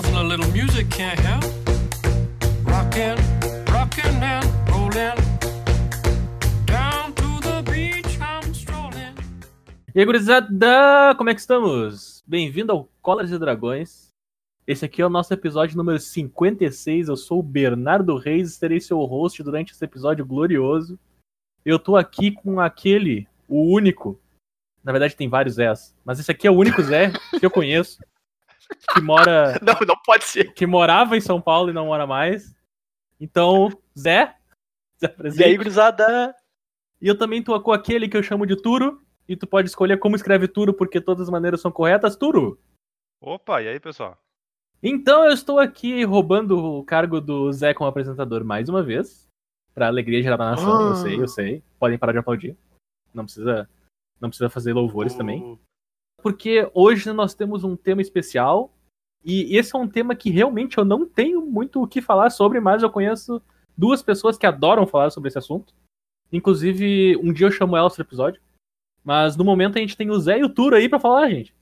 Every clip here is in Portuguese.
nothing a little music can't help. Rockin', rockin' and rollin'. Down to the beach I'm. E aí, gurizada, como é que estamos? Bem-vindo ao Colas e Dragões. Esse aqui é o nosso episódio número 56. Eu sou o Bernardo Reis, serei seu host durante esse episódio glorioso. Eu tô aqui com aquele, o único. Na verdade, tem vários Zés, mas esse aqui é o único Zé que eu conheço. Que mora. Não, não pode ser. Que morava em São Paulo e não mora mais. Então, Zé. Se E aí, gurizada? E eu também tô com aquele que eu chamo de Turo. E tu pode escolher como escreve Turo, porque todas as maneiras são corretas. Turo! Opa, e aí, pessoal? Então eu estou aqui roubando o cargo do Zé como apresentador mais uma vez. Pra alegria geral da nação, eu Ah. sei, eu sei. Podem parar de aplaudir. Não precisa, não precisa fazer louvores também. Porque hoje nós temos um tema especial. E esse é um tema que realmente eu não tenho muito o que falar sobre, mas eu conheço duas pessoas que adoram falar sobre esse assunto. Inclusive, um dia eu chamo elas pro episódio. Mas no momento a gente tem o Zé e o Turo aí pra falar, gente.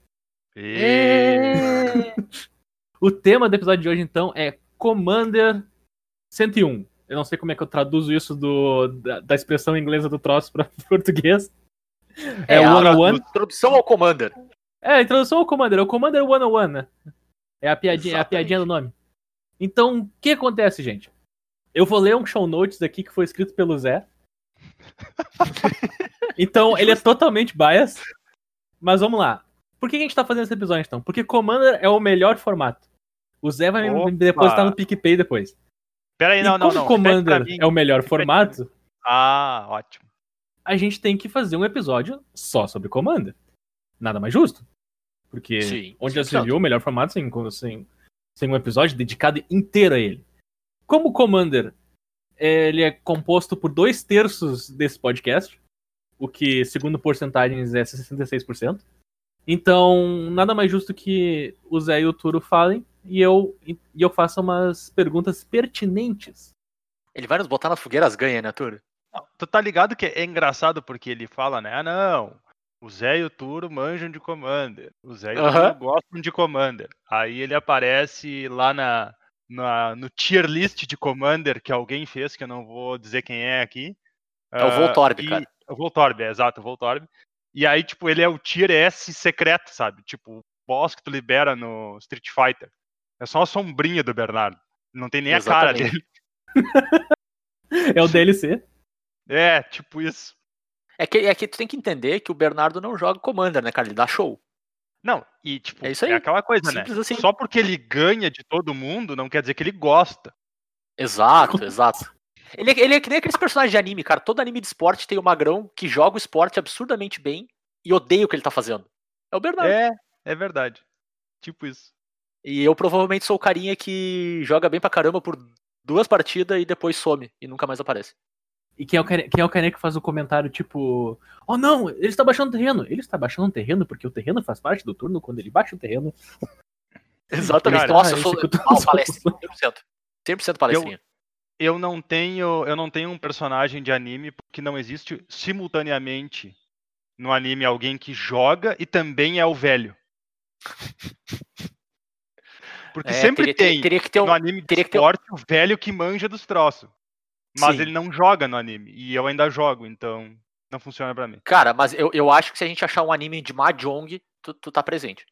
E... O tema do episódio de hoje, então, é Commander 101. Eu não sei como é que eu traduzo isso do, da, da expressão inglesa do troço para português. É, É, o a- 101. Introdução ao Commander. É, a introdução ao Commander. É o Commander 101, né? É a piadinha, é a piadinha do nome. Então, o que acontece, gente? Eu vou ler um show notes aqui que foi escrito pelo Zé. então, ele é totalmente bias. Mas vamos lá. Por que a gente tá fazendo esse episódio, então? Porque Commander é o melhor formato. O Zé vai me Opa! depositar no PicPay depois. Pera aí, E não, não, como não. Commander é o melhor formato, Ah, ótimo. A gente tem que fazer um episódio só sobre Commander. Nada mais justo. Porque Sim, onde já se 100%. viu o melhor formato sem, sem, sem um episódio dedicado inteiro a ele. Como o Commander ele é composto por dois terços desse podcast, o que, segundo porcentagens, é 66%. Então, nada mais justo que o Zé e o Turo falem e eu, e eu faça umas perguntas pertinentes. Ele vai nos botar nas fogueiras ganha, né, Turo? Tu tá ligado que é engraçado porque ele fala, né? Ah, não. O Zé e o Turo manjam de Commander. O Zé e o Aham. Turo gostam de Commander. Aí ele aparece lá na, na- no tier list de Commander que alguém fez, que eu não vou dizer quem é aqui. É o Voltorb, e- cara. O Voltorb, é, exato, o Voltorb. E aí, tipo, ele é o tier S secreto, sabe? Tipo, o boss que tu libera no Street Fighter. É só a sombrinha do Bernardo. Não tem nem a cara Exatamente. dele. É o DLC. É, tipo isso. É que, é que tu tem que entender que o Bernardo não joga Commander, né, cara? Ele dá show. Não, e tipo, É isso aí. aquela coisa, né? Simples assim. Só porque ele ganha de todo mundo, não quer dizer que ele gosta. Exato, exato. Ele, é- ele é que nem aqueles personagens de anime, cara. Todo anime de esporte tem o magrão que joga o esporte absurdamente bem e odeia o que ele tá fazendo. É o Bernardo. É, é verdade. Tipo isso. E eu provavelmente sou o carinha que joga bem pra caramba por duas partidas e depois some e nunca mais aparece. E quem é, o care... quem é o carinha que faz o comentário tipo: Oh não, ele está baixando o terreno. Ele está baixando o terreno porque o terreno faz parte do turno quando ele baixa o terreno. Exatamente. Cara, Nossa, eu ah, sou eu palestrinha, 100%. 100% palestrinha. Eu não tenho, eu não tenho um personagem de anime porque não existe simultaneamente no anime alguém que joga e também é o velho. Porque É, sempre teria, ter- tem teria que ter um. no anime de teria que ter um- esporte o velho que manja dos troços. Mas Sim. ele não joga no anime. E eu ainda jogo, então não funciona pra mim. Cara, mas eu, eu acho que se a gente achar um anime de Mahjong, tu, tu tá presente.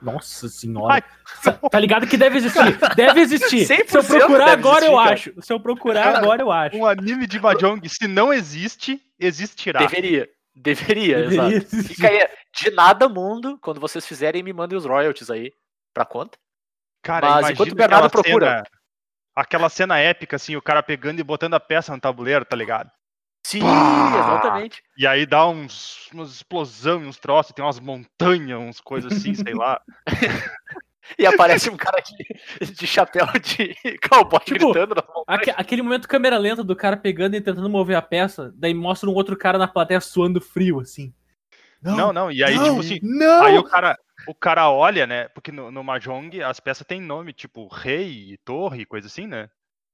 Nossa senhora. Tá ligado que deve existir? Deve existir. Se eu 100% procurar agora, eu existir, cara. acho. Se eu procurar Cara, agora, eu acho. Um anime de Mahjong, se não existe, existirá. Deveria. Deveria, Deveria exato. existir. Fica aí, de nada mundo, quando vocês fizerem, me mandem os royalties aí pra conta. Cara, Mas enquanto o Bernardo procura. Cena, aquela cena épica, assim, o cara pegando e botando a peça no tabuleiro, tá ligado? Sim, Pá! exatamente. E aí dá uns, umas explosão, uns troços, tem umas montanhas, uns coisas assim, sei lá. E aparece um cara de, de chapéu de cowboy Tipo, gritando na mão. Aque- aquele momento câmera lenta do cara pegando e tentando mover a peça, daí mostra um outro cara na plateia suando frio, assim. Não, não, e aí, não, tipo assim, não! aí o cara, o cara olha, né? Porque no, no Mahjong as peças têm nome, tipo rei, e torre, coisa assim, né?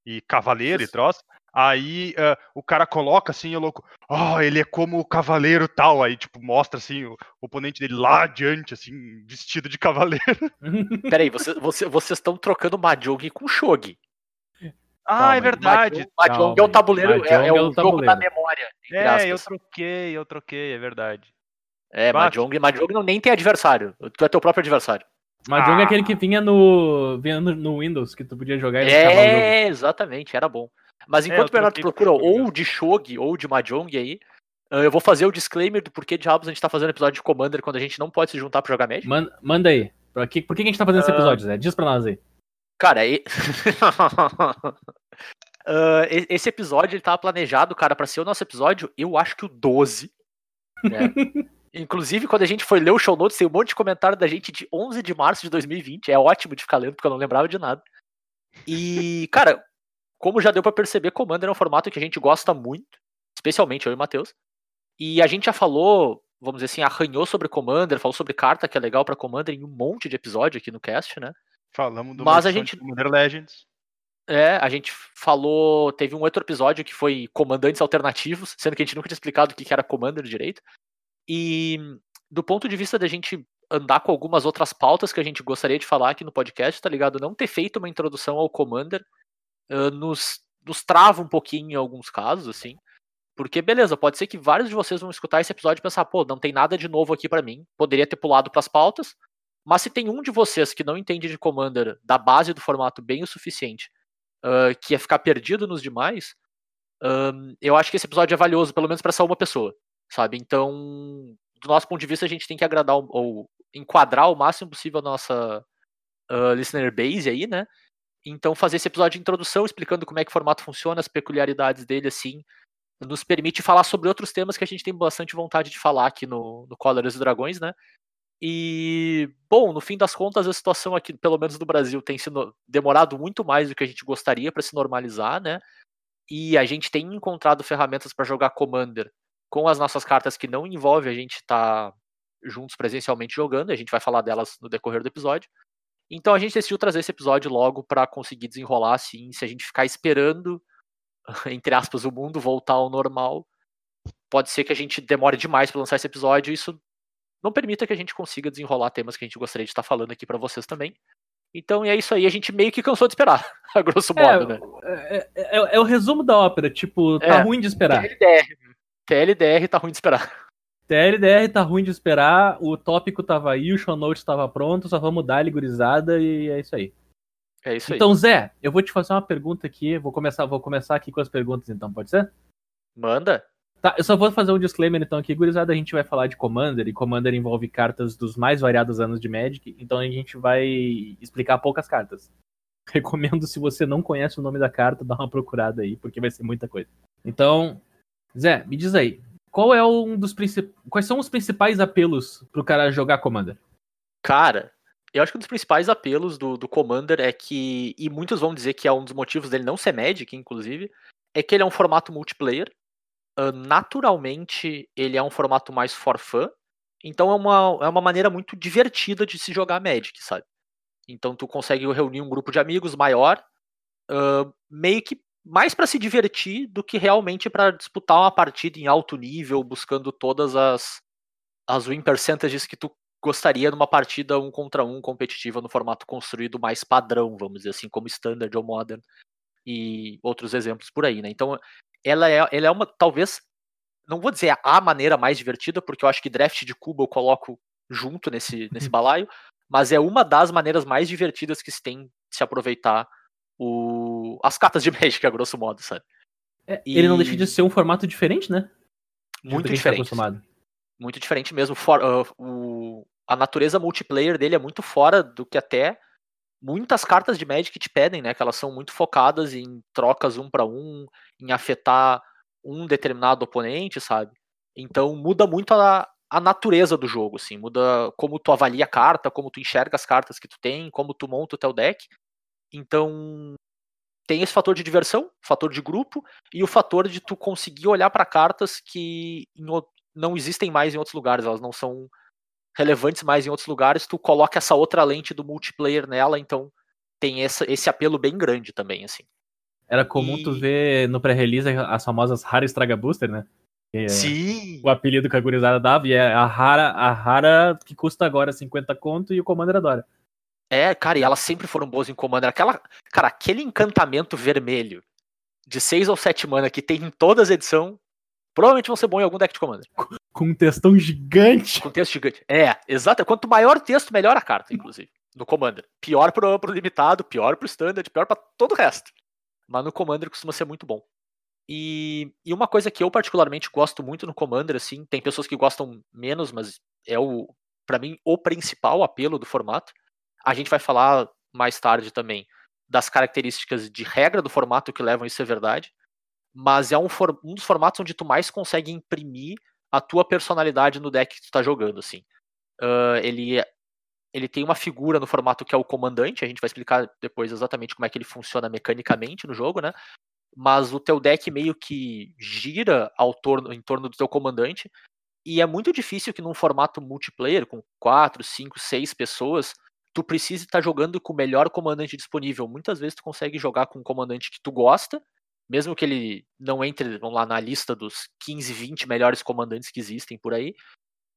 E cavaleiro e Isso. troço. Aí ah, o cara coloca assim, o louco, oh, ele é como o cavaleiro tal. Aí, tipo, mostra assim o, o oponente dele lá adiante, assim, vestido de cavaleiro. Peraí, você, você, vocês estão trocando Mahjong com Shogi. Ah, Calma é verdade. Mahjong é o tabuleiro, é, Mahjong é é o o jogo tabuleiro. da memória. É, eu troquei, eu troquei, é verdade. É, Bah, Mahjong, Mahjong não nem tem adversário. Tu é teu próprio adversário. Mahjong é Ah. aquele que vinha no, vinha no, no Windows, que tu podia jogar e ficava o jogo. É, exatamente, era bom. Mas É, enquanto eu o Bernardo procura ou de Shogi ou de Mahjong aí, ah, eu vou fazer o disclaimer do porquê diabos a gente tá fazendo episódio de Commander quando a gente não pode se juntar pra jogar Magic. Man- manda aí. Por que, por que a gente tá fazendo esse Ah. episódio, Zé? Diz pra nós aí. Cara, e- e- esse episódio ele tava planejado, cara, pra ser o nosso episódio, eu acho que o 12. né? Inclusive, quando a gente foi ler o show notes, tem um monte de comentário da gente de 11 de março de 2020. É ótimo de ficar lendo, porque eu não lembrava de nada. E, cara, como já deu pra perceber, Commander é um formato que a gente gosta muito, especialmente eu e o Matheus. E a gente já falou, vamos dizer assim, arranhou sobre Commander, falou sobre carta que é legal pra Commander em um monte de episódio aqui no cast, né? Falamos do Mas a gente- Commander Legends. É, a gente falou. Teve um outro episódio que foi comandantes alternativos, sendo que a gente nunca tinha explicado o que que era Commander direito. E do ponto de vista da gente andar com algumas outras pautas que a gente gostaria de falar aqui no podcast, tá ligado? Não ter feito uma introdução ao Commander ah, nos, nos trava um pouquinho em alguns casos, assim. Porque, beleza, pode ser que vários de vocês vão escutar esse episódio e pensar, pô, não tem nada de novo aqui pra mim, poderia ter pulado pras pautas. Mas se tem um de vocês que não entende de Commander da base do formato bem o suficiente ah, que ia ficar perdido nos demais, ahn, eu acho que esse episódio é valioso, pelo menos para essa uma pessoa, sabe? Então, do nosso ponto de vista, a gente tem que agradar ou enquadrar o máximo possível a nossa ah, listener base aí, né? Então, fazer esse episódio de introdução, explicando como é que o formato funciona, as peculiaridades dele, assim, nos permite falar sobre outros temas que a gente tem bastante vontade de falar aqui no, no Cóleras e Dragões, né? E, bom, no fim das contas, a situação aqui, pelo menos no Brasil, tem sido demorado muito mais do que a gente gostaria para se normalizar, né? E a gente tem encontrado ferramentas para jogar Commander com as nossas cartas que não envolve a gente estar juntos presencialmente jogando, e a gente vai falar delas no decorrer do episódio. Então a gente decidiu trazer esse episódio logo para conseguir desenrolar assim, se a gente ficar esperando, entre aspas, o mundo voltar ao normal, pode ser que a gente demore demais para lançar esse episódio, e isso não permita que a gente consiga desenrolar temas que a gente gostaria de estar falando aqui para vocês também. Então é isso aí, a gente meio que cansou de esperar, a grosso modo, né? É, é- é- é o resumo da ópera, tipo, tá É. ruim de esperar. TLDR. TLDR tá ruim de esperar. TLDR tá ruim de esperar, o tópico tava aí, o show notes tava pronto, só vamos dar gurizada e é isso aí. É isso aí. Então, Zé, eu vou te fazer uma pergunta aqui, vou começar, vou começar aqui com as perguntas então, pode ser? Manda. Tá, eu só vou fazer um disclaimer então aqui, gurizada, a gente vai falar de Commander, e Commander envolve cartas dos mais variados anos de Magic, então a gente vai explicar poucas cartas. Recomendo, se você não conhece o nome da carta, dar uma procurada aí, porque vai ser muita coisa. Então, Zé, me diz aí, qual é um dos principais. Quais são os principais apelos pro cara jogar Commander? Cara, eu acho que um dos principais apelos do, do Commander é que, e muitos vão dizer que é um dos motivos dele não ser Magic, inclusive, é que ele é um formato multiplayer. Ah, naturalmente, ele é um formato mais for fun. Então é uma, é uma maneira muito divertida de se jogar Magic, sabe? Então tu consegue reunir um grupo de amigos maior, ah, meio que mais pra se divertir do que realmente pra disputar uma partida em alto nível, buscando todas as, as win percentages que tu gostaria numa partida um contra um competitiva no formato construído mais padrão, vamos dizer assim, como Standard ou Modern e outros exemplos por aí, né? Então, ela é, ela é uma, talvez, não vou dizer a maneira mais divertida, porque eu acho que draft de cubo eu coloco junto nesse, nesse balaio, mas é uma das maneiras mais divertidas que se tem de se aproveitar o, as cartas de Magic, a grosso modo, sabe? É, Ele não E- deixa de ser um formato diferente, né? Muito tá diferente. acostumado. muito diferente mesmo. For- ah, o- a natureza multiplayer dele é muito fora do que até muitas cartas de Magic te pedem, né? Que elas são muito focadas em trocas um para um, em afetar um determinado oponente, sabe? Então muda muito a, a natureza do jogo, assim, muda como tu avalia a carta, como tu enxerga as cartas que tu tem, como tu monta o teu deck. Então tem esse fator de diversão, fator de grupo e o fator de tu conseguir olhar para cartas que não existem mais em outros lugares, elas não são relevantes mais em outros lugares, tu coloca essa outra lente do multiplayer nela, então tem essa, esse apelo bem grande também, assim. Era comum E- tu ver no pré-release as famosas Rara Estraga Booster, né? Que é Sim! O apelido que a gurizada dava, e é a rara, a rara que custa agora 50 conto e o Commander adora. É, cara, e elas sempre foram boas em Commander. Aquela, cara, aquele encantamento vermelho de 6 ou 7 mana que tem em todas as edições, provavelmente vão ser bom em algum deck de Commander. Com um textão gigante. Com texto gigante. É, exato. Quanto maior o texto, melhor a carta, inclusive. No Commander. Pior pro, pro limitado, pior pro standard, pior pra todo o resto. Mas no Commander costuma ser muito bom. E, e uma coisa que eu particularmente gosto muito no Commander, assim, tem pessoas que gostam menos, mas é o, para mim, o principal apelo do formato. A gente vai falar mais tarde também das características de regra do formato que levam isso a ser verdade. Mas é um, for- um dos formatos onde tu mais consegue imprimir a tua personalidade no deck que tu tá jogando, assim. Ah, ele, ele tem uma figura no formato que é o comandante, a gente vai explicar depois exatamente como é que ele funciona mecanicamente no jogo, né? Mas o teu deck meio que gira ao torno, em torno do teu comandante, e é muito difícil que num formato multiplayer, com 4, 5, 6 pessoas, tu precise estar jogando com o melhor comandante disponível. Muitas vezes tu consegue jogar com um comandante que tu gosta, mesmo que ele não entre, vamos lá, na lista dos 15, 20 melhores comandantes que existem por aí,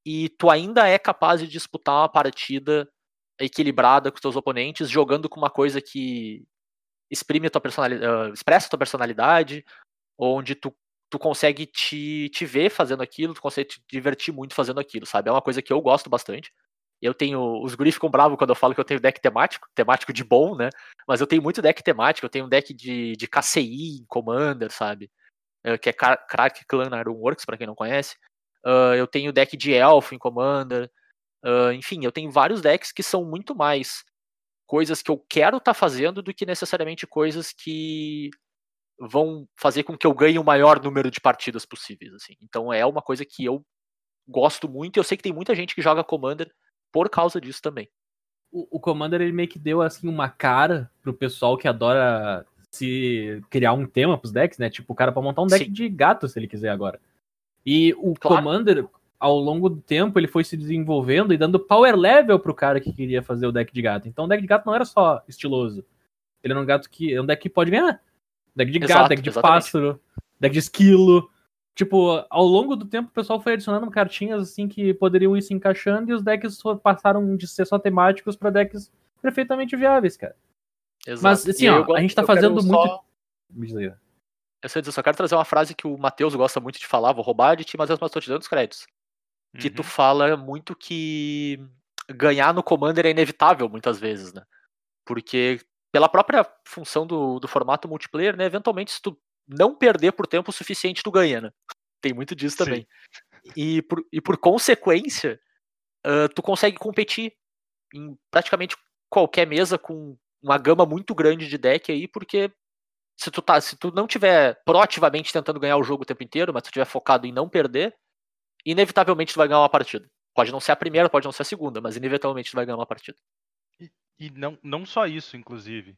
e tu ainda é capaz de disputar uma partida equilibrada com os teus oponentes, jogando com uma coisa que exprime tua personalidade, expressa a tua personalidade, onde tu, tu consegue te, te ver fazendo aquilo, tu consegue te divertir muito fazendo aquilo, sabe? É uma coisa que eu gosto bastante. Eu tenho. Os guris ficam bravos quando eu falo que eu tenho deck temático, temático de bom, né? Mas eu tenho muito deck temático, eu tenho um deck de, de KCI em Commander, sabe? Eh, Que é Cra- Crack Clan Works, pra quem não conhece. Ah, eu tenho deck de Elf em Commander. Ah, enfim, eu tenho vários decks que são muito mais coisas que eu quero estar fazendo do que necessariamente coisas que vão fazer com que eu ganhe o maior número de partidas possíveis. Assim. Então é uma coisa que eu gosto muito eu sei que tem muita gente que joga Commander por causa disso também. O, o Commander ele meio que deu assim uma cara pro pessoal que adora se criar um tema pros decks, né? Tipo, o cara pode montar um deck Sim. de gato se ele quiser agora. E o Claro. Commander, ao longo do tempo, ele foi se desenvolvendo e dando power level pro cara que queria fazer o deck de gato. Então o deck de gato não era só estiloso. Ele era um gato que. É um deck que pode ganhar. Deck de gato, Exato, deck de exatamente. pássaro, deck de esquilo. Tipo, ao longo do tempo o pessoal foi adicionando cartinhas assim que poderiam ir se encaixando e os decks passaram de ser só temáticos pra decks perfeitamente viáveis, cara. Exato. Mas, assim, E ó, eu a gente tá fazendo muito- só- Me diz aí. Eu só, eu só quero trazer uma frase que o Matheus gosta muito de falar, vou roubar de ti, mas eu estou te dando os créditos. Que tu Uhum. fala muito que ganhar no Commander é inevitável muitas vezes, né? Porque pela própria função do, do formato multiplayer, né? Eventualmente, se tu não perder por tempo suficiente, tu ganha, né? Tem muito disso Sim. também. E por, e por consequência, ah, tu consegue competir em praticamente qualquer mesa com uma gama muito grande de deck aí, porque se tu, tá, se tu não tiver proativamente tentando ganhar o jogo o tempo inteiro, mas tu tiver focado em não perder, inevitavelmente tu vai ganhar uma partida. Pode não ser a primeira, pode não ser a segunda, mas inevitavelmente tu vai ganhar uma partida. E não, não só isso, inclusive.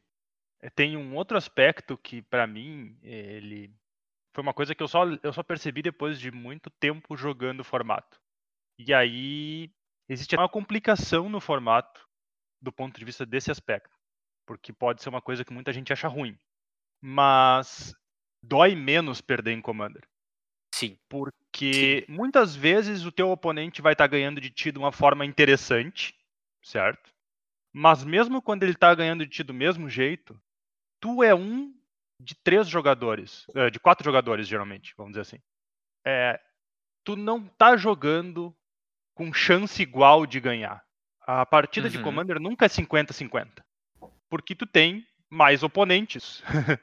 Eh, Tem um outro aspecto que, pra mim, ele foi uma coisa que eu só, eu só percebi depois de muito tempo jogando o formato. E aí existe uma complicação no formato do ponto de vista desse aspecto. Porque pode ser uma coisa que muita gente acha ruim. Mas dói menos perder em Commander. Sim. Porque muitas vezes o teu oponente vai estar ganhando de ti de uma forma interessante, certo? Mas mesmo quando ele tá ganhando de ti do mesmo jeito, tu é um de três jogadores, eh, de quatro jogadores geralmente, vamos dizer assim. É, tu não tá jogando com chance igual de ganhar. A partida de Uhum. Commander nunca é 50-50. Porque tu tem mais oponentes.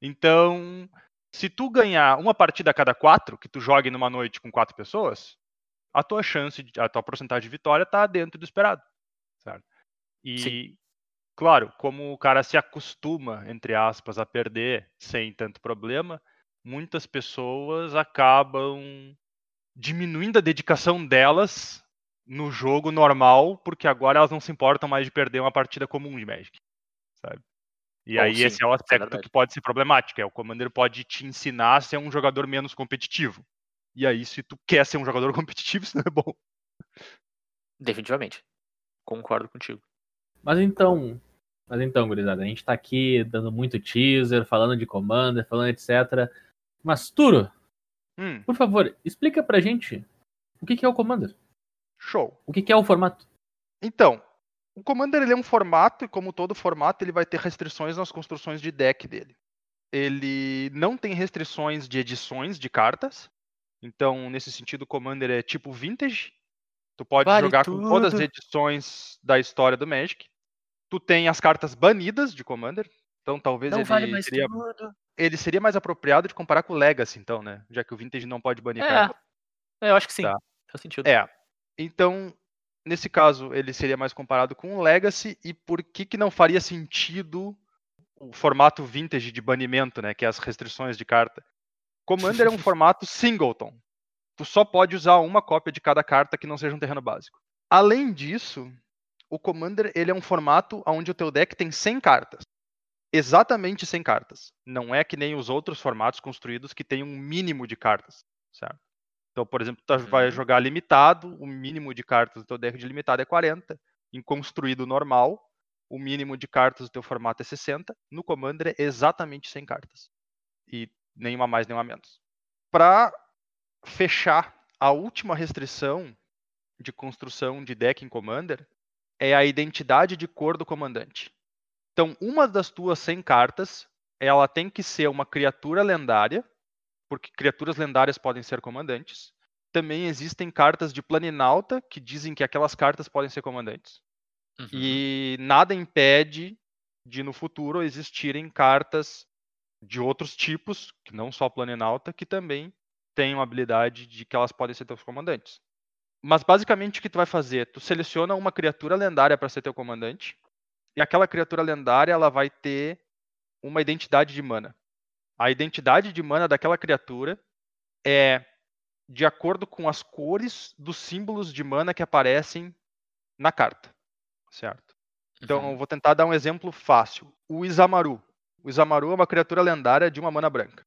então, se tu ganhar uma partida a cada quatro, que tu jogue numa noite com quatro pessoas, a tua chance, de- a tua porcentagem de vitória tá dentro do esperado, certo? E, Sim. Claro, como o cara se acostuma, entre aspas, a perder sem tanto problema, muitas pessoas acabam diminuindo a dedicação delas no jogo normal, porque agora elas não se importam mais de perder uma partida comum de Magic, sabe? E Bom, aí sim, esse é o isso é aspecto verdade. que pode ser problemático, é o Commander pode te ensinar a ser um jogador menos competitivo. E aí, se tu quer ser um jogador competitivo, isso não é bom. Definitivamente. Concordo contigo. Mas então, Mas então, gurizada, a gente tá aqui dando muito teaser, falando de Commander, falando etc. Mas, Turo, Hum, por favor, explica pra gente o que que é o Commander. show. O que que é o formato. Então, o Commander ele é um formato e como todo formato ele vai ter restrições nas construções de deck dele. Ele não tem restrições de edições de cartas. Então, nesse sentido, o Commander é tipo vintage. Tu pode Vale jogar com todas as tudo. edições da história do Magic. Tu tem as cartas banidas de Commander. Então, talvez Não ele vale mais seria tudo. ele seria mais apropriado de comparar com o Legacy, então, né? Já que o Vintage não pode banir É. carta. É, eu acho que sim. Tá. Faz sentido. É. Então, nesse caso, ele seria mais comparado com o Legacy. E por que, que não faria sentido o formato Vintage de banimento, né? Que é as restrições de carta? Commander é um formato singleton. Tu só pode usar uma cópia de cada carta que não seja um terreno básico. Além disso, o Commander ele é um formato onde o teu deck tem 100 cartas. Exatamente 100 cartas. Não é que nem os outros formatos construídos que tem um mínimo de cartas, certo? Então, por exemplo, tu vai Uhum. jogar limitado, o mínimo de cartas do teu deck de limitado é 40. Em construído normal, o mínimo de cartas do teu formato é 60. No Commander é exatamente 100 cartas. E nenhuma mais, nenhuma menos. Para fechar, a última restrição de construção de deck em Commander é a identidade de cor do comandante. Então, uma das tuas 100 cartas, ela tem que ser uma criatura lendária, porque criaturas lendárias podem ser comandantes. Também existem cartas de planinauta que dizem que aquelas cartas podem ser comandantes. Uhum. E nada impede de no futuro existirem cartas de outros tipos, que não só planinauta, que também tenham a habilidade de que elas podem ser teus comandantes. Mas basicamente o que tu vai fazer? Tu seleciona uma criatura lendária para ser teu comandante, e aquela criatura lendária ela vai ter uma identidade de mana. A identidade de mana daquela criatura é de acordo com as cores dos símbolos de mana que aparecem na carta, certo? Então, Uhum. eu vou tentar dar um exemplo fácil. O Isamaru. O Isamaru é uma criatura lendária de uma mana branca.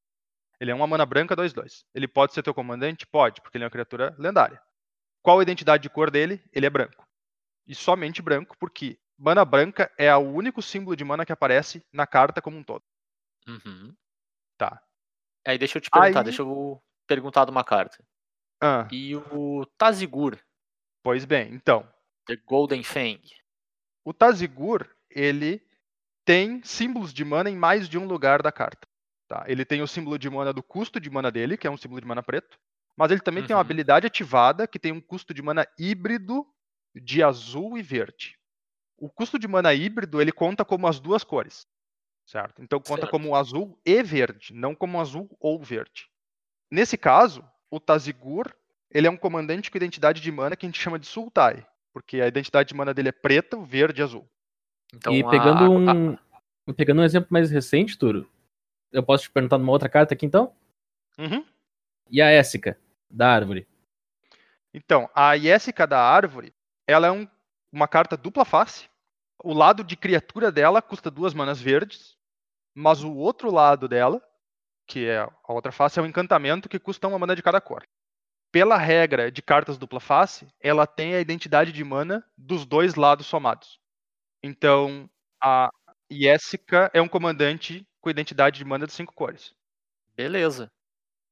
Ele é uma mana branca 2-2. Ele pode ser teu comandante? Pode, porque ele é uma criatura lendária. Qual a identidade de cor dele? Ele é branco. E somente branco, porque mana branca é o único símbolo de mana que aparece na carta como um todo. Uhum. Tá. Aí deixa eu te perguntar, Aí- deixa eu perguntar de uma carta. Ah, E o Tazigur, pois bem, então. The Golden Fang. O Tazigur, ele tem símbolos de mana em mais de um lugar da carta. Tá? Ele tem o símbolo de mana do custo de mana dele, que é um símbolo de mana preto. Mas ele também tem uma Uhum. habilidade ativada que tem um custo de mana híbrido de azul e verde. O custo de mana híbrido, ele conta como as duas cores. Certo? Então conta Certo. como azul e verde, não como azul ou verde. Nesse caso, o Tazigur, ele é um comandante com identidade de mana que a gente chama de Sultai. Porque a identidade de mana dele é preto, verde e azul. Então, e pegando a- um, pegando um exemplo mais recente, Turo, eu posso te perguntar numa outra carta aqui então? Uhum. E a Éssica, da árvore? Então, a Jessica da árvore, ela é um- uma carta dupla face. O lado de criatura dela custa duas manas verdes, mas o outro lado dela, que é a outra face, é um encantamento que custa uma mana de cada cor. Pela regra de cartas dupla face, ela tem a identidade de mana dos dois lados somados. Então, a Jessica é um comandante com identidade de mana de cinco cores. Beleza.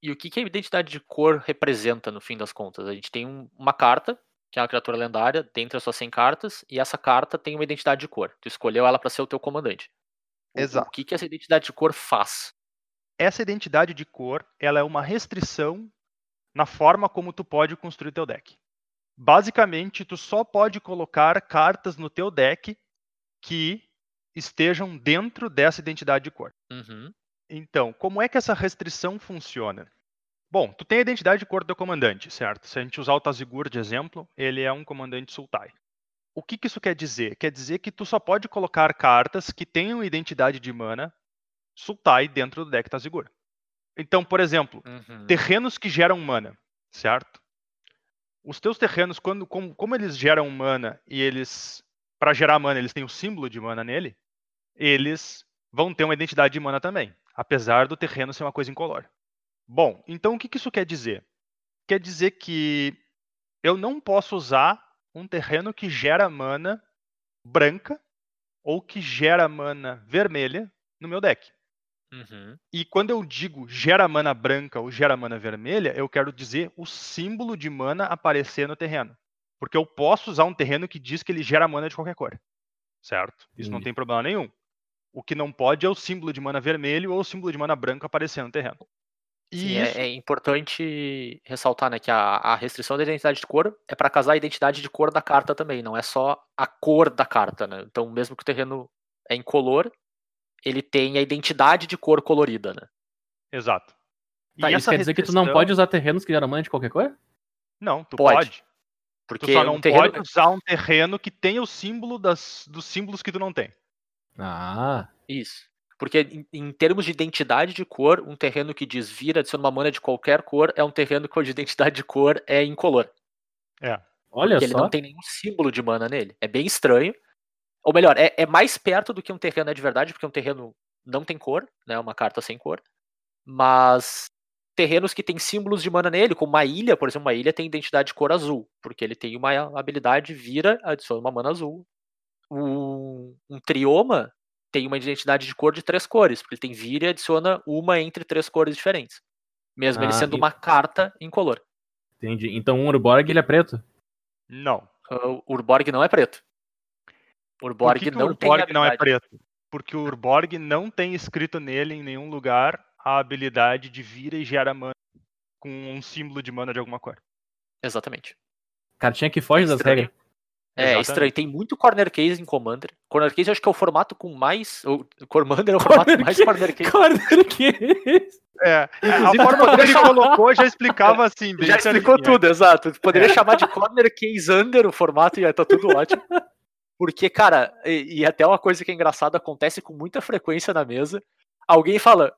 E o que, que a identidade de cor representa no fim das contas? A gente tem um- uma carta, que é uma criatura lendária, dentre as suas 100 cartas, e essa carta tem uma identidade de cor. Tu escolheu ela para ser o teu comandante. Exato. O que, que essa identidade de cor faz? essa identidade de cor ela é uma restrição na forma como tu pode construir teu deck. Basicamente, tu só pode colocar cartas no teu deck que estejam dentro dessa identidade de cor. Uhum. Então, como é que essa restrição funciona? Bom, tu tem a identidade de cor do comandante, certo? Se a gente usar o Tazigur de exemplo, ele é um comandante Sultai. O que, que isso quer dizer? Quer dizer que tu só pode colocar cartas que tenham identidade de mana Sultai dentro do deck Tazigur. Então, por exemplo, Uhum. terrenos que geram mana, certo? Os teus terrenos, quando, como, como eles geram mana e eles, para gerar mana, eles têm o símbolo de mana nele, eles vão ter uma identidade de mana também, apesar do terreno ser uma coisa incolor. Bom, então o que, que isso quer dizer? Quer dizer que eu não posso usar um terreno que gera mana branca ou que gera mana vermelha no meu deck. Uhum. E quando eu digo gera mana branca ou gera mana vermelha, eu quero dizer o símbolo de mana aparecer no terreno. Porque eu posso usar um terreno que diz que ele gera mana de qualquer cor. Certo? Isso não Entendi. tem problema nenhum. O que não pode é o símbolo de mana vermelho ou o símbolo de mana branca aparecer no terreno. E Sim, isso é, é importante ressaltar né, que a, a restrição da identidade de cor é para casar a identidade de cor da carta também, não é só a cor da carta. Né? Então, mesmo que o terreno é incolor, ele tem a identidade de cor colorida. Né? Exato. E Tá, isso essa quer dizer que tu não pode usar terrenos que geram mana de qualquer cor? Não, tu Pode. pode. Tu Porque só não um terreno, pode usar um terreno que tenha o símbolo das, dos símbolos que tu não tem. Ah, Isso. Porque em, em termos de identidade de cor, um terreno que diz vira, adiciona uma mana de qualquer cor, é um terreno cuja identidade de cor é incolor. olha Porque ele só. não tem nenhum símbolo de mana nele. É bem estranho. Ou melhor, é, é mais perto do que um terreno é de verdade, porque um terreno não tem cor, né? Uma carta sem cor. Mas terrenos que têm símbolos de mana nele, como uma ilha, por exemplo, uma ilha tem identidade de cor azul, porque ele tem uma habilidade vira, adiciona uma mana azul. Um, um trioma tem uma identidade de cor de três cores, porque ele tem vira e adiciona uma entre três cores diferentes. Mesmo ele Ah, sendo e- uma carta incolor. Entendi. Então um Urborg ele é preto? Não. Ah, O Urborg não é preto. O Por Urborg que, que não o tem Urborg não é preto? Porque o Urborg não tem escrito nele em nenhum lugar a habilidade de vira e gera mana com um símbolo de mana de alguma cor. Exatamente. Cartinha que foge das Estranho. regras. É, estranho. Tem muito corner case em Commander. Corner case eu acho que é o formato com mais. O Commander é o formato Corner mais case. corner case. Corner que É, Inclusive, a forma que ele colocou já explicava assim, bem Já explicou certinho. tudo, exato. Poderia chamar de corner case under o formato e ia tá tudo ótimo. Porque, cara, e, e até uma coisa que é engraçada, acontece com muita frequência na mesa. Alguém fala.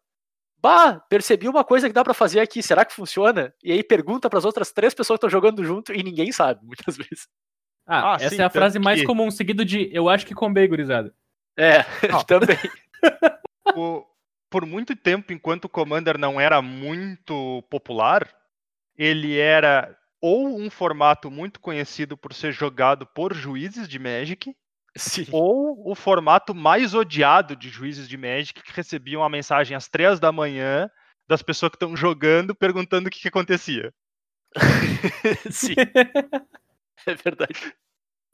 Bah, percebi uma coisa que dá pra fazer aqui, será que funciona? E aí pergunta pras outras três pessoas que estão jogando junto e ninguém sabe, muitas vezes. Ah, Ah, essa sim, é a frase mais que- comum, seguido de eu acho que combei, gurizada. É, Não. também. O- por muito tempo, enquanto o Commander não era muito popular, ele era ou um formato muito conhecido por ser jogado por juízes de Magic, Sim. ou o formato mais odiado de juízes de Magic que recebiam a mensagem às três da manhã das pessoas que estão jogando perguntando o que, que acontecia. Sim. É verdade.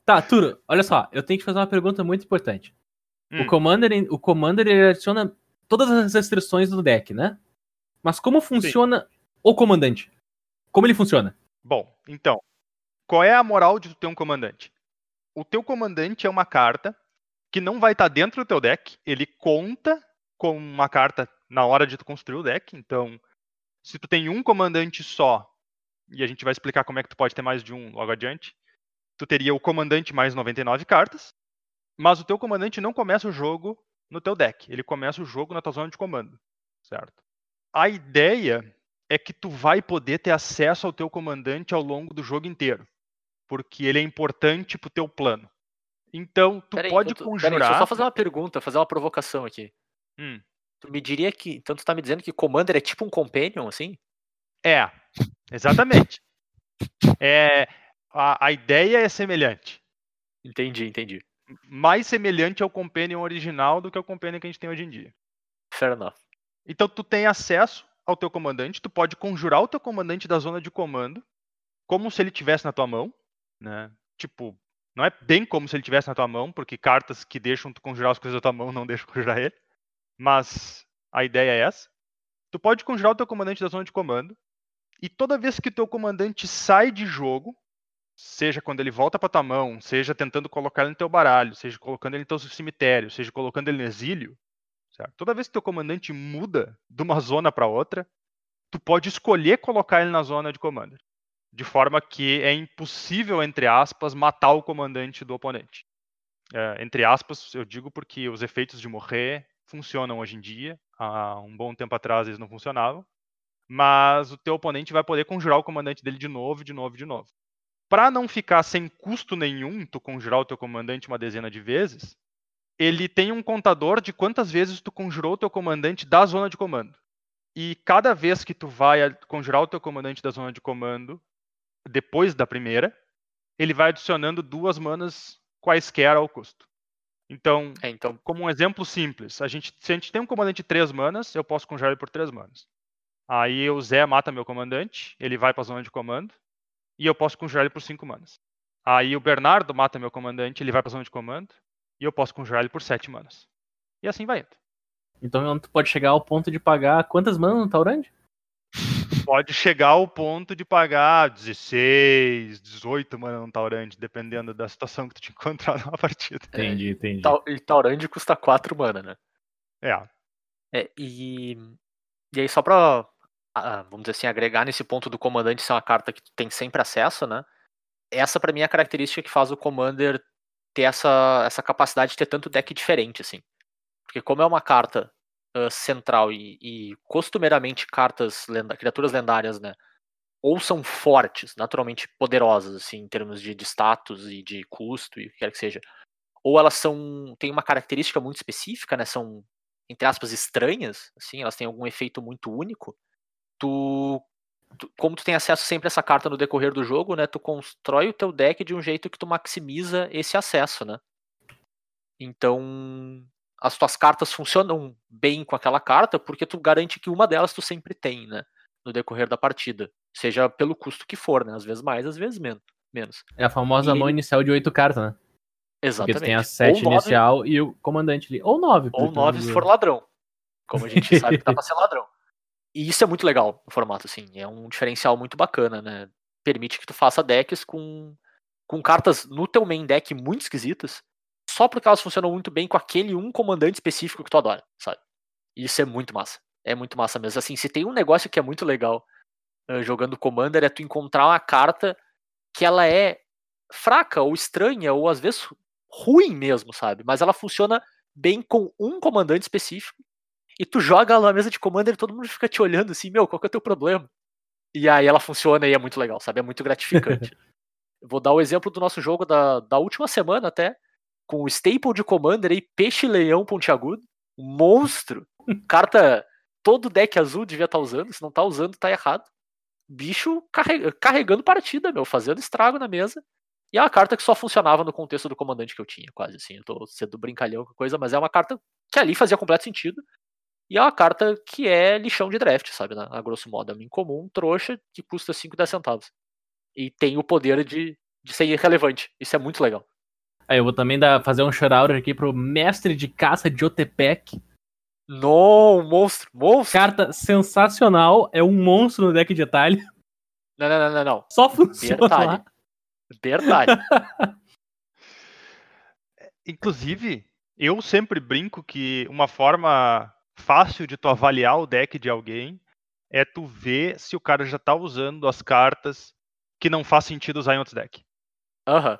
Tá, Turo, olha só, eu tenho que fazer uma pergunta muito importante. Hum. O Commander, o Commander ele adiciona todas as restrições do deck, né? Mas como funciona o comandante? Como ele funciona? Bom, então, qual é a moral de tu ter um comandante? O teu comandante é uma carta que não vai estar dentro do teu deck, ele conta com uma carta na hora de tu construir o deck. Então, se tu tem um comandante só, e a gente vai explicar como é que tu pode ter mais de um logo adiante, tu teria o comandante mais 99 cartas, mas o teu comandante não começa o jogo no teu deck, ele começa o jogo na tua zona de comando, certo? A ideia é que tu vai poder ter acesso ao teu comandante ao longo do jogo inteiro, porque ele é importante pro teu plano. Então, tu Peraí, pode então tu- conjurar. Peraí, deixa eu só fazer uma pergunta, fazer uma provocação aqui. Hum, Tu me diria que. Então tu tá me dizendo que Commander é tipo um Companion, assim? É, exatamente. É, a, a ideia é semelhante. Entendi, entendi. Mais semelhante ao Companion original do que ao Companion que a gente tem hoje em dia. Fair enough. Então tu tem acesso ao teu comandante, tu pode conjurar o teu comandante da zona de comando, como se ele tivesse na tua mão, né? Tipo, não é bem como se ele tivesse na tua mão, porque cartas que deixam tu conjurar as coisas da tua mão não deixam conjurar ele. Mas a ideia é essa. Tu pode conjurar o teu comandante da zona de comando, e toda vez que o teu comandante sai de jogo, seja quando ele volta para tua mão, seja tentando colocar ele no teu baralho, seja colocando ele no teu cemitério, seja colocando ele no exílio, certo? Toda vez que teu comandante muda de uma zona para outra, tu pode escolher colocar ele na zona de comando, de forma que é impossível, entre aspas, matar o comandante do oponente. É, entre aspas, eu digo porque os efeitos de morrer funcionam hoje em dia. Há um bom tempo atrás eles não funcionavam. Mas o teu oponente vai poder conjurar o comandante dele de novo, de novo, de novo. Para não ficar sem custo nenhum, tu conjurar o teu comandante uma dezena de vezes, ele tem um contador de quantas vezes tu conjurou o teu comandante da zona de comando. E cada vez que tu vai conjurar o teu comandante da zona de comando, depois da primeira, ele vai adicionando duas manas quaisquer ao custo. Então, É, então. como um exemplo simples, a gente, se a gente tem um comandante de 3 manas, eu posso conjurar ele por 3 manas. Aí o Zé mata meu comandante, ele vai pra zona de comando, e eu posso conjurar ele por 5 manas. Aí o Bernardo mata meu comandante, ele vai pra zona de comando, e eu posso conjurar ele por 7 manas. E assim vai indo. Então tu pode chegar ao ponto de pagar quantas manas no Taurand? Pode chegar ao ponto de pagar 16, 18 manas no Taurant, dependendo da situação que tu te encontrar numa partida. Entendi, entendi. Tau- E Taurand custa 4 mana, né? É, É, e, e aí, só pra, vamos dizer assim, agregar nesse ponto do comandante ser uma carta que tu tem sempre acesso, né? Essa, pra mim, é a característica que faz o Commander ter essa, essa capacidade de ter tanto deck diferente, assim. Porque como é uma carta ah, central e, e costumeiramente cartas, lenda, criaturas lendárias, né? Ou são fortes, naturalmente poderosas, assim, em termos de, de status e de custo e o que quer que seja. Ou elas são. têm uma característica muito específica, né? São entre aspas, estranhas, assim, elas têm algum efeito muito único, tu, tu- como tu tem acesso sempre a essa carta no decorrer do jogo, né, tu constrói o teu deck de um jeito que tu maximiza esse acesso, né? Então, as tuas cartas funcionam bem com aquela carta porque tu garante que uma delas tu sempre tem, né, no decorrer da partida, seja pelo custo que for, né, às vezes mais, às vezes menos. menos. É a famosa E- mão inicial de oito cartas, né? Porque Exatamente. tu tem a sete nove- inicial e o comandante ali. Ou nove. Ou porque nove se for ladrão. Como a gente sabe que dá pra ser ladrão. E isso é muito legal no formato, assim. É um diferencial muito bacana, né? Permite que tu faça decks com, com cartas no teu main deck muito esquisitas, só porque elas funcionam muito bem com aquele um comandante específico que tu adora, sabe? E isso é muito massa. É muito massa mesmo. Assim, se tem um negócio que é muito legal eh, jogando Commander, é tu encontrar uma carta que ela é fraca ou estranha, ou às vezes ruim mesmo, sabe? Mas ela funciona bem com um comandante específico. E tu joga ela na mesa de commander e todo mundo fica te olhando assim, meu, qual que é o teu problema? E aí ela funciona e é muito legal, sabe? É muito gratificante. Vou dar o exemplo do nosso jogo da, da última semana até, com o staple de commander aí, peixe-leão pontiagudo, um monstro, carta, todo deck azul devia estar usando, se não tá usando tá errado. Bicho carre- carregando partida, meu, fazendo estrago na mesa. E é uma carta que só funcionava no contexto do comandante que eu tinha, quase assim. Eu tô sendo brincalhão com a coisa, mas é uma carta que ali fazia completo sentido. E é uma carta que é lixão de draft, sabe? né? A grosso modo, é uma incomum, trouxa, que custa 5, 10 centavos. E tem o poder de, de ser irrelevante. Isso é muito legal. Aí eu vou também dar, fazer um shout-out aqui pro mestre de caça de Otepec. Não, monstro, monstro. Carta sensacional, é um monstro no deck de detalhe. Não, não, não, não, não. Só funciona Detalhe. lá. Verdade. Inclusive, eu sempre brinco que uma forma fácil de tu avaliar o deck de alguém é tu ver se o cara já tá usando as cartas que não faz sentido usar em outros decks. Aham.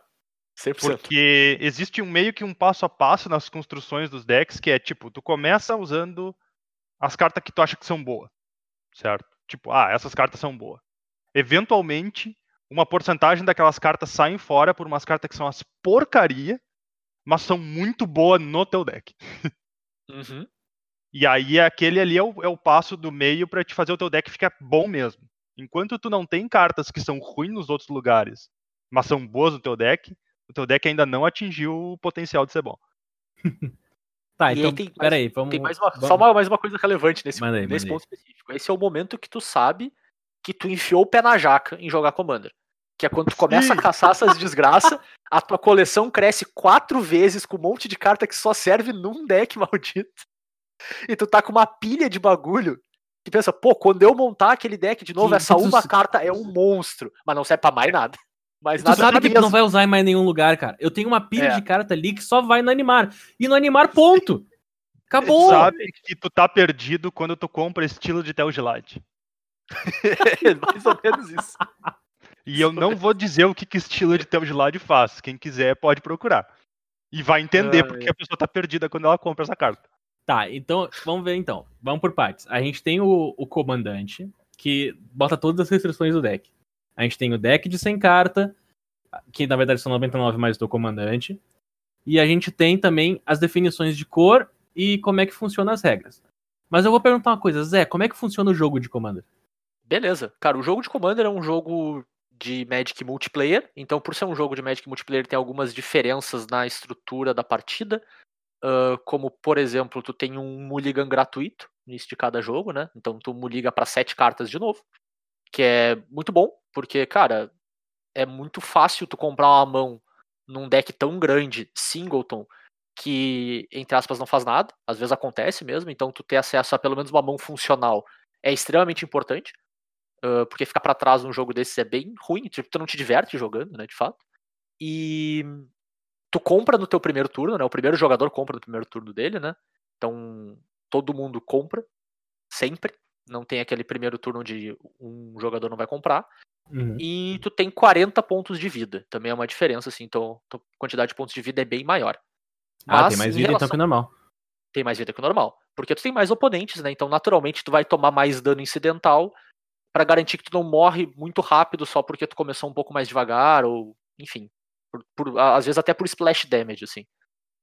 100%. Porque existe um meio que um passo a passo nas construções dos decks que é tipo, tu começa usando as cartas que tu acha que são boas, certo? Tipo, ah, essas cartas são boas. Eventualmente, uma porcentagem daquelas cartas saem fora por umas cartas que são as porcaria, mas são muito boas no teu deck. Uhum. E aí aquele ali é o, é o passo do meio pra te fazer o teu deck ficar bom mesmo. Enquanto tu não tem cartas que são ruins nos outros lugares, mas são boas no teu deck, o teu deck ainda não atingiu o potencial de ser bom. Tá, aí então, tem mais- peraí, vamos... Tem mais uma, vamos- só uma, mais uma coisa relevante nesse, Manda aí, nesse ponto específico. Esse é o momento que tu sabe que tu enfiou o pé na jaca em jogar Commander. Que é quando tu começa a Sim. caçar essas desgraças, a tua coleção cresce quatro vezes com um monte de carta que só serve num deck maldito. E tu tá com uma pilha de bagulho. Que pensa, pô, quando eu montar aquele deck de novo, Que- essa tu uma carta é um monstro. Mas não serve pra mais nada. Mas Tu nada sabe que tu mesmo. não vai usar em mais nenhum lugar, cara. Eu tenho uma pilha É. de carta ali que só vai no animar. E no animar, ponto. Acabou. Tu sabe que tu tá perdido quando tu compra estilo de Tel Gelade. mais ou menos isso. E eu não vou dizer o que, que estilo de Tel Gelade faz. Quem quiser pode procurar. E vai entender Ai, porque a pessoa tá perdida quando ela compra essa carta. Tá, então, vamos ver então. Vamos por partes. A gente tem o, o comandante, que bota todas as restrições do deck. A gente tem o deck de 100 carta, que na verdade são 99 mais do comandante. E a gente tem também as definições de cor e como é que funcionam as regras. Mas eu vou perguntar uma coisa, Zé, como é que funciona o jogo de Commander? Beleza. Cara, o jogo de Commander é um jogo de Magic multiplayer. Então, por ser um jogo de Magic multiplayer, tem algumas diferenças na estrutura da partida. Uh, como, por exemplo, tu tem um mulligan gratuito no início de cada jogo, né? Então tu mulliga para sete cartas de novo. Que é muito bom, porque, cara, é muito fácil tu comprar uma mão num deck tão grande, singleton, que, entre aspas, não faz nada. Às vezes acontece mesmo, então tu ter acesso a pelo menos uma mão funcional é extremamente importante. Uh, porque ficar para trás num jogo desses é bem ruim, tipo, tu não te diverte jogando, né, de fato. E tu compra no teu primeiro turno, né? O primeiro jogador compra no primeiro turno dele, né? Então todo mundo compra sempre. Não tem aquele primeiro turno onde um jogador não vai comprar. Uhum. E tu tem 40 pontos de vida. Também é uma diferença, assim. Então, a quantidade de pontos de vida é bem maior. Ah, Mas, tem mais vida então relação- que normal. tem mais vida que o normal. Porque tu tem mais oponentes, né? Então, naturalmente, tu vai tomar mais dano incidental pra garantir que tu não morre muito rápido só porque tu começou um pouco mais devagar, ou, enfim. Por- por- às vezes até por splash damage, assim.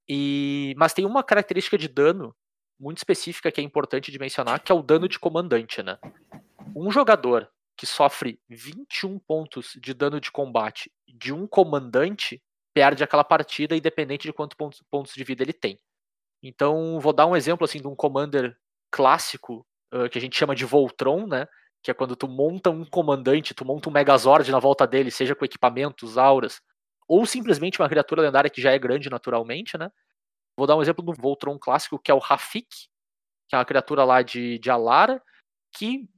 E, mas tem uma característica de dano muito específica que é importante de mencionar, que é o dano de comandante, né? Um jogador que sofre 21 pontos de dano de combate de um comandante perde aquela partida, independente de quantos pontos, pontos de vida ele tem. Então, vou dar um exemplo assim de um commander clássico uh, que a gente chama de Voltron, né? Que é quando tu monta um comandante, tu monta um Megazord na volta dele, seja com equipamentos, auras, ou simplesmente uma criatura lendária que já é grande naturalmente, né? Vou dar um exemplo do Voltron clássico, que é o Rafik, que é uma criatura lá de, de Alara, que,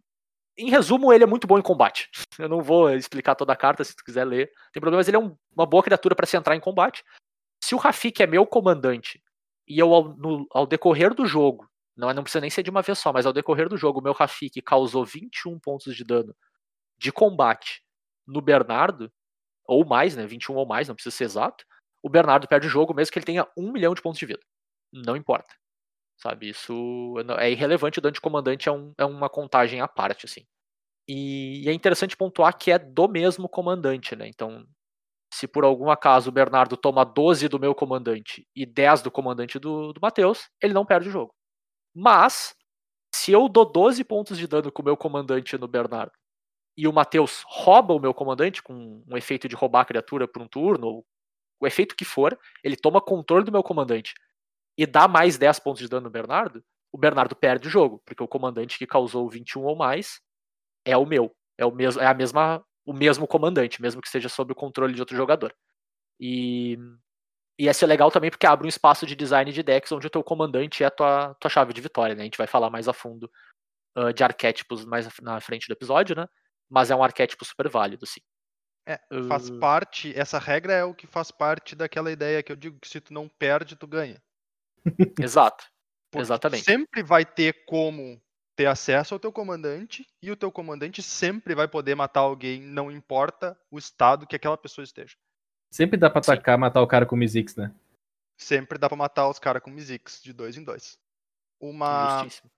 em resumo, ele é muito bom em combate. Eu não vou explicar toda a carta, se tu quiser ler. Tem problema, mas ele é um- uma boa criatura para se entrar em combate. Se o Rafik é meu comandante, e eu, ao, no- ao decorrer do jogo, não, não precisa nem ser de uma vez só, mas ao decorrer do jogo, o meu Rafik causou 21 pontos de dano de combate no Bernardo, ou mais, né? 21 ou mais, não precisa ser exato. O Bernardo perde o jogo, mesmo que ele tenha um milhão de pontos de vida. Não importa. Sabe, isso é irrelevante, o dano de comandante é, um- é uma contagem à parte, assim. E, e é interessante pontuar que é do mesmo comandante, né? Então, se por algum acaso o Bernardo toma 12 do meu comandante e 10 do comandante do, do Matheus, ele não perde o jogo. Mas, se eu dou 12 pontos de dano com o meu comandante no Bernardo e o Matheus rouba o meu comandante com um efeito de roubar a criatura por um turno, ou o efeito que for, ele toma controle do meu comandante e dá mais 10 pontos de dano no Bernardo, o Bernardo perde o jogo, porque o comandante que causou 21 ou mais é o meu. É o mesmo, é a mesma, o mesmo comandante, mesmo que seja sob o controle de outro jogador. E, e esse é legal também porque abre um espaço de design de decks onde o teu comandante é a tua, tua chave de vitória, né? A gente vai falar mais a fundo ah, de arquétipos mais na frente do episódio, né? Mas é um arquétipo super válido, sim. É, faz Uh. parte, essa regra é o que faz parte daquela ideia que eu digo que se tu não perde, tu ganha. Exato. Porque Exatamente. Sempre vai ter como ter acesso ao teu comandante e o teu comandante sempre vai poder matar alguém, não importa o estado que aquela pessoa esteja. Sempre dá pra Sim. atacar, matar o cara com Mizix, né? Sempre dá pra matar os caras com Mizix, de dois em dois. Uma, Justíssimo.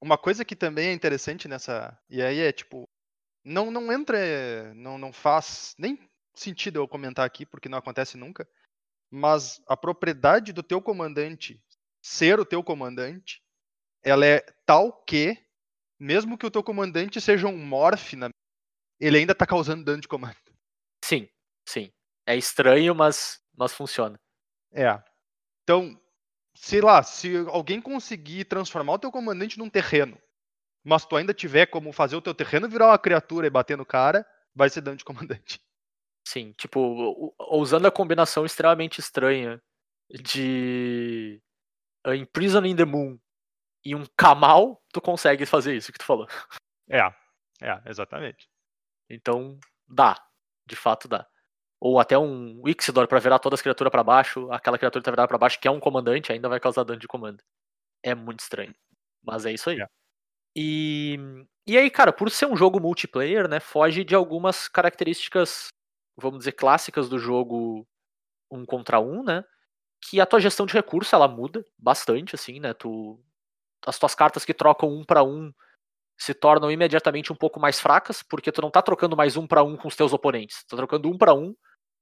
uma coisa que também é interessante nessa. E aí é tipo. Não, não entra. Não, não faz nem sentido eu comentar aqui, porque não acontece nunca. Mas a propriedade do teu comandante ser o teu comandante, ela é tal que, mesmo que o teu comandante seja um morph, na- ele ainda tá causando dano de comando. Sim, sim. É estranho, mas, mas funciona. É. Então, sei lá, se alguém conseguir transformar o teu comandante num terreno, mas tu ainda tiver como fazer o teu terreno virar uma criatura e bater no cara, vai ser dano de comandante. Sim, tipo, usando a combinação extremamente estranha de Imprison in the Moon e um Kamal, tu consegue fazer isso que tu falou. É, É, exatamente. Então, dá. De fato dá. Ou até um Ixidor pra virar todas as criaturas pra baixo, aquela criatura que tá virada pra baixo, que é um comandante, ainda vai causar dano de comando. É muito estranho. Mas é isso aí. É. E, e aí, cara, por ser um jogo multiplayer, né, foge de algumas características, vamos dizer, clássicas do jogo um contra um, né? Que a tua gestão de recurso ela muda bastante, assim, né? Tu, as tuas cartas que trocam um para um se tornam imediatamente um pouco mais fracas, porque tu não tá trocando mais um para um com os teus oponentes. Tu tá trocando um para um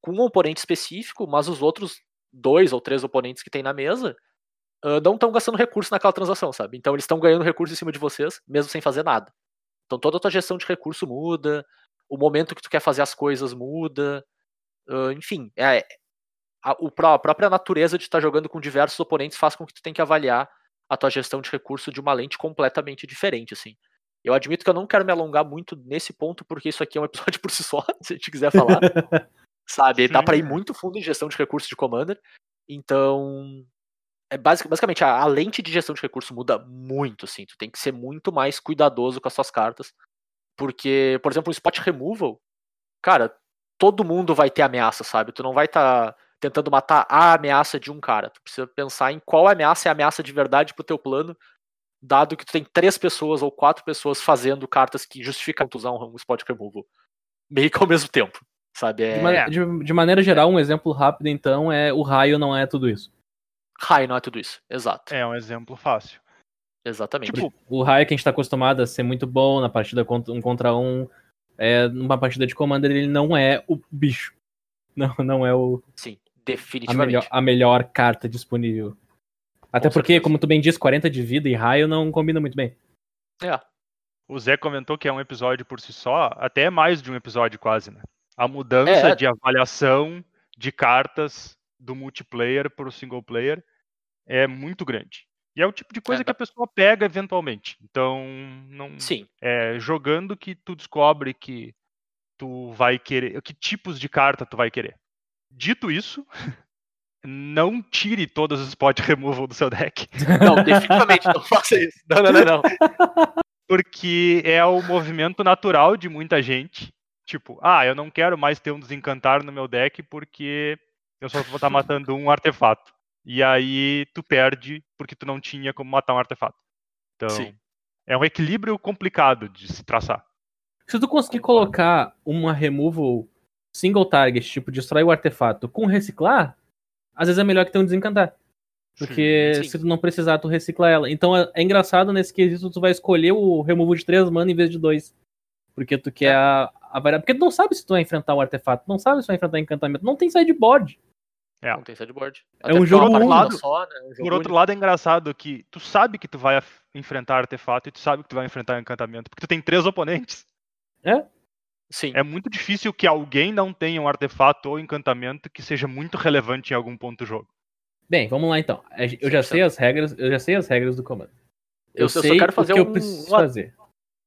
com um oponente específico, mas os outros dois ou três oponentes que tem na mesa ah, não estão gastando recurso naquela transação, sabe? Então eles estão ganhando recurso em cima de vocês, mesmo sem fazer nada. Então toda a tua gestão de recurso muda, o momento que tu quer fazer as coisas muda. Uh, enfim, é, a, o, a própria natureza de estar jogando com diversos oponentes faz com que tu tenha que avaliar a tua gestão de recurso de uma lente completamente diferente, assim. Eu admito que eu não quero me alongar muito nesse ponto, porque isso aqui é um episódio por si só, se a gente quiser falar. sabe? Dá para ir muito fundo em gestão de recursos de Commander. Então, é basic, basicamente a, a, lente de gestão de recurso muda muito, assim. Tu tem que ser muito mais cuidadoso com as suas cartas. Porque, por exemplo, o spot removal, cara, todo mundo vai ter ameaça, sabe? Tu não vai estar tá tentando matar a ameaça de um cara. Tu precisa pensar em qual ameaça é a ameaça de verdade pro teu plano, dado que tu tem três pessoas ou quatro pessoas fazendo cartas que justificam tu usar um spot removal. Meio que ao mesmo tempo, sabe? É... De, de, de maneira geral, um exemplo rápido, então, é o raio não é tudo isso. Raio não é tudo isso, exato. É um exemplo fácil. Exatamente. Tipo, o raio que a gente tá acostumado a ser muito bom na partida um contra um, é, numa partida de Commander, ele não é o bicho. Não, não é o. Sim, definitivamente. A melhor, a melhor carta disponível. Até Com porque, certeza. como tu bem diz, 40 de vida e raio não combina muito bem. É. O Zé comentou que é um episódio por si só, até é mais de um episódio quase, né? A mudança é. de avaliação de cartas do multiplayer para o single player é muito grande. E é o tipo de coisa é, que a pessoa pega eventualmente. Então, não Sim. é jogando que tu descobre que tu vai querer, que tipos de carta tu vai querer. Dito isso, não tire todos os spot removal do seu deck. Não, definitivamente não faça isso. Não, não, não, não. Porque é o movimento natural de muita gente. Tipo, ah, eu não quero mais ter um desencantar no meu deck porque eu só vou estar matando um artefato. E aí tu perde porque tu não tinha como matar um artefato. Então, Sim. é um equilíbrio complicado de se traçar. Se tu conseguir colocar uma removal single target, tipo, destrói o artefato com reciclar, às vezes é melhor que ter um desencantar. Porque sim, sim. se tu não precisar, tu recicla ela. Então é, é, engraçado nesse quesito, tu vai escolher o removal de 3 mana em vez de 2. Porque tu quer é. a, a variável. Porque tu não sabe se tu vai enfrentar o artefato, não sabe se vai enfrentar encantamento. Não tem sideboard. É. Não tem sideboard. É um jogo único. Lado, só, né? um jogo por outro lado, é engraçado que tu sabe que tu vai enfrentar artefato e tu sabe que tu vai enfrentar encantamento, porque tu tem três oponentes. É? Sim. É muito difícil que alguém não tenha um artefato ou encantamento que seja muito relevante em algum ponto do jogo. Bem, vamos lá então. Eu já sei as regras, eu já sei as regras do comando. Eu, eu sei só quero fazer o que um, eu preciso um, fazer.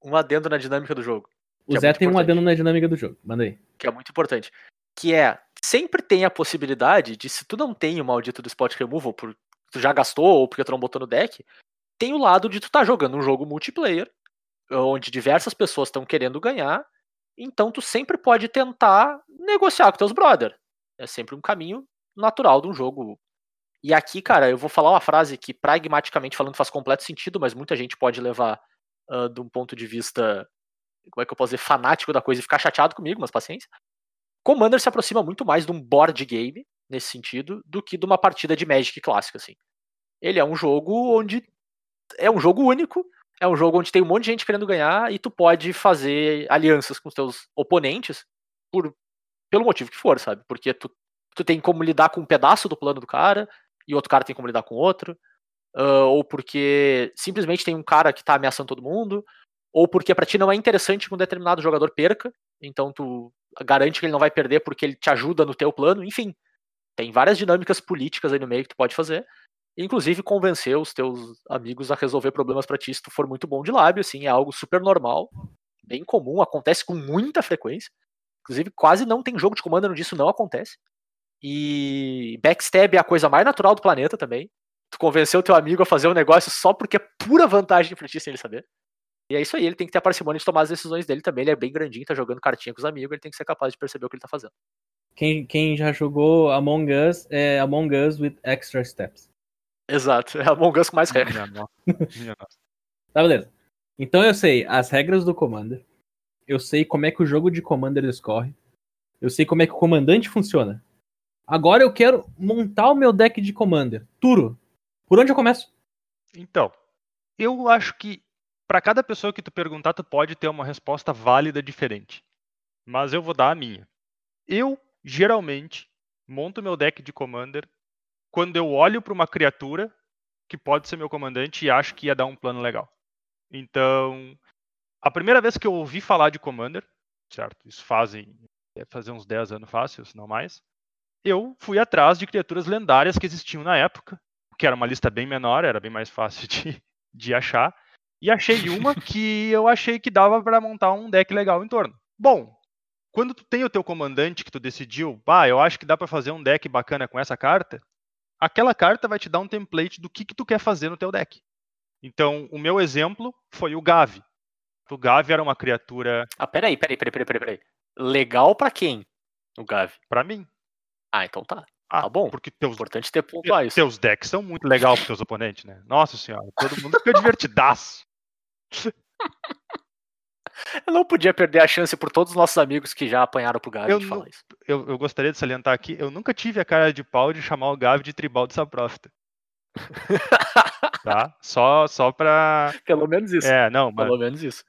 Um adendo na dinâmica do jogo. O é Zé é tem importante. um adendo na dinâmica do jogo. Manda aí. Que é muito importante. Que é sempre tem a possibilidade de, se tu não tem o maldito do spot removal, por tu já gastou ou porque tu não botou no deck, tem o lado de tu tá jogando um jogo multiplayer, onde diversas pessoas estão querendo ganhar, então tu sempre pode tentar negociar com teus brother. É sempre um caminho natural de um jogo. E aqui, cara, eu vou falar uma frase que pragmaticamente falando faz completo sentido, mas muita gente pode levar uh, de um ponto de vista, como é que eu posso dizer, fanático da coisa e ficar chateado comigo, mas paciência. Commander se aproxima muito mais de um board game, nesse sentido, do que de uma partida de Magic clássica, assim. Ele é um jogo onde é um jogo único, é um jogo onde tem um monte de gente querendo ganhar e tu pode fazer alianças com os teus oponentes por pelo motivo que for, sabe? Porque tu, tu tem como lidar com um pedaço do plano do cara e outro cara tem como lidar com outro, uh, ou porque simplesmente tem um cara que tá ameaçando todo mundo, ou porque para ti não é interessante que um determinado jogador perca, então tu garante que ele não vai perder porque ele te ajuda no teu plano, enfim. Tem várias dinâmicas políticas aí no meio que tu pode fazer. Inclusive convencer os teus amigos a resolver problemas para ti se tu for muito bom de lábio, assim, é algo super normal, bem comum, acontece com muita frequência. Inclusive, quase não tem jogo de comando onde isso não acontece. E backstab é a coisa mais natural do planeta também. Tu convenceu o teu amigo a fazer um negócio só porque é pura vantagem pra ti sem ele saber. E é isso aí, ele tem que ter a parcimônia de tomar as decisões dele também. Ele é bem grandinho, tá jogando cartinha com os amigos, ele tem que ser capaz de perceber o que ele tá fazendo. Quem, quem já jogou Among Us é Among Us with Extra Steps. Exato, é Among Us com mais regras. tá, beleza. Então eu sei as regras do Commander. Eu sei como é que o jogo de Commander escorre. Eu sei como é que o comandante funciona. Agora eu quero montar o meu deck de Commander. Turo, por onde eu começo? Então, eu acho que para cada pessoa que tu perguntar, tu pode ter uma resposta válida diferente. Mas eu vou dar a minha. Eu, geralmente, monto meu deck de Commander quando eu olho para uma criatura que pode ser meu comandante e acho que ia dar um plano legal. Então, a primeira vez que eu ouvi falar de Commander certo? Isso fazem fazer uns 10 anos fácil, se não mais. Eu fui atrás de criaturas lendárias que existiam na época, que era uma lista bem menor, era bem mais fácil de, de achar. E achei uma que eu achei que dava para montar um deck legal em torno. Bom, quando tu tem o teu comandante que tu decidiu, bah, eu acho que dá para fazer um deck bacana com essa carta, aquela carta vai te dar um template do que, que tu quer fazer no teu deck. Então, o meu exemplo foi o Gavi. O Gavi era uma criatura. Ah, peraí, peraí, peraí, peraí, peraí. Legal pra quem? O Gavi. Pra mim. Ah, então tá. Ah, Tá bom. Porque teus, Importante ter pontuar isso. teus decks são muito legais pros teus oponentes, né? Nossa senhora, todo mundo fica divertidaço. Eu não podia perder a chance por todos os nossos amigos que já apanharam pro Gavi Eu de falar isso. Eu, eu gostaria de salientar aqui, eu nunca tive a cara de pau de chamar o Gavi de tribal de Saprófita. Tá? Só, só pra. Pelo menos isso. É, não, mas Pelo menos isso.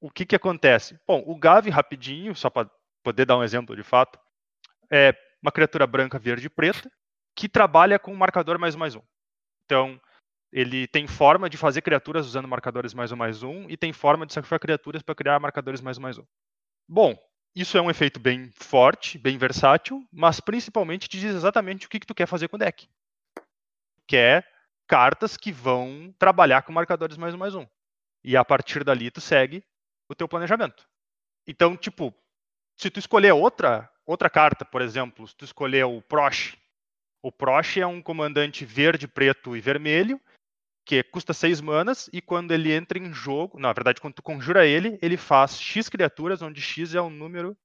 o que que acontece? Bom, o Gavi, rapidinho, só para poder dar um exemplo de fato, é uma criatura branca, verde e preta que trabalha com marcador mais um mais um. Então, ele tem forma de fazer criaturas usando marcadores mais um mais um e tem forma de sacrificar criaturas para criar marcadores mais um mais um. Bom, isso é um efeito bem forte, bem versátil, mas principalmente te diz exatamente o que, que tu quer fazer com o deck. Quer cartas que vão trabalhar com marcadores mais um mais um. E a partir dali tu segue o teu planejamento. Então, tipo, se tu escolher outra outra carta, por exemplo, se tu escolher o Prosh, o Prosh é um comandante verde, preto e vermelho, que custa 6 manas, e quando ele entra em jogo, na verdade, quando tu conjura ele, ele faz X criaturas, onde X é o número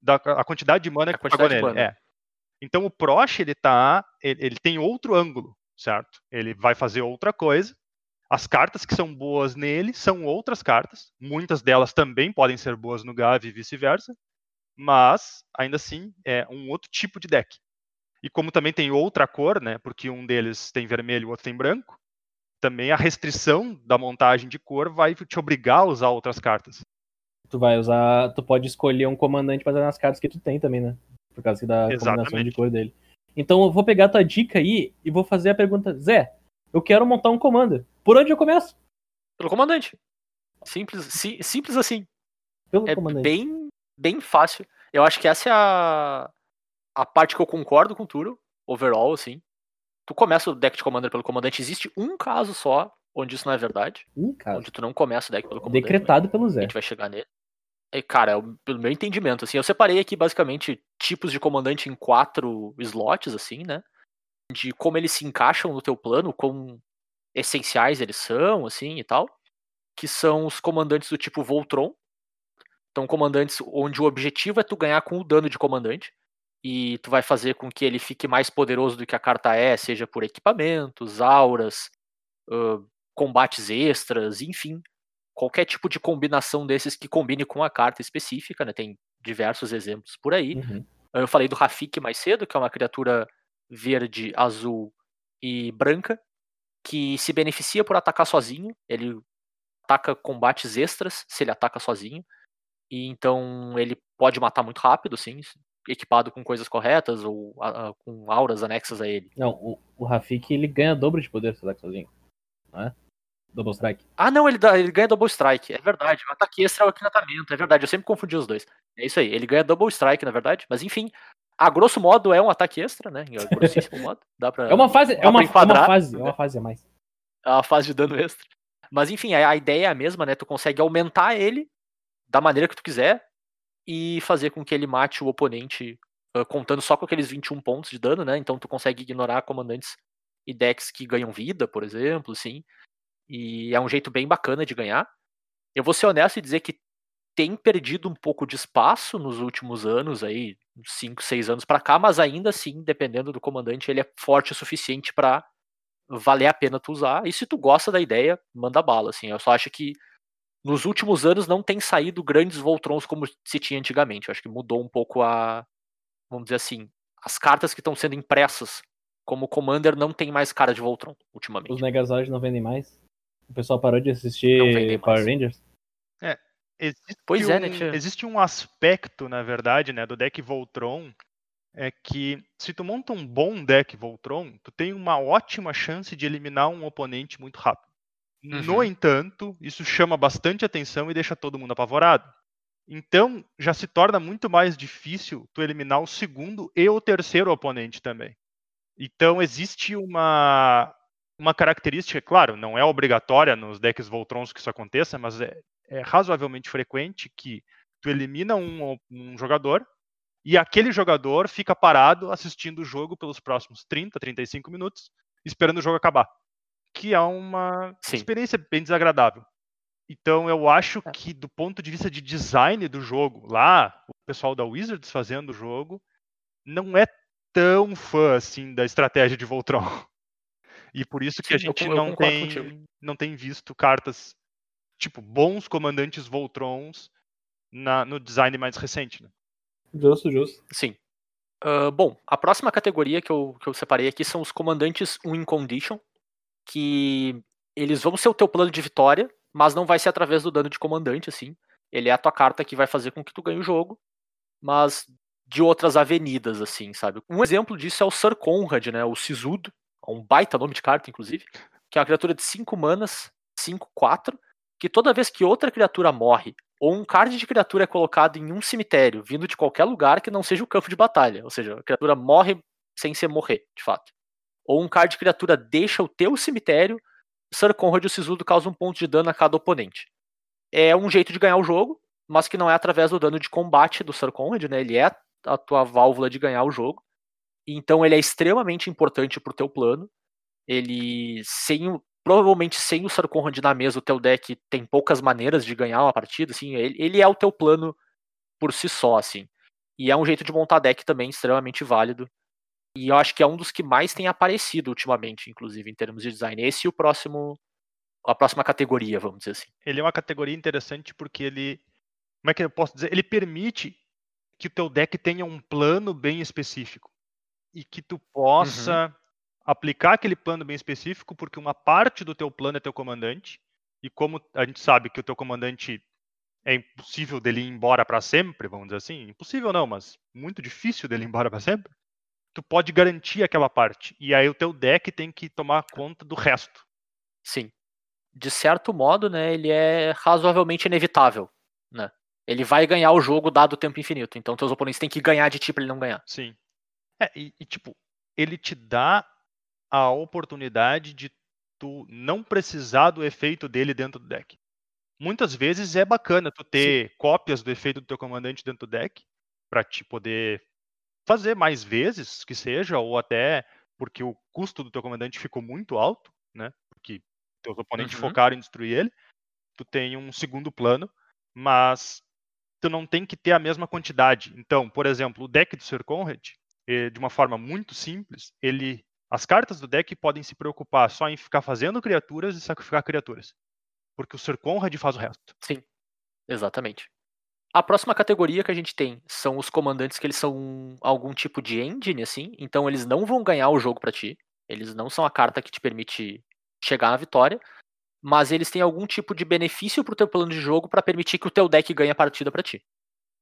da a quantidade de mana que pagou nele. É. Então o Prosh, ele tá. Ele, ele tem outro ângulo, certo? Ele vai fazer outra coisa. As cartas que são boas nele são outras cartas. Muitas delas também podem ser boas no Gavi e vice-versa. Mas, ainda assim, é um outro tipo de deck. E como também tem outra cor, né? Porque um deles tem vermelho e o outro tem branco, também a restrição da montagem de cor vai te obrigar a usar outras cartas. Tu vai usar. Tu pode escolher um comandante baseado nas cartas que tu tem também, né? Por causa da combinação de Exatamente. cor dele. Então eu vou pegar tua dica aí e vou fazer a pergunta, Zé, eu quero montar um commander. Por onde eu começo? Pelo comandante. Simples, si- simples assim. Pelo É comandante. bem, bem fácil. Eu acho que essa é a, a parte que eu concordo com o Turo, overall, assim. Tu começa o deck de Commander pelo comandante. Existe um caso só onde isso não é verdade. Ih, cara. Onde tu não começa o deck pelo comandante. Decretado pelo mas A Zé. gente vai chegar nele. E, cara, eu- pelo meu entendimento, assim, eu separei aqui basicamente tipos de comandante em quatro slots, assim, né? De como eles se encaixam no teu plano, quão essenciais eles são, assim, e tal. Que são os comandantes do tipo Voltron. Então, comandantes onde o objetivo é tu ganhar com o dano de comandante. E tu vai fazer com que ele fique mais poderoso do que a carta é, seja por equipamentos, auras, ãh, combates extras, enfim qualquer tipo de combinação desses que combine com a carta específica, né? Tem diversos exemplos por aí. Uhum. Eu falei do Rafik mais cedo, que é uma criatura verde, azul e branca, que se beneficia por atacar sozinho. Ele ataca combates extras se ele ataca sozinho. E então ele pode matar muito rápido, assim, equipado com coisas corretas ou com auras anexas a ele. Não, o, o Rafik ele ganha dobro de poder se ataca sozinho. Não é? Double Strike. Ah, não, ele, dá- ele ganha Double Strike, é verdade. O ataque extra é o aquilatamento, é verdade. Eu sempre confundi os dois. É isso aí, ele ganha Double Strike, na verdade. Mas enfim, a grosso modo é um ataque extra, né? Em grossíssimo modo. Dá pra. É uma fase, é uma, é uma enquadrar. fase, é uma fase a mais. É uma fase de dano extra. Mas enfim, a, a ideia é a mesma, né? Tu consegue aumentar ele da maneira que tu quiser e fazer com que ele mate o oponente ah, contando só com aqueles 21 pontos de dano, né? Então tu consegue ignorar comandantes e decks que ganham vida, por exemplo, assim. E é um jeito bem bacana de ganhar. Eu vou ser honesto e dizer que tem perdido um pouco de espaço nos últimos anos aí, 5, 6 anos pra cá, mas ainda assim, dependendo do comandante, ele é forte o suficiente pra valer a pena tu usar. E se tu gosta da ideia, manda bala, assim. Eu só acho que nos últimos anos não tem saído grandes Voltrons como se tinha antigamente. Eu acho que mudou um pouco a, vamos dizer assim, as cartas que estão sendo impressas como Commander não tem mais cara de Voltron ultimamente. Os Megazords não vendem mais. O pessoal parou de assistir mais. Power Rangers. Existe Pois um, é, né, tia? Existe um aspecto, na verdade, né, do deck Voltron, é que se tu monta um bom deck Voltron, tu tem uma ótima chance de eliminar um oponente muito rápido. No Uhum. entanto, isso chama bastante atenção e deixa todo mundo apavorado. Então, já se torna muito mais difícil tu eliminar o segundo e o terceiro oponente também. Então, existe uma, uma característica, claro, não é obrigatória nos decks Voltrons que isso aconteça, mas é, é razoavelmente frequente que tu elimina um, um jogador e aquele jogador fica parado assistindo o jogo pelos próximos 30, 35 minutos, esperando o jogo acabar. Que é uma Sim. experiência bem desagradável. Então eu acho É. que do ponto de vista de design do jogo, lá, o pessoal da Wizards fazendo o jogo, não é tão fã assim da estratégia de Voltron. E por isso que a Sim, eu gente con- eu não tem, contigo. não tem visto cartas, tipo, bons comandantes Voltrons na, no design mais recente. Né? Justo, justo. Sim. Ah, bom, a próxima categoria que eu, que eu separei aqui são os comandantes win condition, que eles vão ser o teu plano de vitória, mas não vai ser através do dano de comandante, assim. Ele é a tua carta que vai fazer com que tu ganhe o jogo, mas de outras avenidas, assim, sabe? Um exemplo disso é o Sir Conrad, né? O Sisudo, um baita nome de carta, inclusive, que é uma criatura de 5 manas, 5, 4, que toda vez que outra criatura morre, ou um card de criatura é colocado em um cemitério, vindo de qualquer lugar que não seja o campo de batalha, ou seja, a criatura morre sem ser morrer, de fato. Ou um card de criatura deixa o teu cemitério, Sir Conrad e o Sisudo causam um ponto de dano a cada oponente. É um jeito de ganhar o jogo, mas que não é através do dano de combate do Sir Conrad, né? Ele é a tua válvula de ganhar o jogo. Então ele é extremamente importante pro teu plano. Ele sem provavelmente sem o Sir Conrad na mesa, o teu deck tem poucas maneiras de ganhar uma partida, assim, ele, ele é o teu plano por si só, assim. E é um jeito de montar deck também extremamente válido. E eu acho que é um dos que mais tem aparecido ultimamente, inclusive, em termos de design. Esse e o próximo. A próxima categoria, vamos dizer assim. Ele é uma categoria interessante porque ele, como é que eu posso dizer? Ele permite que o teu deck tenha um plano bem específico e que tu possa aplicar aquele plano bem específico, porque uma parte do teu plano é teu comandante e como a gente sabe que o teu comandante é impossível dele ir embora para sempre, vamos dizer assim, impossível não, mas muito difícil dele ir embora para sempre. Tu pode garantir aquela parte e aí o teu deck tem que tomar conta do resto. Sim. De certo modo, né, ele é razoavelmente inevitável, né? Ele vai ganhar o jogo dado o tempo infinito. Então teus oponentes têm que ganhar de ti pra ele não ganhar. Sim. É, e, e, tipo, ele te dá a oportunidade de tu não precisar do efeito dele dentro do deck. Muitas vezes é bacana tu ter cópias do efeito do teu comandante dentro do deck para te poder fazer mais vezes que seja ou até porque o custo do teu comandante ficou muito alto, né? Porque teus oponentes Uhum. focaram em destruir ele. Tu tem um segundo plano, mas tu não tem que ter a mesma quantidade. Então, por exemplo, o deck do Sir Conrad, eh, de uma forma muito simples, ele as cartas do deck podem se preocupar só em ficar fazendo criaturas e sacrificar criaturas. Porque o Sir Conrad faz o resto. Sim, exatamente. A próxima categoria que a gente tem são os comandantes que eles são algum tipo de engine, assim. Então eles não vão ganhar o jogo pra ti. Eles não são a carta que te permite chegar na vitória. Mas eles têm algum tipo de benefício pro teu plano de jogo pra permitir que o teu deck ganhe a partida pra ti.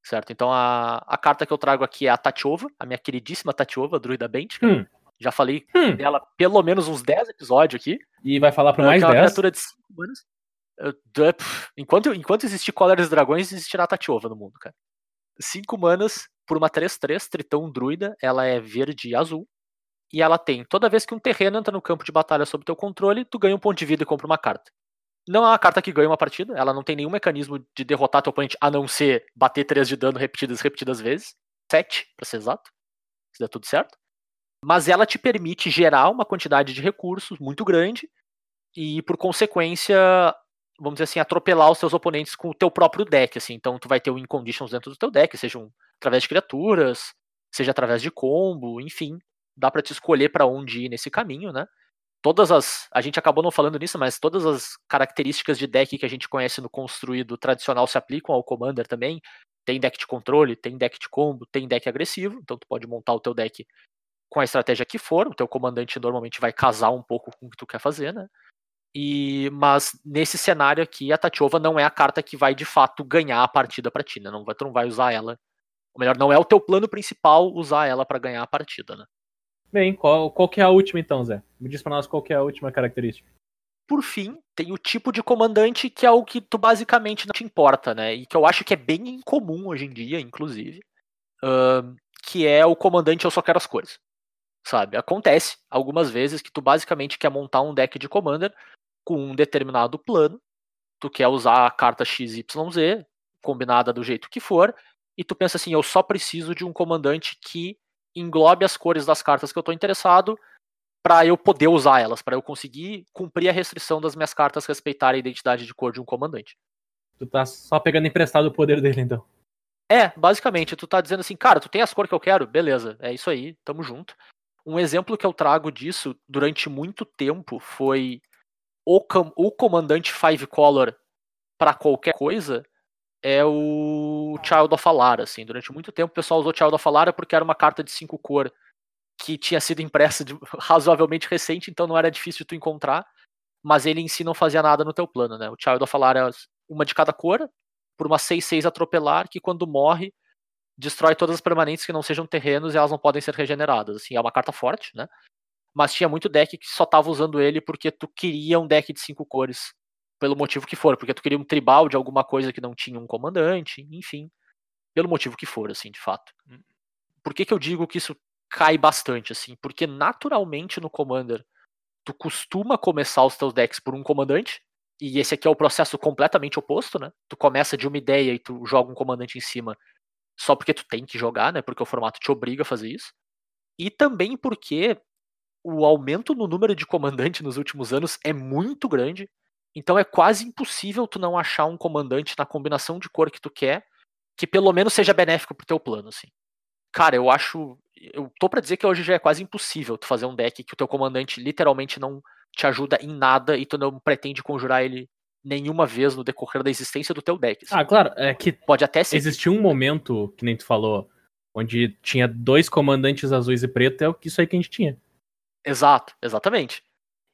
Certo? Então a, a carta que eu trago aqui é a Tatiova, a minha queridíssima Tatiova, druida Bent. Hum. Já falei Hum. dela pelo menos uns 10 episódios aqui. E vai falar para mais é uma 10. criatura de 5 manas. Pff, Enquanto, enquanto existir Cóleras Dragões, existirá Tatiova no mundo, cara. 5 manas por uma 3-3, Tritão Druida. Ela é verde e azul. E ela tem, toda vez que um terreno entra no campo de batalha sob teu controle, tu ganha um ponto de vida e compra uma carta. Não é uma carta que ganha uma partida, ela não tem nenhum mecanismo de derrotar teu oponente, a não ser bater 3 de dano repetidas repetidas vezes. 7, pra ser exato. Se der tudo certo. Mas ela te permite gerar uma quantidade de recursos muito grande e, por consequência, vamos dizer assim, atropelar os teus oponentes com o teu próprio deck, assim. Então tu vai ter win conditions dentro do teu deck, sejam através de criaturas, seja através de combo, enfim, dá pra te escolher pra onde ir nesse caminho, né? Todas as, a gente acabou não falando nisso, mas todas as características de deck que a gente conhece no construído tradicional se aplicam ao Commander também. Tem deck de controle, tem deck de combo, tem deck agressivo, então tu pode montar o teu deck com a estratégia que for, o teu comandante normalmente vai casar um pouco com o que tu quer fazer, né? E, mas nesse cenário aqui, a Tatiova não é a carta que vai de fato ganhar a partida pra ti, né? Não tu não vai usar ela. Ou melhor, não é o teu plano principal usar ela pra ganhar a partida, né? Bem, qual, qual que é a última então, Zé? Me diz pra nós qual que é a última característica. por fim, tem o tipo de comandante que é o que tu basicamente não te importa, né? E que eu acho que é bem incomum hoje em dia, inclusive, uh, que é o comandante eu só quero as cores. Sabe? Acontece algumas vezes que tu basicamente quer montar um deck de commander com um determinado plano, tu quer usar a carta XYZ, combinada do jeito que for, e tu pensa assim, eu só preciso de um comandante que englobe as cores das cartas que eu estou interessado para eu poder usar elas, para eu conseguir cumprir a restrição das minhas cartas respeitarem a identidade de cor de um comandante. Tu tá só pegando emprestado o poder dele, então. É, basicamente, tu tá dizendo assim, cara, tu tem as cores que eu quero? Beleza, é isso aí, tamo junto. Um exemplo que eu trago disso durante muito tempo foi o, o comandante Five Color para qualquer coisa é o Child of Alara, assim. Durante muito tempo o pessoal usou Child of Alara porque era uma carta de cinco cor que tinha sido impressa de, razoavelmente recente, então não era difícil de tu encontrar, mas ele em si não fazia nada no teu plano, né? O Child of Alara é uma de cada cor, por uma 6-6 atropelar, que quando morre, destrói todas as permanentes que não sejam terrenos e elas não podem ser regeneradas. Assim, é uma carta forte, né? Mas tinha muito deck que só tava usando ele porque tu queria um deck de cinco cores pelo motivo que for, porque tu queria um tribal de alguma coisa que não tinha um comandante, enfim, pelo motivo que for, assim, de fato. Hum. Por que, que eu digo que isso cai bastante, assim? Porque naturalmente no Commander tu costuma começar os teus decks por um comandante, e esse aqui é o processo completamente oposto, né? Tu começa de uma ideia e tu joga um comandante em cima só porque tu tem que jogar, né? Porque o formato te obriga a fazer isso. E também porque o aumento no número de comandante nos últimos anos é muito grande. Então é quase impossível tu não achar um comandante na combinação de cor que tu quer que pelo menos seja benéfico pro teu plano, assim. Cara, eu acho. Eu tô pra dizer que hoje já é quase impossível tu fazer um deck que o teu comandante literalmente não te ajuda em nada e tu não pretende conjurar ele nenhuma vez no decorrer da existência do teu deck. Assim. Ah, claro, é que pode até ser. Existiu um momento, que nem tu falou, onde tinha dois comandantes azuis e preto, é isso aí que a gente tinha. Exato, exatamente.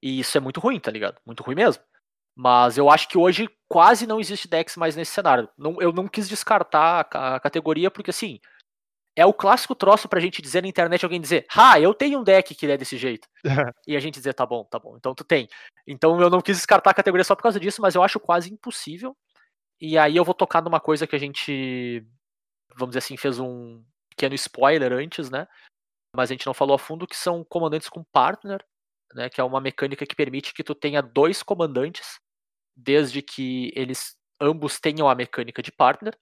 E isso é muito ruim, tá ligado? Muito ruim mesmo. Mas eu acho que hoje quase não existe decks mais nesse cenário. Não, eu não quis descartar a, a categoria, porque assim, é o clássico troço pra gente dizer na internet, alguém dizer, ah, eu tenho um deck que é desse jeito. e a gente dizer, tá bom, tá bom, então tu tem. Então eu não quis descartar a categoria só por causa disso, mas eu acho quase impossível. E aí eu vou tocar numa coisa que a gente, vamos dizer assim, fez um pequeno spoiler antes, né? Mas a gente não falou a fundo que são comandantes com partner, né? Que é uma mecânica que permite que tu tenha dois comandantes, desde que eles ambos tenham a mecânica de partner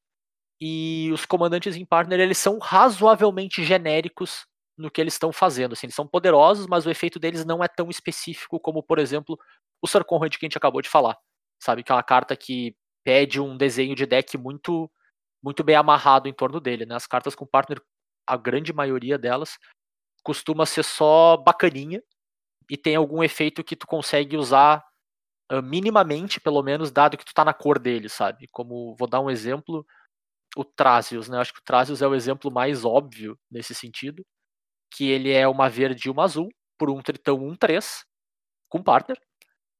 e os comandantes em partner eles são razoavelmente genéricos no que eles estão fazendo. Assim, eles são poderosos, mas o efeito deles não é tão específico como, por exemplo, o Sir Conrad que a gente acabou de falar. Sabe, que é uma carta que pede um desenho de deck muito muito bem amarrado em torno dele. Né? As cartas com partner, a grande maioria delas, costuma ser só bacaninha e tem algum efeito que tu consegue usar uh, minimamente, pelo menos, dado que tu tá na cor dele, sabe? Como, vou dar um exemplo, o Trásios, né? Acho que o Trásios é o exemplo mais óbvio nesse sentido, que ele é uma verde e uma azul por um tritão 1-3 com partner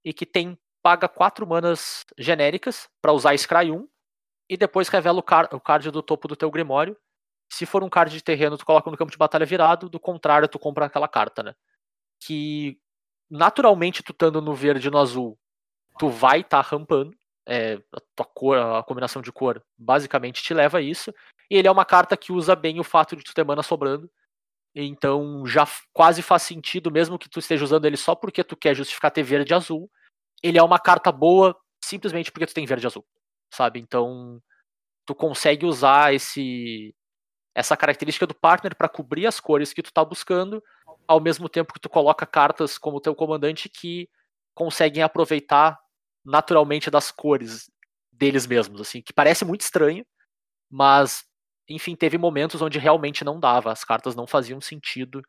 e que tem paga quatro manas genéricas para usar Scry 1 e depois revela o, car o card do topo do teu Grimório. Se for um card de terreno, tu coloca no campo de batalha virado, do contrário, tu compra aquela carta, né? Que naturalmente tu estando no verde e no azul, tu vai estar tá rampando, é, a tua cor, a combinação de cor basicamente te leva a isso. E ele é uma carta que usa bem o fato de tu ter mana sobrando. Então já quase faz sentido, mesmo que tu esteja usando ele só porque tu quer justificar ter verde e azul. Ele é uma carta boa simplesmente porque tu tem verde e azul, sabe? Então tu consegue usar esse essa característica do partner para cobrir as cores que tu tá buscando, ao mesmo tempo que tu coloca cartas como teu comandante que conseguem aproveitar naturalmente das cores deles mesmos, assim, que parece muito estranho, mas enfim, teve momentos onde realmente não dava, as cartas não faziam sentido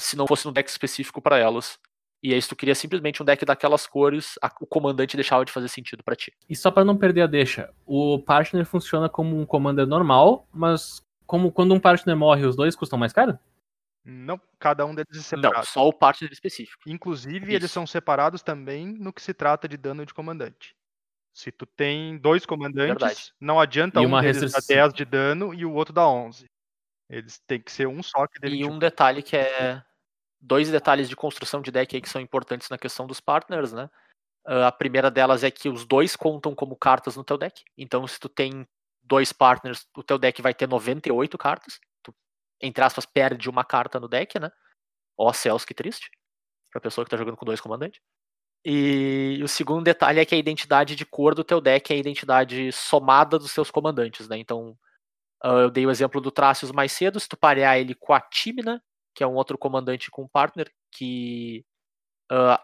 se não fosse um deck específico para elas. E aí, se tu queria simplesmente um deck daquelas cores, a, o comandante deixava de fazer sentido para ti. E só para não perder a deixa, o partner funciona como um commander normal, mas como quando um partner morre, os dois custam mais caro? Não, cada um deles é separado. Não, só o partner específico. Inclusive, Isso. eles são separados também no que se trata de dano de comandante. Se tu tem dois comandantes, Verdade. não adianta e um deles restrição. dar 10 de dano e o outro dar 11. Eles têm que ser um só que deve E um detalhe que é dois detalhes de construção de deck aí que são importantes na questão dos partners, né? Uh, a primeira delas é que os dois contam como cartas no teu deck. Então, se tu tem dois partners, o teu deck vai ter 98 cartas. Tu, entre aspas, perde uma carta no deck, né? Ó céus, que triste. Pra pessoa que tá jogando com dois comandantes. E o segundo detalhe é que a identidade de cor do teu deck é a identidade somada dos seus comandantes, né? Então, uh, eu dei o exemplo do Tracius mais cedo. Se tu parear ele com a Timina, que é um outro comandante com partner, que uh,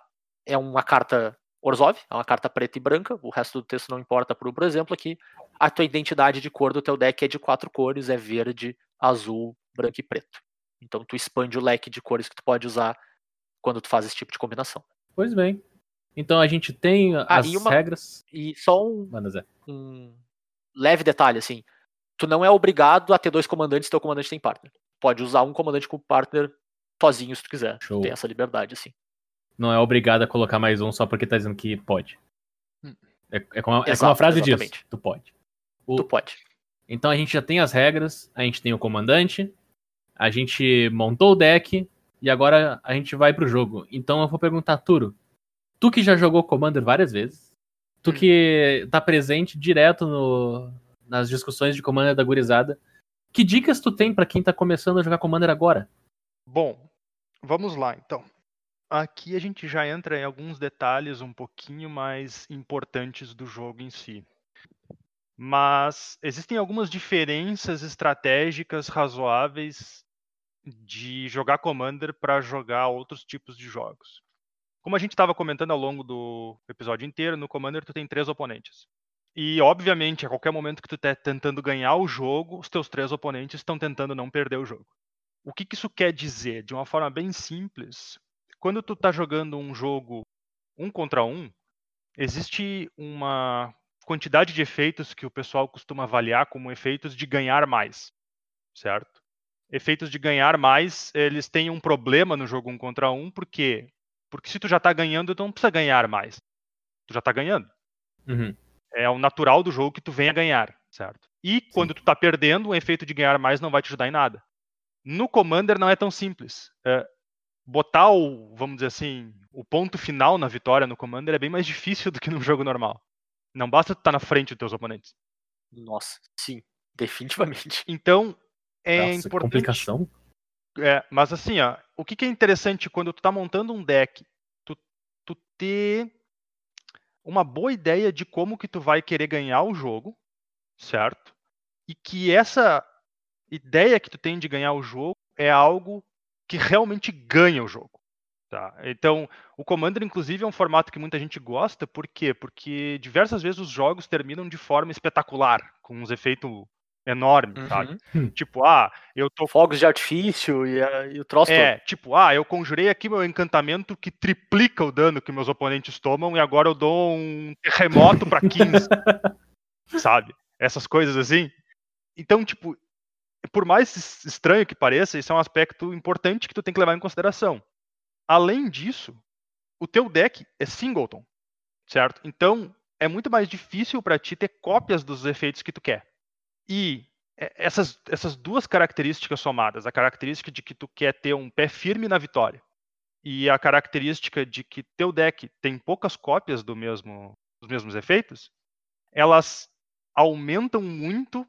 é uma carta Orzhov, é uma carta preta e branca, o resto do texto não importa por, por exemplo, aqui a tua identidade de cor do teu deck é de quatro cores, é verde, azul, branco e preto. Então tu expande o leque de cores que tu pode usar quando tu faz esse tipo de combinação. Pois bem. Então a gente tem Ah, as e uma- regras. E só um, Zé. um leve detalhe, assim, tu não é obrigado a ter dois comandantes se teu comandante tem partner. Pode usar um comandante com partner sozinho se tu quiser. Show. Tem essa liberdade, assim. Não é obrigado a colocar mais um só porque tá dizendo que pode. Hum. É, é como, a- é como a Exato, frase diz. exatamente. Tu pode. O- Tu pode. Então a gente já tem as regras, a gente tem o comandante, a gente montou o deck e agora a gente vai pro jogo. Então eu vou perguntar, Turo, tu que já jogou Commander várias vezes, tu Hum. que tá presente direto no- nas discussões de Commander da gurizada, que dicas tu tem pra quem tá começando a jogar Commander agora? Bom, vamos lá então. Aqui a gente já entra em alguns detalhes um pouquinho mais importantes do jogo em si. Mas existem algumas diferenças estratégicas razoáveis de jogar Commander para jogar outros tipos de jogos. Como a gente estava comentando ao longo do episódio inteiro, no Commander tu tem três oponentes. E, obviamente, a qualquer momento que tu tá tentando ganhar o jogo, os teus três oponentes estão tentando não perder o jogo. O que, que isso quer dizer? De uma forma bem simples, quando tu tá jogando um jogo um contra um, existe uma quantidade de efeitos que o pessoal costuma avaliar como efeitos de ganhar mais, certo? Efeitos de ganhar mais, eles têm um problema no jogo um contra um, por quê? Porque se tu já tá ganhando, tu não precisa ganhar mais. Tu já tá ganhando Uhum. é o natural do jogo que tu venha ganhar, certo? E quando tu tá perdendo, o efeito de ganhar mais não vai te ajudar em nada. No Commander não é tão simples. É, botar o, vamos dizer assim, o ponto final na vitória no Commander é bem mais difícil do que num jogo normal. Não basta tu estar na frente dos teus oponentes. Nossa, sim, definitivamente. Então, é Nossa, que importante. complicação. É, mas assim, ó, o que, que é interessante quando tu tá montando um deck, tu, tu ter uma boa ideia de como que tu vai querer ganhar o jogo, certo? E que essa ideia que tu tem de ganhar o jogo é algo que realmente ganha o jogo. Tá? Então, o Commander, inclusive, é um formato que muita gente gosta, por quê? Porque diversas vezes os jogos terminam de forma espetacular, com uns efeitos enormes, sabe? Uhum. Tipo, ah, eu tô Fogos de artifício e, a- e o troço é, tipo, ah, eu conjurei aqui meu encantamento que triplica o dano que meus oponentes tomam e agora eu dou um terremoto pra 15. sabe? Essas coisas assim. Então, tipo, por mais es- estranho que pareça, isso é um aspecto importante que tu tem que levar em consideração. Além disso, o teu deck é singleton, certo? Então, é muito mais difícil pra ti ter cópias dos efeitos que tu quer. E essas, essas duas características somadas, a característica de que tu quer ter um pé firme na vitória e a característica de que teu deck tem poucas cópias do mesmo, dos mesmos efeitos, elas aumentam muito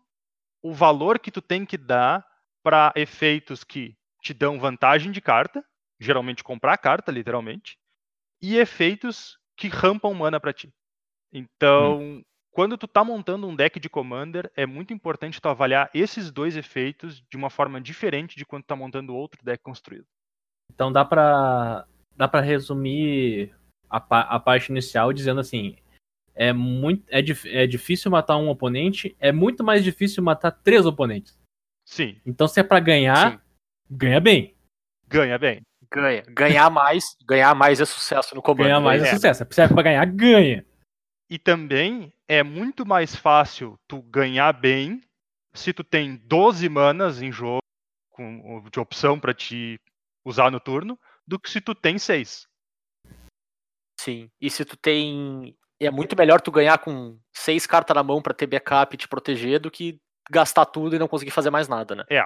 o valor que tu tem que dar para efeitos que te dão vantagem de carta, geralmente comprar carta, literalmente, e efeitos que rampam mana para ti. Então, quando tu tá montando um deck de Commander, é muito importante tu avaliar esses dois efeitos de uma forma diferente de quando tu tá montando outro deck construído. Então dá pra, dá pra resumir a, a parte inicial dizendo assim: é, muito, é, é difícil matar um oponente, é muito mais difícil matar três oponentes. Sim, Então se é pra ganhar, Sim. ganha bem. ganha bem. ganha. Ganhar mais, ganhar mais é sucesso no comando. Ganha mais é é. sucesso. Se é pra ganhar, ganha. E também é muito mais fácil tu ganhar bem se tu tem 12 manas em jogo com, de opção para te usar no turno, do que se tu tem 6. Sim. E se tu tem. É muito melhor tu ganhar com seis cartas na mão pra ter backup e te proteger do que gastar tudo e não conseguir fazer mais nada, né? É,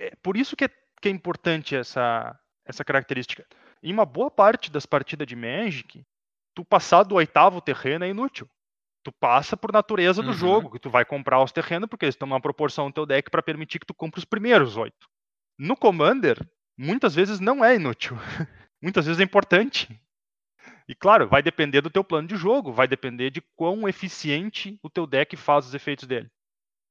é por isso que é, que é importante essa, essa característica. Em uma boa parte das partidas de Magic, tu passar do oitavo terreno é inútil. Tu passa por natureza do Uhum. jogo, que tu vai comprar os terrenos porque eles estão numa proporção no teu deck para permitir que tu compre os primeiros oito. No Commander, muitas vezes não é inútil. muitas vezes é importante. E claro, vai depender do teu plano de jogo, vai depender de quão eficiente o teu deck faz os efeitos dele.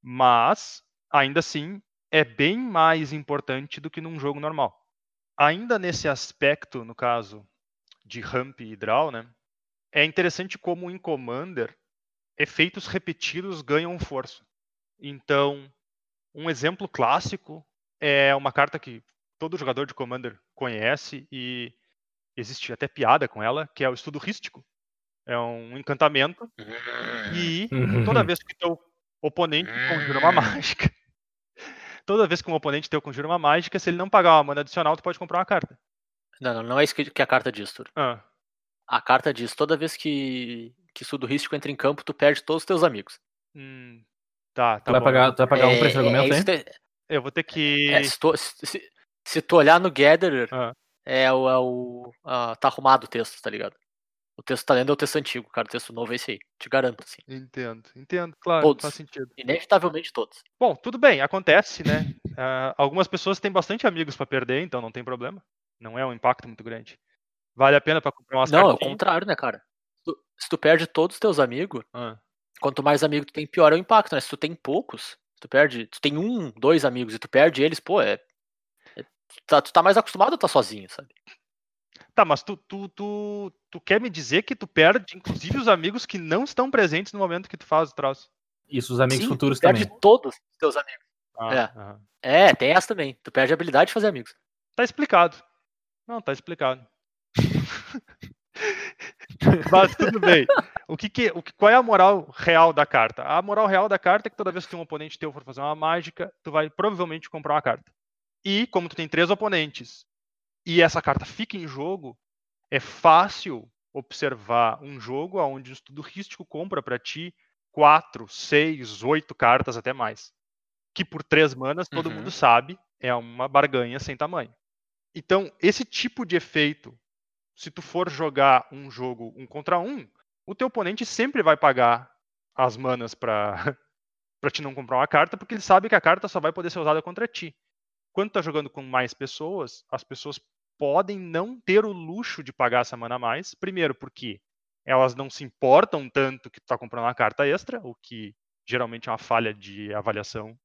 Mas, ainda assim, é bem mais importante do que num jogo normal. Ainda nesse aspecto, no caso de ramp e draw, né? É interessante como em Commander efeitos repetidos ganham força. Então, um exemplo clássico é uma carta que todo jogador de Commander conhece e existe até piada com ela, que é o estudo rístico. É um encantamento e toda vez que teu oponente conjura uma mágica, toda vez que um oponente teu conjura uma mágica, se ele não pagar uma mana adicional, tu pode comprar uma carta. Não, não, não é isso que a carta diz, Tur. Ah, A carta diz, toda vez que, que estudo rístico entra em campo, tu perde todos os teus amigos. hum, tá, Tu tá vai bom. pagar, tu vai pagar um pra esse É- é argumento isso aí? que- Eu vou ter que. é, se, tu, se- se- se tu olhar no Gatherer, Ah. É o. É o ah, tá arrumado o texto, tá ligado? O texto tá lendo é o texto antigo, cara. O texto novo é esse aí. Te garanto, assim. Entendo, entendo, claro, Todos. faz sentido. Inevitavelmente todos. Bom, tudo bem, acontece, né? Ah, algumas pessoas têm bastante amigos pra perder, então não tem problema. Não é um impacto muito grande. Vale a pena pra comprar umas Não, é o contrário, né, cara? Se tu, se tu perde todos os teus amigos, Ah, quanto mais amigo tu tem, pior é o impacto, né? Se tu tem poucos, se tu perde. Tu tem um, dois amigos e tu perde eles, pô, é. Tu, tá, tu tá mais acostumado a estar sozinho, sabe? Tá, mas tu, tu, tu, tu quer me dizer que tu perde, inclusive, os amigos que não estão presentes no momento que tu faz o troço? Isso, os amigos Sim, futuros tu perde também. todos os teus amigos. Ah, É. É, tem essa também. Tu perde a habilidade de fazer amigos. Tá explicado. Não, tá explicado. Mas tudo bem. O que que, o que, qual é a moral real da carta? A moral real da carta é que toda vez que um oponente teu for fazer uma mágica, tu vai provavelmente comprar uma carta. E como tu tem três oponentes e essa carta fica em jogo, é fácil observar um jogo onde o estudo rístico compra para ti quatro, seis, oito cartas até mais. Que por três manas todo Uhum. mundo sabe é uma barganha sem tamanho. Então, esse tipo de efeito, se tu for jogar um jogo um contra um, o teu oponente sempre vai pagar as manas pra, pra te não comprar uma carta, porque ele sabe que a carta só vai poder ser usada contra ti. Quando tá jogando com mais pessoas, as pessoas podem não ter o luxo de pagar essa mana a mais. Primeiro, porque elas não se importam tanto que tu tá comprando uma carta extra, o que geralmente é uma falha de avaliação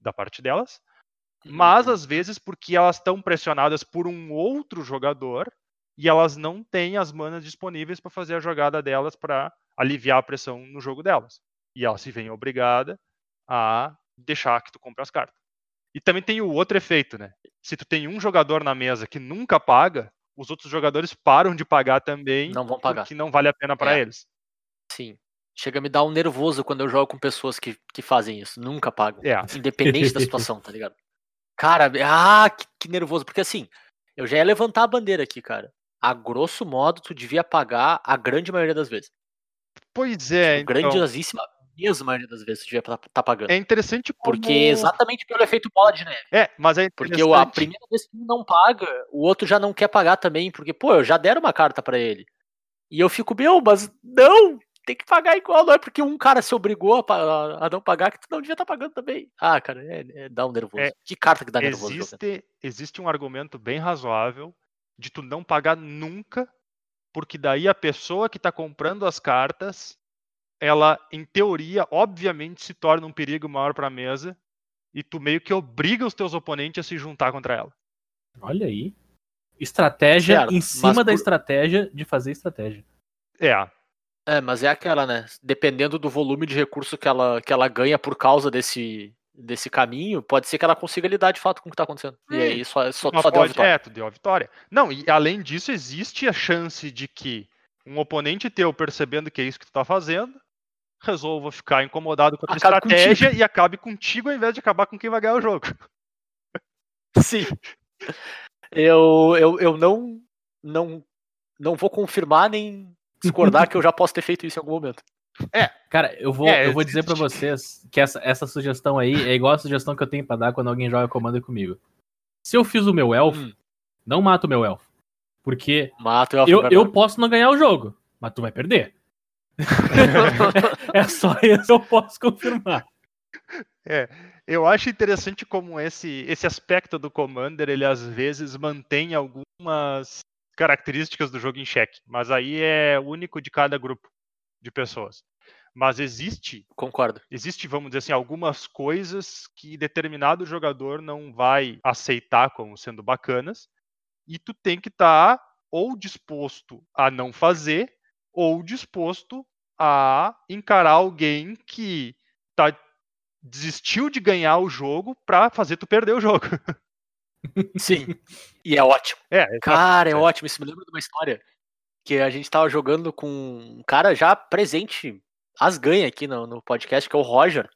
da parte delas mas Uhum. às vezes porque elas estão pressionadas por um outro jogador e elas não têm as manas disponíveis para fazer a jogada delas para aliviar a pressão no jogo delas. E elas se veem obrigada a deixar que tu compre as cartas. E também tem o outro efeito, né? Se tu tem um jogador na mesa que nunca paga, os outros jogadores param de pagar também, Não vão pagar. porque não vale a pena para É. eles. Sim. Chega a me dar um nervoso quando eu jogo com pessoas que, que fazem isso. Nunca pagam. É. Independente da situação, tá ligado? Cara, ah, que, que nervoso. Porque assim, eu já ia levantar a bandeira aqui, cara. A grosso modo, tu devia pagar a grande maioria das vezes. Pois é, Tipo, então, grandiosíssima mesma maioria das vezes devia estar tá pagando. é interessante como... Porque exatamente pelo efeito bola de neve. É, mas é Porque o- a primeira vez que um não paga, o outro já não quer pagar também, porque, pô, eu já deram uma carta pra ele. E eu fico, meu, mas não, tem que pagar igual, não é porque um cara se obrigou a, a não pagar que tu não devia estar pagando também. Ah, cara, é, é- dá um nervoso. É, que carta que dá nervoso? existe, existe um argumento bem razoável de tu não pagar nunca, porque daí a pessoa que está comprando as cartas, ela, em teoria, obviamente se torna um perigo maior para a mesa, e tu meio que obriga os teus oponentes a se juntar contra ela. Olha aí. Estratégia Certo, em cima da por- estratégia de fazer estratégia. É, É, mas é aquela, né? Dependendo do volume de recurso que ela, que ela ganha por causa desse, desse caminho, pode ser que ela consiga lidar de fato com o que tá acontecendo. E Hum, aí só, só, só deu a pode- vitória. É, tu deu a vitória. Não, e além disso, existe a chance de que um oponente teu, percebendo que é isso que tu tá fazendo, resolva ficar incomodado com a tua Acabe estratégia e acabe contigo ao invés de acabar com quem vai ganhar o jogo. Sim. Eu, eu, eu não, não, não vou confirmar nem discordar que eu já posso ter feito isso em algum momento. Cara, eu vou, É, eu vou dizer pra existe. vocês que essa, essa sugestão aí é igual a sugestão que eu tenho pra dar quando alguém joga Commander comigo. Se eu fiz o meu elfo, Hum. não mata o meu elfo. Porque Mato eu, eu, eu posso não ganhar o jogo. mas tu vai perder. é só isso eu posso confirmar. É, eu acho interessante como esse, esse aspecto do Commander, ele às vezes mantém algumas características do jogo em xeque, mas aí é único de cada grupo de pessoas. Mas existe, Concordo. existe, vamos dizer assim, algumas coisas que determinado jogador não vai aceitar como sendo bacanas, e tu tem que estar ou disposto a não fazer, ou disposto a encarar alguém que tá, desistiu de ganhar o jogo pra fazer tu perder o jogo. Sim. E é ótimo. É, exato. Cara, é É. ótimo. Isso me lembra de uma história que a gente tava jogando com um cara já presente, as ganha aqui no, no podcast, que é o Roger.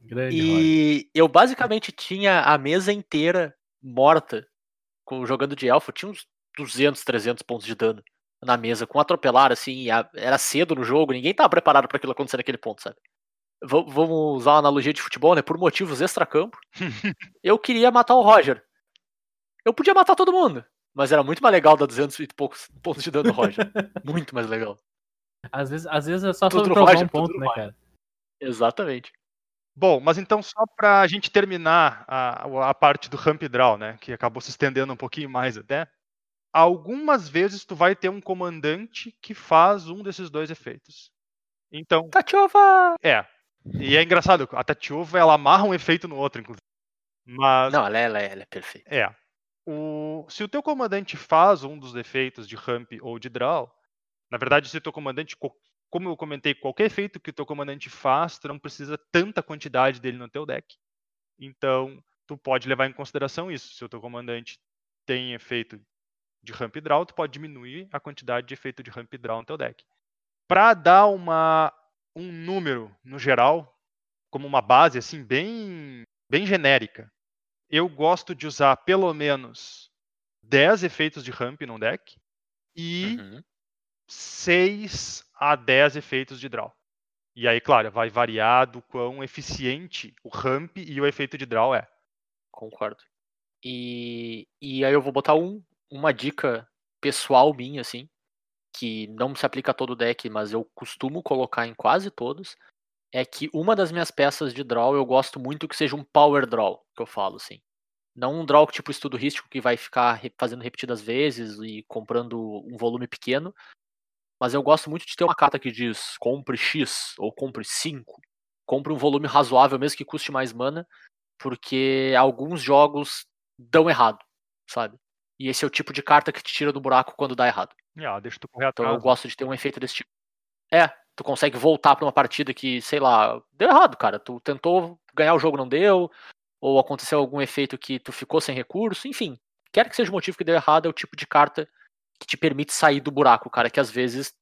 Grande Roger. E eu basicamente tinha a mesa inteira morta com, jogando de elfo. Tinha uns 200, 300 pontos de dano na mesa, com atropelar, assim. e a- Era cedo no jogo, ninguém tava preparado para aquilo acontecer naquele ponto, sabe? Va- Vamos usar uma analogia de futebol, né? Por motivos extracampo. eu queria matar o Roger. Eu podia matar todo mundo, mas era muito mais legal dar 200 e poucos pontos de dano no Roger. muito mais legal. Às vezes, às vezes é só Tudo sobre provar Roger, um ponto, né, cara? Exatamente. Bom, mas então só pra gente terminar a, a parte do ramp draw, né, que acabou se estendendo um pouquinho mais até, algumas vezes tu vai ter um comandante que faz um desses dois efeitos. Então, Tatiova! é. E é engraçado, a Tatiova, ela amarra um efeito no outro, inclusive. Mas, Não, ela é, ela é, ela é perfeita. é. O, se o teu comandante faz um dos efeitos de ramp ou de draw, na verdade, se o teu comandante, co- como eu comentei, qualquer efeito que o teu comandante faz, tu não precisa tanta quantidade dele no teu deck. Então, tu pode levar em consideração isso. Se o teu comandante tem efeito de ramp draw, tu pode diminuir a quantidade de efeito de ramp draw no teu deck. Para dar uma, um número no geral, como uma base assim bem bem genérica, eu gosto de usar pelo menos 10 efeitos de ramp num deck e Uhum. 6 a 10 efeitos de draw. E aí, claro, vai variar do quão eficiente o ramp e o efeito de draw é. Concordo. E, e aí eu vou botar um, uma dica pessoal minha, assim, que não se aplica a todo deck, mas eu costumo colocar em quase todos, é que uma das minhas peças de draw eu gosto muito que seja um power draw, que eu falo, assim. Não um draw tipo estudo rístico que vai ficar fazendo repetidas vezes e comprando um volume pequeno, mas eu gosto muito de ter uma carta que diz compre X ou compre 5, compre um volume razoável mesmo que custe mais mana, porque alguns jogos dão errado, sabe? E esse é o tipo de carta que te tira do buraco quando dá errado. Ah, deixa tu correr Então atrás. eu gosto de ter um efeito desse tipo. É, tu consegue voltar pra uma partida que, sei lá, deu errado, cara. Tu tentou ganhar o jogo, não deu, ou aconteceu algum efeito que tu ficou sem recurso, enfim. Quer que seja o motivo que deu errado, é o tipo de carta que te permite sair do buraco, cara, que às vezes.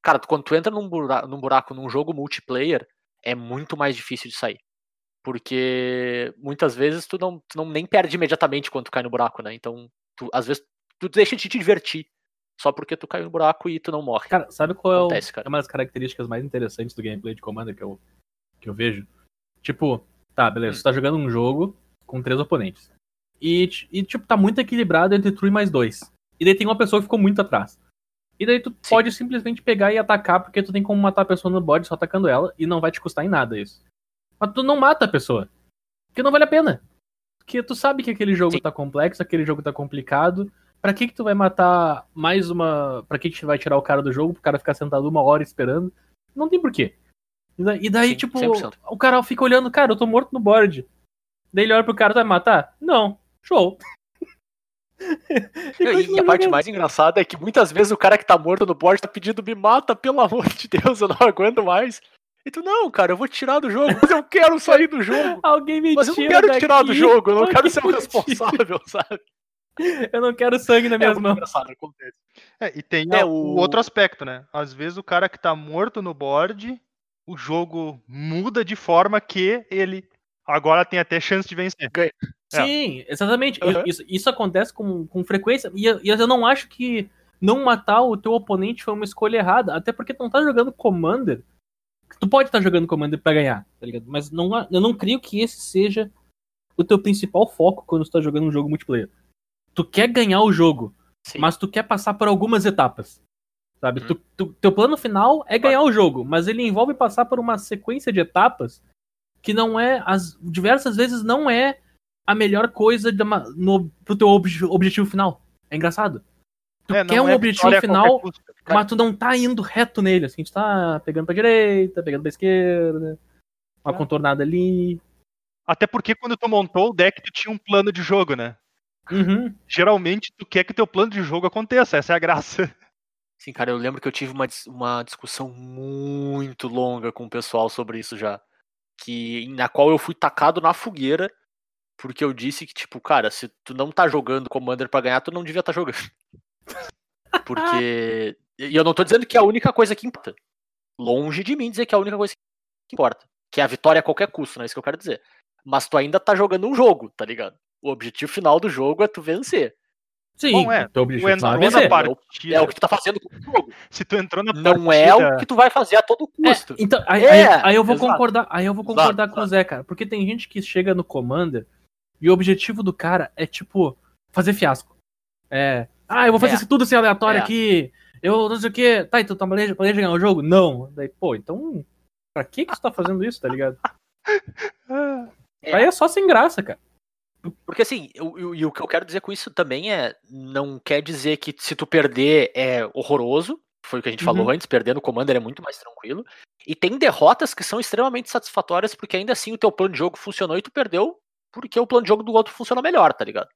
Cara, quando tu entra num buraco, num buraco num jogo multiplayer, é muito mais difícil de sair. Porque muitas vezes tu não, tu não nem perde imediatamente quando tu cai no buraco, né? Então, tu, às vezes, tu deixa de te divertir. Só porque tu caiu no buraco e tu não morre. Cara, sabe qual é, o- Acontece, cara. é uma das características mais interessantes do gameplay de Commander que eu, que eu vejo? Tipo, tá, beleza, Hum. você tá jogando um jogo com três oponentes. E, e, tipo, tá muito equilibrado entre tu e mais dois. E daí tem uma pessoa que ficou muito atrás. E daí tu pode simplesmente pegar e atacar, porque tu tem como matar a pessoa no bode só atacando ela, e não vai te custar em nada isso. Mas tu não mata a pessoa. Porque não vale a pena. Porque tu sabe que aquele jogo Sim. tá complexo, aquele jogo tá complicado. Pra que que tu vai matar mais uma. Pra que que tu vai tirar o cara do jogo pro cara ficar sentado uma hora esperando? Não tem porquê. E da- E daí, Sim, tipo, 100%. o cara fica olhando, cara, eu tô morto no board. Daí ele olha pro cara, tu vai me matar? Não. Show. E, continua a parte mais engraçada é que muitas vezes o cara que tá morto no board tá pedindo me mata, pelo amor de Deus, eu não aguento mais. E tu, não, cara, eu vou tirar do jogo, mas eu quero sair do jogo. Alguém me Mas eu não quero te tirar do daqui. jogo, eu não quero Alguém ser o responsável, sabe? Eu não quero sangue nas É mãos. engraçado, acontece. É, e tem É, o... o- outro aspecto, né? Às vezes o cara que tá morto no board, o jogo muda de forma que ele agora tem até chance de vencer. É. Sim, exatamente. Aham. Isso, isso acontece com, com frequência. E, eu- e eu não acho que não matar o teu oponente foi uma escolha errada. Até porque tu não tá jogando Commander. Tu pode estar jogando Commander pra ganhar, tá ligado? Mas não, eu não creio que esse seja o teu principal foco quando tu tá jogando um jogo multiplayer. Tu quer ganhar o jogo, Sim. mas tu quer passar por algumas etapas. Sabe? Uhum. Tu, tu- teu plano final é ganhar o jogo, mas ele envolve passar por uma sequência de etapas que não é, as diversas vezes não é a melhor coisa de uma- no, pro teu obje- objetivo final. É engraçado. Tu É, não quer um é objetivo a final, custo. mas tu não tá indo reto nele, assim, tu tá pegando pra direita, pegando pra esquerda, uma É. contornada ali. Até porque quando tu montou o deck, tu tinha um plano de jogo, né? Uhum. Geralmente tu quer que teu plano de jogo aconteça, essa é a graça. Sim, cara, eu lembro que eu tive uma, uma discussão muito longa com o pessoal sobre isso já. Que, na qual eu fui tacado na fogueira, porque eu disse que, tipo, cara, se tu não tá jogando Commander pra ganhar, tu não devia estar jogando. Porque. E eu não tô dizendo que é a única coisa que importa. Longe de mim dizer que é a única coisa que importa. Que é a vitória a qualquer custo, não é isso que eu quero dizer. Mas tu ainda tá jogando um jogo, tá ligado? O objetivo final do jogo é tu vencer. Sim, Bom, é, teu Tu objetivo final é entrou vencer. na partida. É o que tu tá fazendo com o jogo. Se tu entrou na Não é partida- o que tu vai fazer a todo custo. É, então, aí, É, aí- aí eu vou exato. concordar, aí eu vou Exato, concordar com o exato. Zé, cara, porque tem gente que chega no Commander e o objetivo do cara é tipo fazer fiasco. É, ah, eu vou fazer É. isso tudo assim aleatório É. aqui. Eu não sei o que. Tá, então tu planeja, planeja ganhar o jogo? Não. Daí, pô, então pra que que tu tá fazendo isso, tá ligado? É. Aí é só sem graça, cara. Porque assim, e o que eu quero dizer com isso também é, não quer dizer que se tu perder é horroroso, foi o que a gente Uhum. falou antes, perder no Commander é muito mais tranquilo. E tem derrotas que são extremamente satisfatórias, porque ainda assim o teu plano de jogo funcionou e tu perdeu porque o plano de jogo do outro funcionou melhor, tá ligado?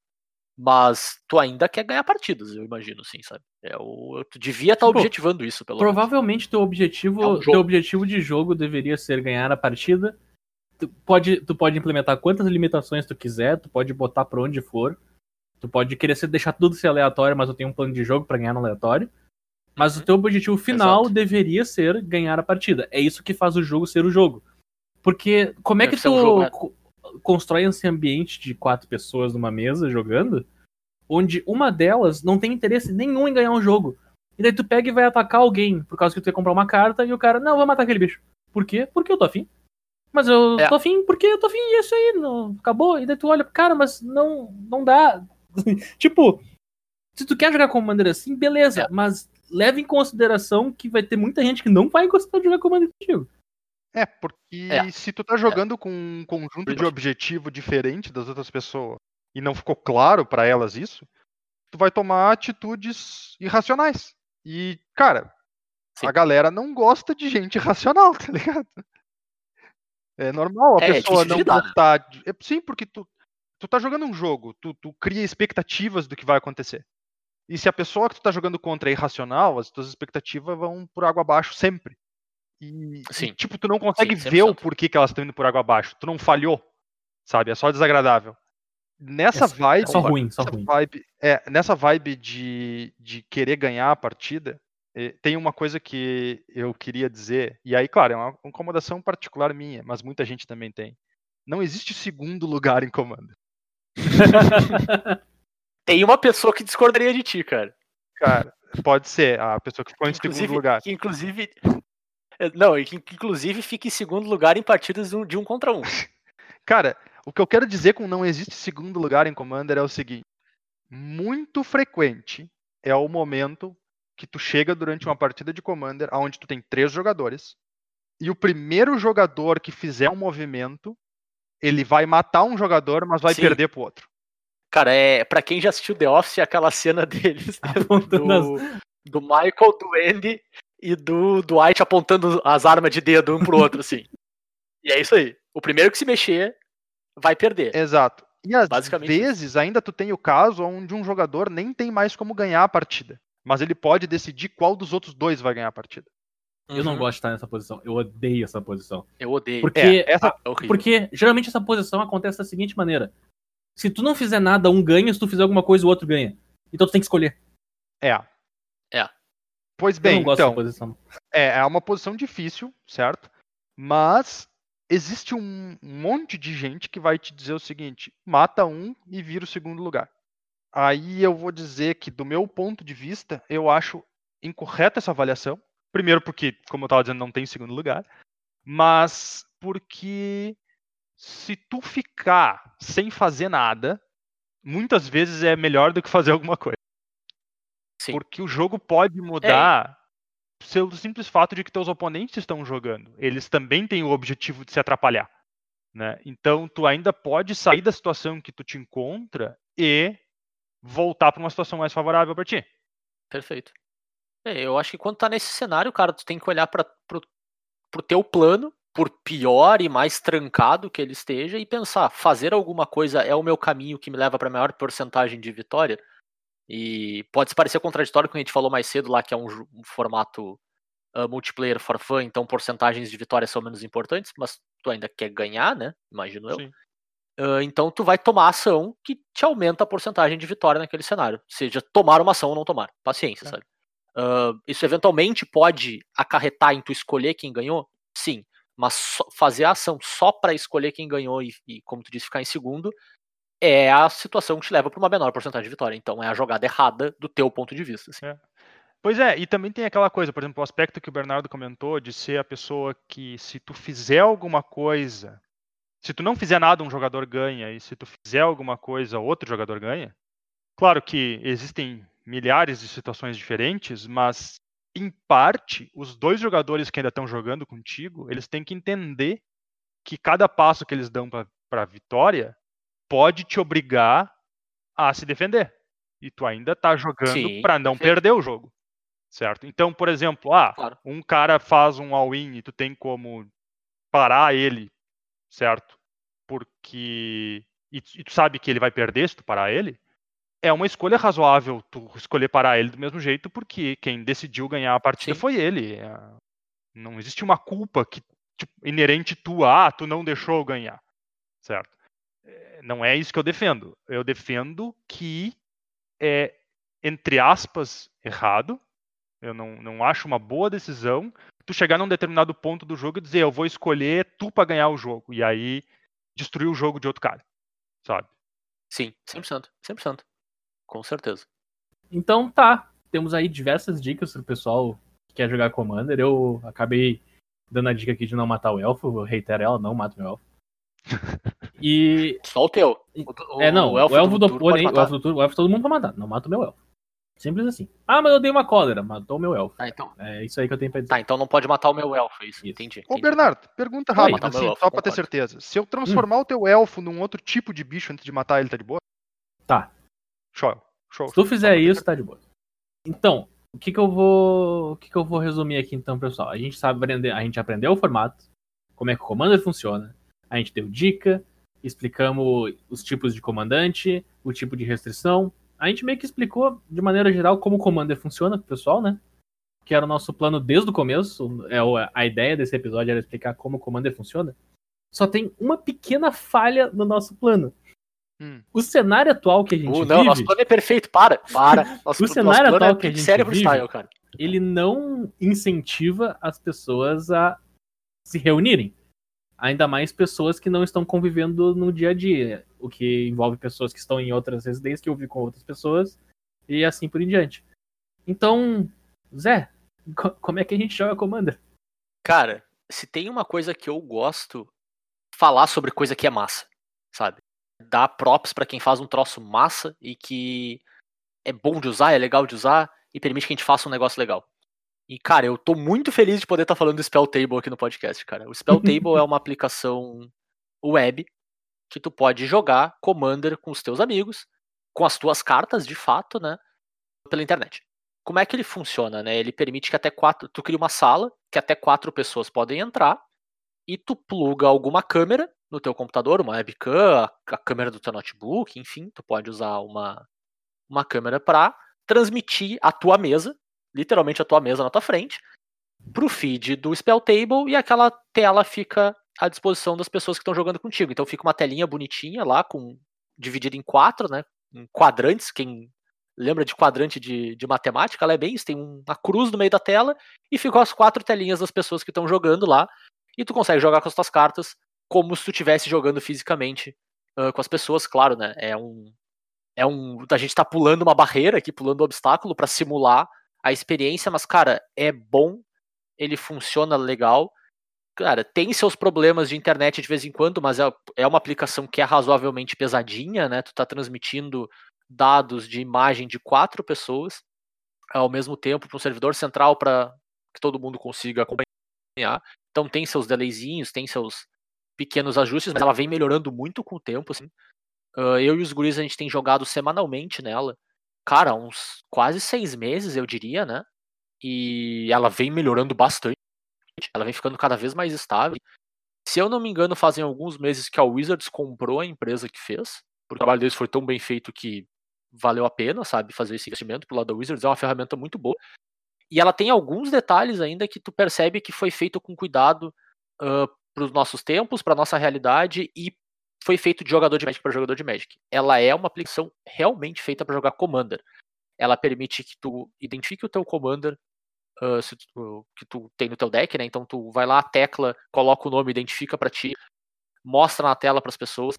Mas tu ainda quer ganhar partidas, eu imagino, sim, sabe? É o, tu devia estar Tipo, objetivando isso, pelo menos. Provavelmente teu objetivo, É um teu objetivo de jogo deveria ser ganhar a partida. Tu pode, tu pode implementar quantas limitações tu quiser, tu pode botar pra onde for. Tu pode querer ser, deixar tudo ser aleatório, mas eu tenho um plano de jogo pra ganhar no aleatório. Mas Uhum. o teu objetivo final Exato. deveria ser ganhar a partida. É isso que faz o jogo ser o jogo. Porque como é Deve que tu um jogo, né? Co- constrói esse ambiente de quatro pessoas numa mesa jogando, onde uma delas não tem interesse nenhum em ganhar um jogo. E daí tu pega e vai atacar alguém por causa que tu quer comprar uma carta e o cara, não, vou matar aquele bicho. Por quê? Porque eu tô afim. Mas eu É. tô afim porque eu tô afim, e é isso aí, não, acabou. E daí tu olha, cara, mas não, não dá. tipo, se tu quer jogar Commander assim, beleza, É. mas leva em consideração que vai ter muita gente que não vai gostar de jogar Commander contigo. É, porque É. se tu tá jogando com um conjunto de Verdade. objetivo diferente das outras pessoas e não ficou claro pra elas isso, tu vai tomar atitudes irracionais. E, cara, Sim. a galera não gosta de gente irracional, tá ligado? É normal a É, é pessoa não né? gostar. De... é, sim, porque tu, tu tá jogando um jogo, tu, tu cria expectativas do que vai acontecer. E se a pessoa que tu tá jogando contra é irracional, as tuas expectativas vão por água abaixo sempre. E, e, Sim. tipo, tu não consegue Sim, ver o 100%. porquê que elas estão indo por água abaixo. Tu não falhou, sabe? É só desagradável. Nessa É vibe, É só ruim, só nessa ruim. vibe, é, nessa vibe de, de querer ganhar a partida, eh, tem uma coisa que eu queria dizer, e aí, claro, é uma incomodação particular minha, mas muita gente também tem. Não existe segundo lugar em comando. Tem uma pessoa que discordaria de ti, cara. Cara, pode ser a pessoa que ficou em Inclusive, segundo lugar. que inclusive. É, Não, e que inclusive fica em segundo lugar em partidas um- de um contra um. Cara, o que eu quero dizer com não existe segundo lugar em Commander é o seguinte: muito frequente é o momento que tu chega durante uma partida de Commander onde tu tem três jogadores e o primeiro jogador que fizer um movimento ele vai matar um jogador, mas vai Sim. perder pro outro. Cara, é para quem já assistiu The Office, aquela cena deles as- do, do Michael, do Andy e do Dwight apontando as armas de dedo um pro outro, assim. E é isso aí. O primeiro que se mexer vai perder. Exato. E às vezes ainda tu tem o caso onde um jogador nem tem mais como ganhar a partida, mas ele pode decidir qual dos outros dois vai ganhar a partida. Eu não Uhum. gosto de estar nessa posição. Eu odeio essa posição. Eu odeio. Porque, É, essa- a- É horrível. porque geralmente essa posição acontece da seguinte maneira: se tu não fizer nada, um ganha, se tu fizer alguma coisa, o outro ganha. Então tu tem que escolher. É. É. Pois bem, então. É, é uma posição difícil, certo? Mas existe um monte de gente que vai te dizer o seguinte: mata um e vira o segundo lugar. Aí eu vou dizer que, do meu ponto de vista, eu acho incorreta essa avaliação. Primeiro, porque, como eu estava dizendo, não tem segundo lugar. Mas porque se tu ficar sem fazer nada, muitas vezes é melhor do que fazer alguma coisa. Sim. Porque o jogo pode mudar pelo simples fato de que teus oponentes estão jogando. Eles também têm o objetivo de se atrapalhar. Né? Então, tu ainda pode sair da situação que tu te encontra e voltar para uma situação mais favorável para ti. Perfeito. É, eu acho que quando tá nesse cenário, cara, tu tem que olhar para pro, pro teu plano, por pior e mais trancado que ele esteja, e pensar, fazer alguma coisa é o meu caminho que me leva para maior porcentagem de vitória? E pode parecer contraditório com o que a gente falou mais cedo lá, que é um, um formato uh, multiplayer for fun, então porcentagens de vitória são menos importantes, mas tu ainda quer ganhar, né? Imagino eu. Uh, então tu vai tomar ação que te aumenta a porcentagem de vitória naquele cenário. Seja tomar uma ação ou não tomar. Paciência, é. sabe? Uh, isso eventualmente pode acarretar em tu escolher quem ganhou? Sim. Mas so, fazer a ação só para escolher quem ganhou e, e, como tu disse, ficar em segundo, é a situação que te leva para uma menor porcentagem de vitória. Então é a jogada errada do teu ponto de vista. Assim. É. Pois é, e também tem aquela coisa, por exemplo, o aspecto que o Bernardo comentou de ser a pessoa que, se tu fizer alguma coisa, se tu não fizer nada, um jogador ganha, e se tu fizer alguma coisa, outro jogador ganha. Claro que existem milhares de situações diferentes, mas em parte, os dois jogadores que ainda estão jogando contigo, eles têm que entender que cada passo que eles dão para a vitória pode te obrigar a se defender. E tu ainda está jogando para não perder o jogo certo? Então, por exemplo, ah, claro. um cara faz um all-in e tu tem como parar ele, certo? Porque e, e, tu sabe que ele vai perder se tu parar ele, é uma escolha razoável tu escolher parar ele do mesmo jeito, porque quem decidiu ganhar a partida Sim. foi ele. É, não existe uma culpa que tipo, inerente tu, ah, tu não deixou ganhar, certo? Não é isso que eu defendo. Eu defendo que é, entre aspas, errado, eu não, não acho uma boa decisão tu chegar num determinado ponto do jogo e dizer, eu vou escolher tu para ganhar o jogo. E aí destruir o jogo de outro cara. Sabe? Sim, 100%. 100%. Com certeza. Então tá. Temos aí diversas dicas pro pessoal que quer jogar Commander. Eu acabei dando a dica aqui de não matar o elfo. Eu reitero ela, não mata o elfo. E. Só o teu. O, é, não. O elfo, o elfo do, do, o elfo do, o elfo todo mundo vai matar. Não mata o meu elfo. Simples assim. Ah, mas eu dei uma cólera, matou o meu elfo. Ah, então. É isso aí que eu tenho pra dizer. Tá, então não pode matar o meu elfo, é isso. isso. Entendi, entendi. Ô, Bernardo, pergunta rápida, assim, elfo, só pra ter certeza. Se eu transformar hum. o teu elfo num outro tipo de bicho antes de matar ele, tá de boa? Tá. Show. Show. Se tu fizer isso, tá de boa. Então, o que que eu vou, o que que eu vou resumir aqui então, pessoal? A gente sabe aprender, a gente aprendeu o formato, como é que o commander funciona, a gente deu dica, explicamos os tipos de comandante, o tipo de restrição, a gente meio que explicou de maneira geral como o Commander funciona pro pessoal, né? Que era o nosso plano desde o começo. É, a ideia desse episódio era explicar como o Commander funciona. Só tem uma pequena falha no nosso plano. Hum. O cenário atual que a gente uh, não, vive... nosso plano é perfeito, para, para. Nosso, o cenário atual é que a gente vive, style, cara. ele não incentiva as pessoas a se reunirem. Ainda mais pessoas que não estão convivendo no dia a dia o que envolve pessoas que estão em outras residências, que vi com outras pessoas, e assim por em diante. Então, Zé, como é que a gente joga Commander? Cara, se tem uma coisa que eu gosto, falar sobre coisa que é massa, sabe? Dar props para quem faz um troço massa e que é bom de usar, é legal de usar e permite que a gente faça um negócio legal. E, cara, eu tô muito feliz de poder estar tá falando do Spell Table aqui no podcast, cara. O Spell Table é uma aplicação web que tu pode jogar Commander com os teus amigos, com as tuas cartas, de fato, né? Pela internet. Como é que ele funciona, né? Ele permite que até quatro. Tu cria uma sala que até quatro pessoas podem entrar e tu pluga alguma câmera no teu computador, uma webcam, a, câmera do teu notebook, enfim, tu pode usar uma, uma câmera para transmitir a tua mesa, literalmente a tua mesa na tua frente, pro feed do Spell Table e aquela tela fica à disposição das pessoas que estão jogando contigo. Então fica uma telinha bonitinha lá, com dividida em quatro, né? Em quadrantes. Quem lembra de quadrante de, de matemática, ela é bem isso. Tem uma cruz no meio da tela e ficam as quatro telinhas das pessoas que estão jogando lá. E tu consegue jogar com as tuas cartas como se tu estivesse jogando fisicamente uh, com as pessoas, claro, né? É um. É um. A gente tá pulando uma barreira aqui, pulando um obstáculo para simular a experiência, mas, cara, é bom, ele funciona legal cara, tem seus problemas de internet de vez em quando, mas é, é uma aplicação que é razoavelmente pesadinha, né? Tu tá transmitindo dados de imagem de quatro pessoas ao mesmo tempo para um servidor central para que todo mundo consiga acompanhar. Então tem seus delayzinhos, tem seus pequenos ajustes, mas ela vem melhorando muito com o tempo, assim. Uh, eu e os guris a gente tem jogado semanalmente nela. Cara, uns quase seis meses, eu diria, né? E ela vem melhorando bastante. Ela vem ficando cada vez mais estável. Se eu não me engano, fazem alguns meses que a Wizards comprou a empresa que fez. Porque o trabalho deles foi tão bem feito que valeu a pena, sabe, fazer esse investimento pro lado da Wizards. É uma ferramenta muito boa. E ela tem alguns detalhes ainda que tu percebe que foi feito com cuidado uh, para os nossos tempos, para nossa realidade e foi feito de jogador de Magic para jogador de Magic. Ela é uma aplicação realmente feita para jogar Commander. Ela permite que tu identifique o teu Commander uh, tu, que tu tem no teu deck, né? Então tu vai lá, tecla, coloca o nome, identifica para ti, mostra na tela para as pessoas.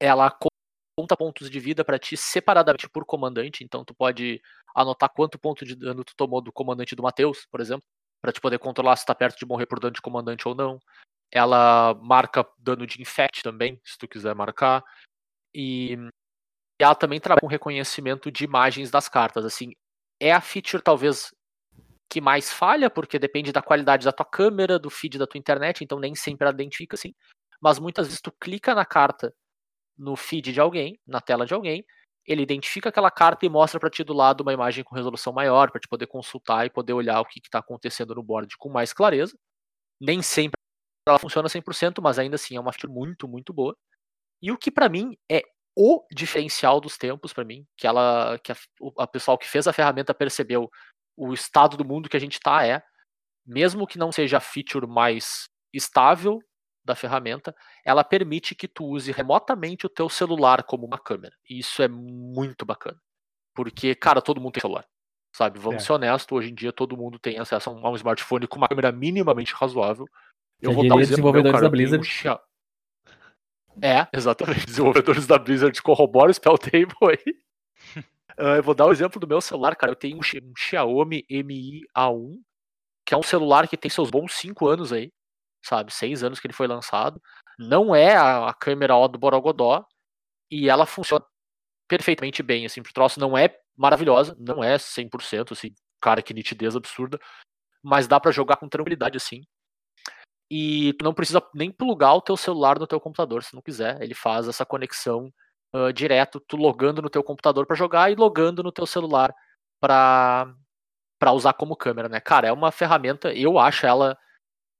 Ela conta pontos de vida para ti separadamente por comandante, então tu pode anotar quanto ponto de dano tu tomou do comandante do Matheus, por exemplo, para te poder controlar se tá perto de morrer por dano de comandante ou não. Ela marca dano de infect também, se tu quiser marcar. E ela também trabalha com reconhecimento de imagens das cartas. Assim, é a feature talvez que mais falha, porque depende da qualidade da tua câmera, do feed da tua internet, então nem sempre ela identifica assim. Mas muitas vezes tu clica na carta no feed de alguém, na tela de alguém, ele identifica aquela carta e mostra para ti do lado uma imagem com resolução maior, para te poder consultar e poder olhar o que está acontecendo no board com mais clareza. Nem sempre ela funciona 100%, mas ainda assim é uma feature muito, muito boa. E o que para mim é o diferencial dos tempos para mim, que ela que a, a pessoal que fez a ferramenta percebeu o estado do mundo que a gente está é, mesmo que não seja a feature mais estável da ferramenta, ela permite que tu use remotamente o teu celular como uma câmera. E isso é muito bacana. Porque, cara, todo mundo tem celular. Sabe? Vamos é. ser honestos, hoje em dia todo mundo tem acesso a um smartphone com uma câmera minimamente razoável. Eu vou dar um exemplo, desenvolvedores meu, cara, da Blizzard. É, exatamente. Desenvolvedores da Blizzard corroboram o Spell Table aí. Uh, eu vou dar o um exemplo do meu celular, cara. Eu tenho um, um Xiaomi Mi A1, que é um celular que tem seus bons 5 anos aí, sabe? 6 anos que ele foi lançado. Não é a, a câmera ó do Borogodó, e ela funciona perfeitamente bem, assim, pro troço não é maravilhosa, não é 100%, assim, cara, que nitidez absurda, mas dá para jogar com tranquilidade, assim. E tu não precisa nem plugar o teu celular no teu computador, se não quiser. Ele faz essa conexão uh, direto, tu logando no teu computador para jogar e logando no teu celular para para usar como câmera, né? Cara, é uma ferramenta, eu acho ela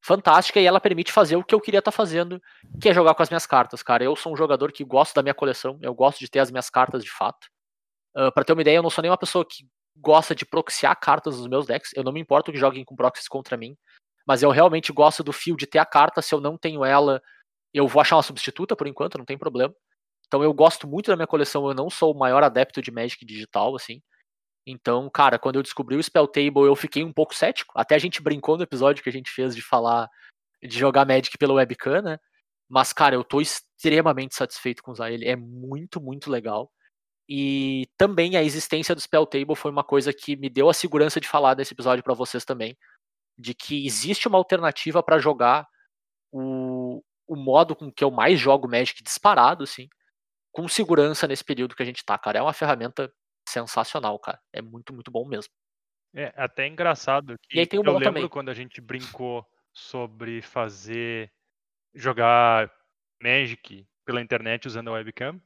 fantástica e ela permite fazer o que eu queria estar tá fazendo, que é jogar com as minhas cartas, cara. Eu sou um jogador que gosto da minha coleção, eu gosto de ter as minhas cartas de fato. Uh, para ter uma ideia, eu não sou nem uma pessoa que gosta de proxiar cartas nos meus decks. Eu não me importo que joguem com proxies contra mim, mas eu realmente gosto do fio de ter a carta. Se eu não tenho ela, eu vou achar uma substituta por enquanto, não tem problema. Então eu gosto muito da minha coleção, eu não sou o maior adepto de Magic digital, assim. Então, cara, quando eu descobri o Spell Table, eu fiquei um pouco cético. Até a gente brincou no episódio que a gente fez de falar de jogar Magic pela webcam, né? Mas, cara, eu tô extremamente satisfeito com usar ele. É muito, muito legal. E também a existência do Spell Table foi uma coisa que me deu a segurança de falar nesse episódio para vocês também. De que existe uma alternativa para jogar o, o modo com que eu mais jogo Magic disparado, assim com segurança nesse período que a gente tá, cara. É uma ferramenta sensacional, cara. É muito, muito bom mesmo. É até engraçado que e aí tem o eu lembro também. quando a gente brincou sobre fazer jogar Magic pela internet usando a webcam.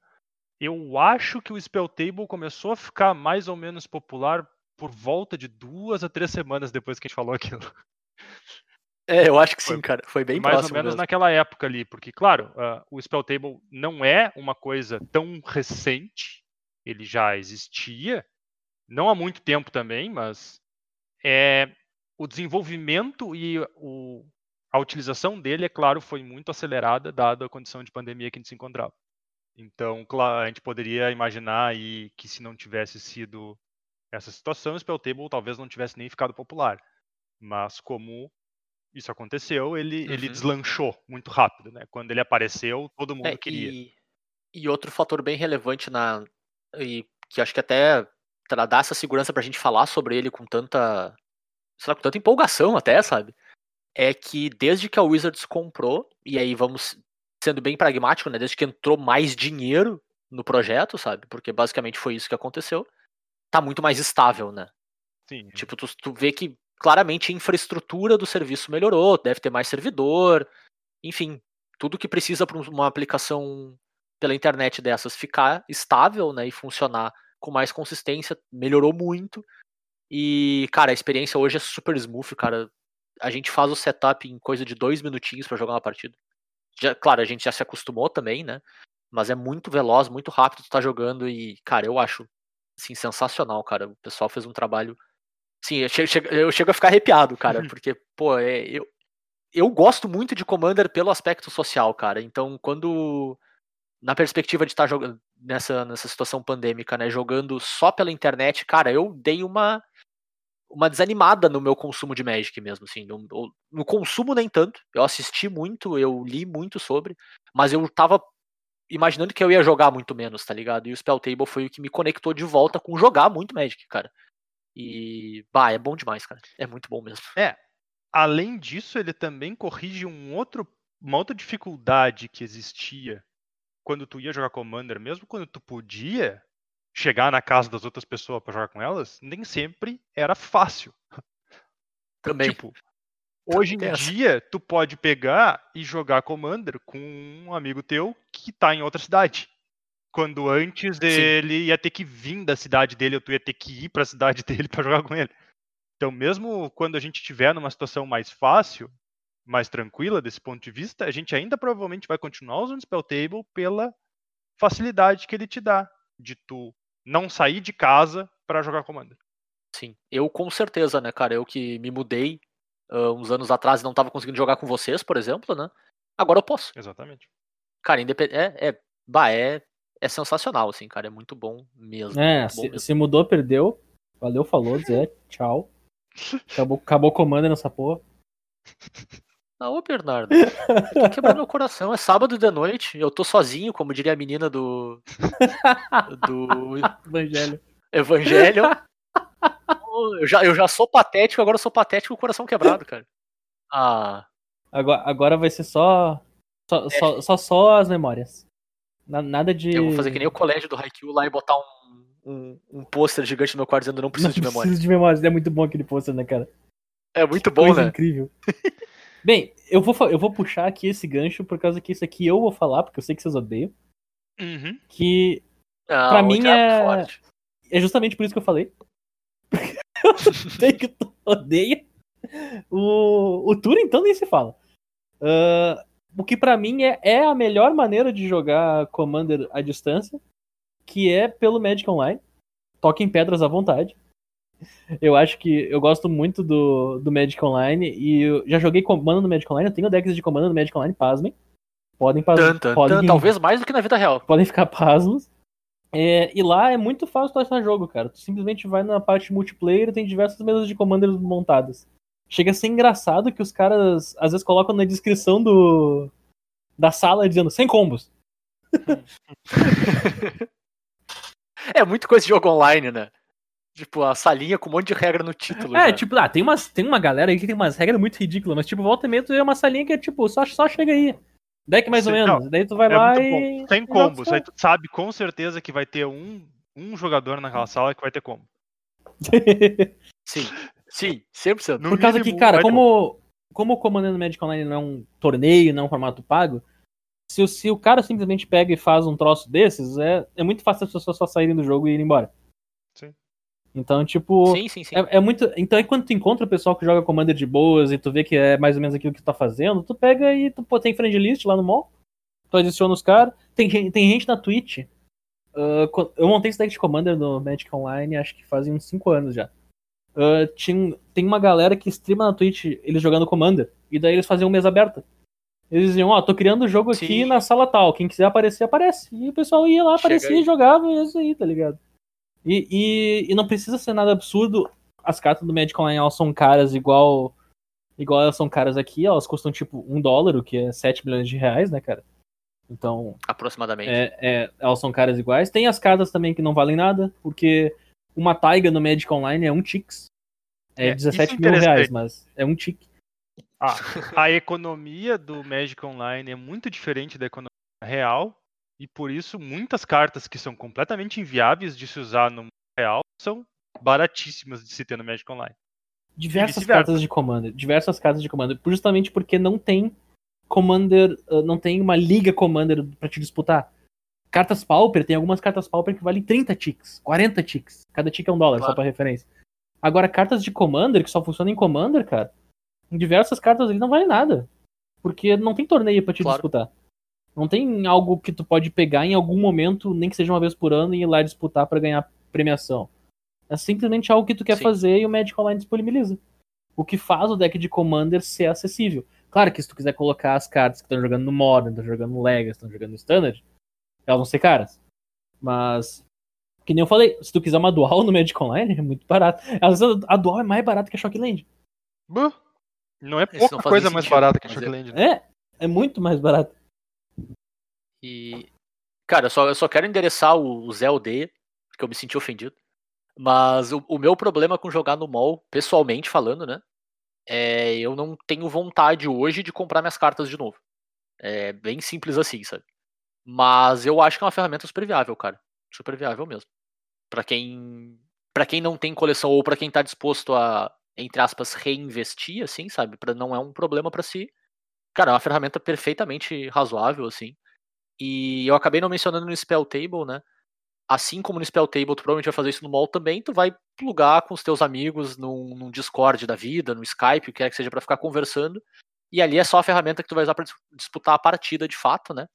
Eu acho que o Spell Table começou a ficar mais ou menos popular por volta de duas a três semanas depois que a gente falou aquilo. É, eu acho que sim, cara. Foi bem Mais ou menos mesmo. naquela época ali, porque, claro, uh, o Spell Table não é uma coisa tão recente, ele já existia, não há muito tempo também, mas é, o desenvolvimento e o, a utilização dele, é claro, foi muito acelerada, dada a condição de pandemia que a gente se encontrava. Então, claro, a gente poderia imaginar aí que se não tivesse sido essa situação, o Spell Table talvez não tivesse nem ficado popular. Mas como isso aconteceu, ele, uhum. ele deslanchou muito rápido, né? Quando ele apareceu, todo mundo é, queria. E, e, outro fator bem relevante na e que acho que até dá essa segurança pra gente falar sobre ele com tanta, sei lá, com tanta empolgação até, sabe? É que desde que a Wizards comprou, e aí vamos sendo bem pragmático, né? Desde que entrou mais dinheiro no projeto, sabe? Porque basicamente foi isso que aconteceu. Tá muito mais estável, né? Sim. Tipo, tu, tu vê que claramente a infraestrutura do serviço melhorou, deve ter mais servidor, enfim, tudo que precisa para uma aplicação pela internet dessas ficar estável, né, e funcionar com mais consistência, melhorou muito. E, cara, a experiência hoje é super smooth, cara. A gente faz o setup em coisa de dois minutinhos para jogar uma partida. Já, claro, a gente já se acostumou também, né? Mas é muito veloz, muito rápido tu tá jogando e, cara, eu acho assim, sensacional, cara. O pessoal fez um trabalho. Sim, eu chego, eu chego a ficar arrepiado, cara, porque, pô, é, eu, eu gosto muito de Commander pelo aspecto social, cara. Então, quando. Na perspectiva de estar tá jogando nessa, nessa situação pandêmica, né? Jogando só pela internet, cara, eu dei uma uma desanimada no meu consumo de Magic mesmo, assim. No, no, consumo nem tanto. Eu assisti muito, eu li muito sobre, mas eu tava imaginando que eu ia jogar muito menos, tá ligado? E o Spell Table foi o que me conectou de volta com jogar muito Magic, cara. E, bah, é bom demais, cara. É muito bom mesmo. É. Além disso, ele também corrige um outro, uma outra dificuldade que existia quando tu ia jogar Commander, mesmo quando tu podia chegar na casa das outras pessoas para jogar com elas, nem sempre era fácil. Também. Tipo, hoje em dia, tu pode pegar e jogar Commander com um amigo teu que tá em outra cidade. Quando antes ele ia ter que vir da cidade dele, ou tu ia ter que ir para a cidade dele para jogar com ele. Então, mesmo quando a gente estiver numa situação mais fácil, mais tranquila desse ponto de vista, a gente ainda provavelmente vai continuar usando Spell Table pela facilidade que ele te dá de tu não sair de casa para jogar Commander. Sim, eu com certeza, né, cara? Eu que me mudei uh, uns anos atrás e não estava conseguindo jogar com vocês, por exemplo, né? Agora eu posso. Exatamente. Cara, independ... é, é, bah, é, é sensacional, assim, cara. É muito bom mesmo. É, bom se, mesmo. se, mudou, perdeu. Valeu, falou, Zé. Tchau. Acabou, acabou o comando nessa porra. Ah, ô Bernardo, tô quebrando meu coração. É sábado de noite, eu tô sozinho, como diria a menina do. do. Evangelho. Evangelho. Eu já, eu já sou patético, agora eu sou patético com o coração quebrado, cara. Ah. Agora, agora vai ser só só, É. só, só, só as memórias. Na- Nada de. Eu vou fazer que nem o colégio do Haikyuu lá e botar um, um, um pôster gigante no meu quarto dizendo não preciso de Não memória. preciso de memórias. É muito bom aquele pôster, né, cara? É muito bom, Coisa né? incrível. Bem, eu vou, eu vou puxar aqui esse gancho por causa que isso aqui eu vou falar, porque eu sei que vocês odeiam. Uhum. Que Ah, Pra mim é- forte. é justamente por isso que eu falei. Eu sei que tu odeia. O, o Tour, então, nem se fala. Ah, o que pra mim é, é a melhor maneira de jogar Commander à distância, que é pelo Magic Online. Toquem pedras à vontade. Eu acho que eu gosto muito do, do Magic Online e eu já joguei Commander no Magic Online. Eu tenho decks de Commander no Magic Online, pasmem. Podem, pas podem, talvez mais do que na vida real. podem ficar pasmos. É, e lá é muito fácil tu achar jogo, cara. Tu simplesmente vai na parte multiplayer e tem diversas mesas de Commander montadas. Chega a ser engraçado que os caras às vezes colocam na descrição do da sala dizendo sem combos. É muito coisa de jogo online, né? Tipo, a salinha com um monte de regra no título. É, já. tipo, ah, tem, umas, tem uma galera aí que tem umas regras muito ridículas, mas tipo, volta e meia tu vê uma salinha que é tipo, só, só chega aí. Deck mais ou menos. Daí tu vai É lá e. bom. Sem e combos. Aí tu sabe com certeza que vai ter um, um jogador naquela sala que vai ter combo. Sim, sim, 100%. No Por causa que, cara, como, como o Commander no Magic Online não é um torneio, não é um formato pago, se, o- se o cara simplesmente pega e faz um troço desses, é, é muito fácil as pessoas só saírem do jogo e irem embora. Então, tipo, Sim, sim, sim. é, é muito. Então, quando tu encontra o pessoal que joga Commander de boas e tu vê que é mais ou menos aquilo que tu tá fazendo, tu pega e tu pô, tem friend list lá no mall, tu adiciona os caras. Tem, tem gente na Twitch. co- eu montei esse deck de Commander no Magic Online acho que fazem uns 5 anos já. Ah, tinha, tem uma galera que streama na Twitch eles jogando Commander. E daí eles faziam mesa aberta. Eles diziam, ó, tô criando o jogo aqui Sim. na sala tal. Quem quiser aparecer, aparece. E o pessoal ia lá, Chega aparecia aí. e jogava, e isso aí, tá ligado? E, e, e não precisa ser nada absurdo. As cartas do Magic Online elas são caras igual. Igual elas são caras aqui, elas custam tipo um dólar, o que é 7 milhões de reais, né, cara? Então, Aproximadamente. é, é, elas são caras iguais. Tem as cartas também que não valem nada, porque uma taiga no Magic Online é um Tix. É, É, 17 isso mil reais, mas é um tic. Ah, a economia do Magic Online é muito diferente da economia real e por isso muitas cartas que são completamente inviáveis de se usar no mundo real são baratíssimas de se ter no Magic Online. diversas cartas de Commander. Diversas cartas de Commander. Justamente porque não tem Commander. uh, Não tem uma liga Commander pra te disputar. Cartas Pauper, tem algumas cartas Pauper que valem 30 ticks, 40 ticks. Cada tick é um dólar, só Claro. pra referência. Agora, cartas de Commander, que só funcionam em Commander, cara, em diversas cartas ali não vale nada. Porque não tem torneio pra te Claro. disputar. Não tem algo que tu pode pegar em algum momento, nem que seja uma vez por ano, e ir lá disputar pra ganhar premiação. É simplesmente algo que tu quer Sim. fazer e o Magic Online disponibiliza. O que faz o deck de Commander ser acessível. Claro que se tu quiser colocar as cartas que estão jogando no Modern, estão jogando no Legacy, estão jogando no Standard, elas vão ser caras. Mas, que nem eu falei, se tu quiser uma dual no Magic Online, é muito barato. Às vezes a dual é mais barata que a Shockland. Buh. Não é Isso pouca não coisa nem mais sentido, barata que a mas é. Shockland. né? É, é muito mais barato. E. Cara, eu só, eu só quero endereçar o, o Zé Odeia, porque eu me senti ofendido. Mas o, o meu problema com jogar no mall, pessoalmente falando, né? É eu não tenho vontade hoje de comprar minhas cartas de novo. É bem simples assim, sabe? Mas eu acho que é uma ferramenta super viável, cara. Super viável mesmo. Pra quem. para quem não tem coleção ou pra quem tá disposto a, entre aspas, reinvestir, assim, sabe? Pra, não é um problema pra si. Cara, é uma ferramenta perfeitamente razoável, assim. E eu acabei não mencionando no Spell Table, né? Assim como no Spell Table, tu provavelmente vai fazer isso no mall também, tu vai plugar com os teus amigos num, num Discord da vida, no Skype, o que quer que seja, pra ficar conversando. E ali é só a ferramenta que tu vai usar pra dis- disputar a partida de fato, né?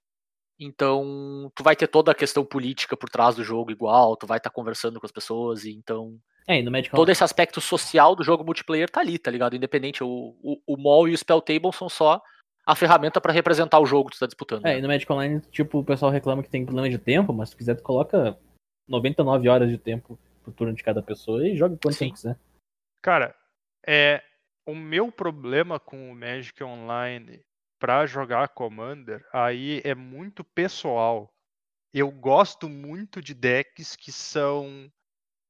Então, tu vai ter toda a questão política por trás do jogo igual, tu vai estar conversando com as pessoas, e então É, e no Magic todo esse aspecto social do jogo multiplayer tá ali, tá ligado? Independente, o, o, o mall e o Spell Table são só a ferramenta pra representar o jogo que tu tá disputando. É, né? e no Magic Online, tipo, o pessoal reclama que tem problema de tempo, mas se quiser, tu coloca 99 horas de tempo pro turno de cada pessoa e joga quanto tempo quiser. Cara, é o meu problema com o Magic Online pra jogar Commander aí é muito pessoal. Eu gosto muito de decks que são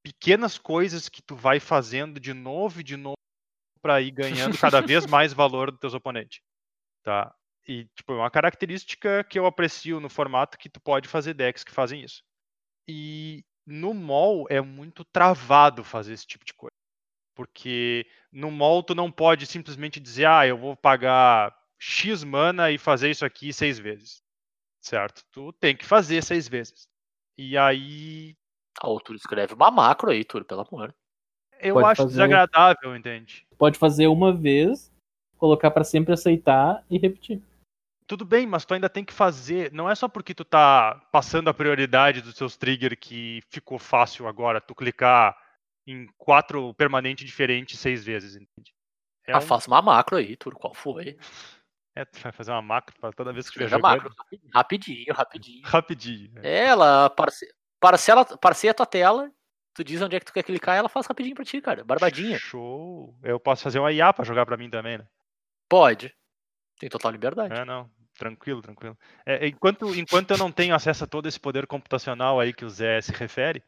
pequenas coisas que tu vai fazendo de novo e de novo pra ir ganhando cada vez mais valor dos teus oponentes, tá? E tipo, é uma característica que eu aprecio no formato que tu pode fazer decks que fazem isso. E no mall é muito travado fazer esse tipo de coisa. Porque no mall tu não pode simplesmente dizer, ah, eu vou pagar X mana e fazer isso aqui seis vezes. Certo? Tu tem que fazer seis vezes. E aí Ah, o Túlio escreve uma macro aí, Túlio, pelo amor. eu Pode acho fazer- desagradável, entende? Tu pode fazer uma vez, colocar pra sempre aceitar e repetir. Tudo bem, mas tu ainda tem que fazer. Não é só porque tu tá passando a prioridade dos seus trigger que ficou fácil agora tu clicar em quatro permanentes diferentes seis vezes, entende? É ah, um- faz uma macro aí, Túlio, qual foi? É, tu vai fazer uma macro pra toda vez que tiver Veja a jogando. macro, rapidinho, rapidinho. Rapidinho. né? Ela parce... parcela, parceia a tua tela, tu diz onde é que tu quer clicar, ela faz rapidinho pra ti, cara. Barbadinha. Show. Eu posso fazer uma IA pra jogar pra mim também, né? Pode. Tem total liberdade. É, não. Tranquilo, tranquilo. É, enquanto, enquanto eu não tenho acesso a todo esse poder computacional aí que o Zé se refere,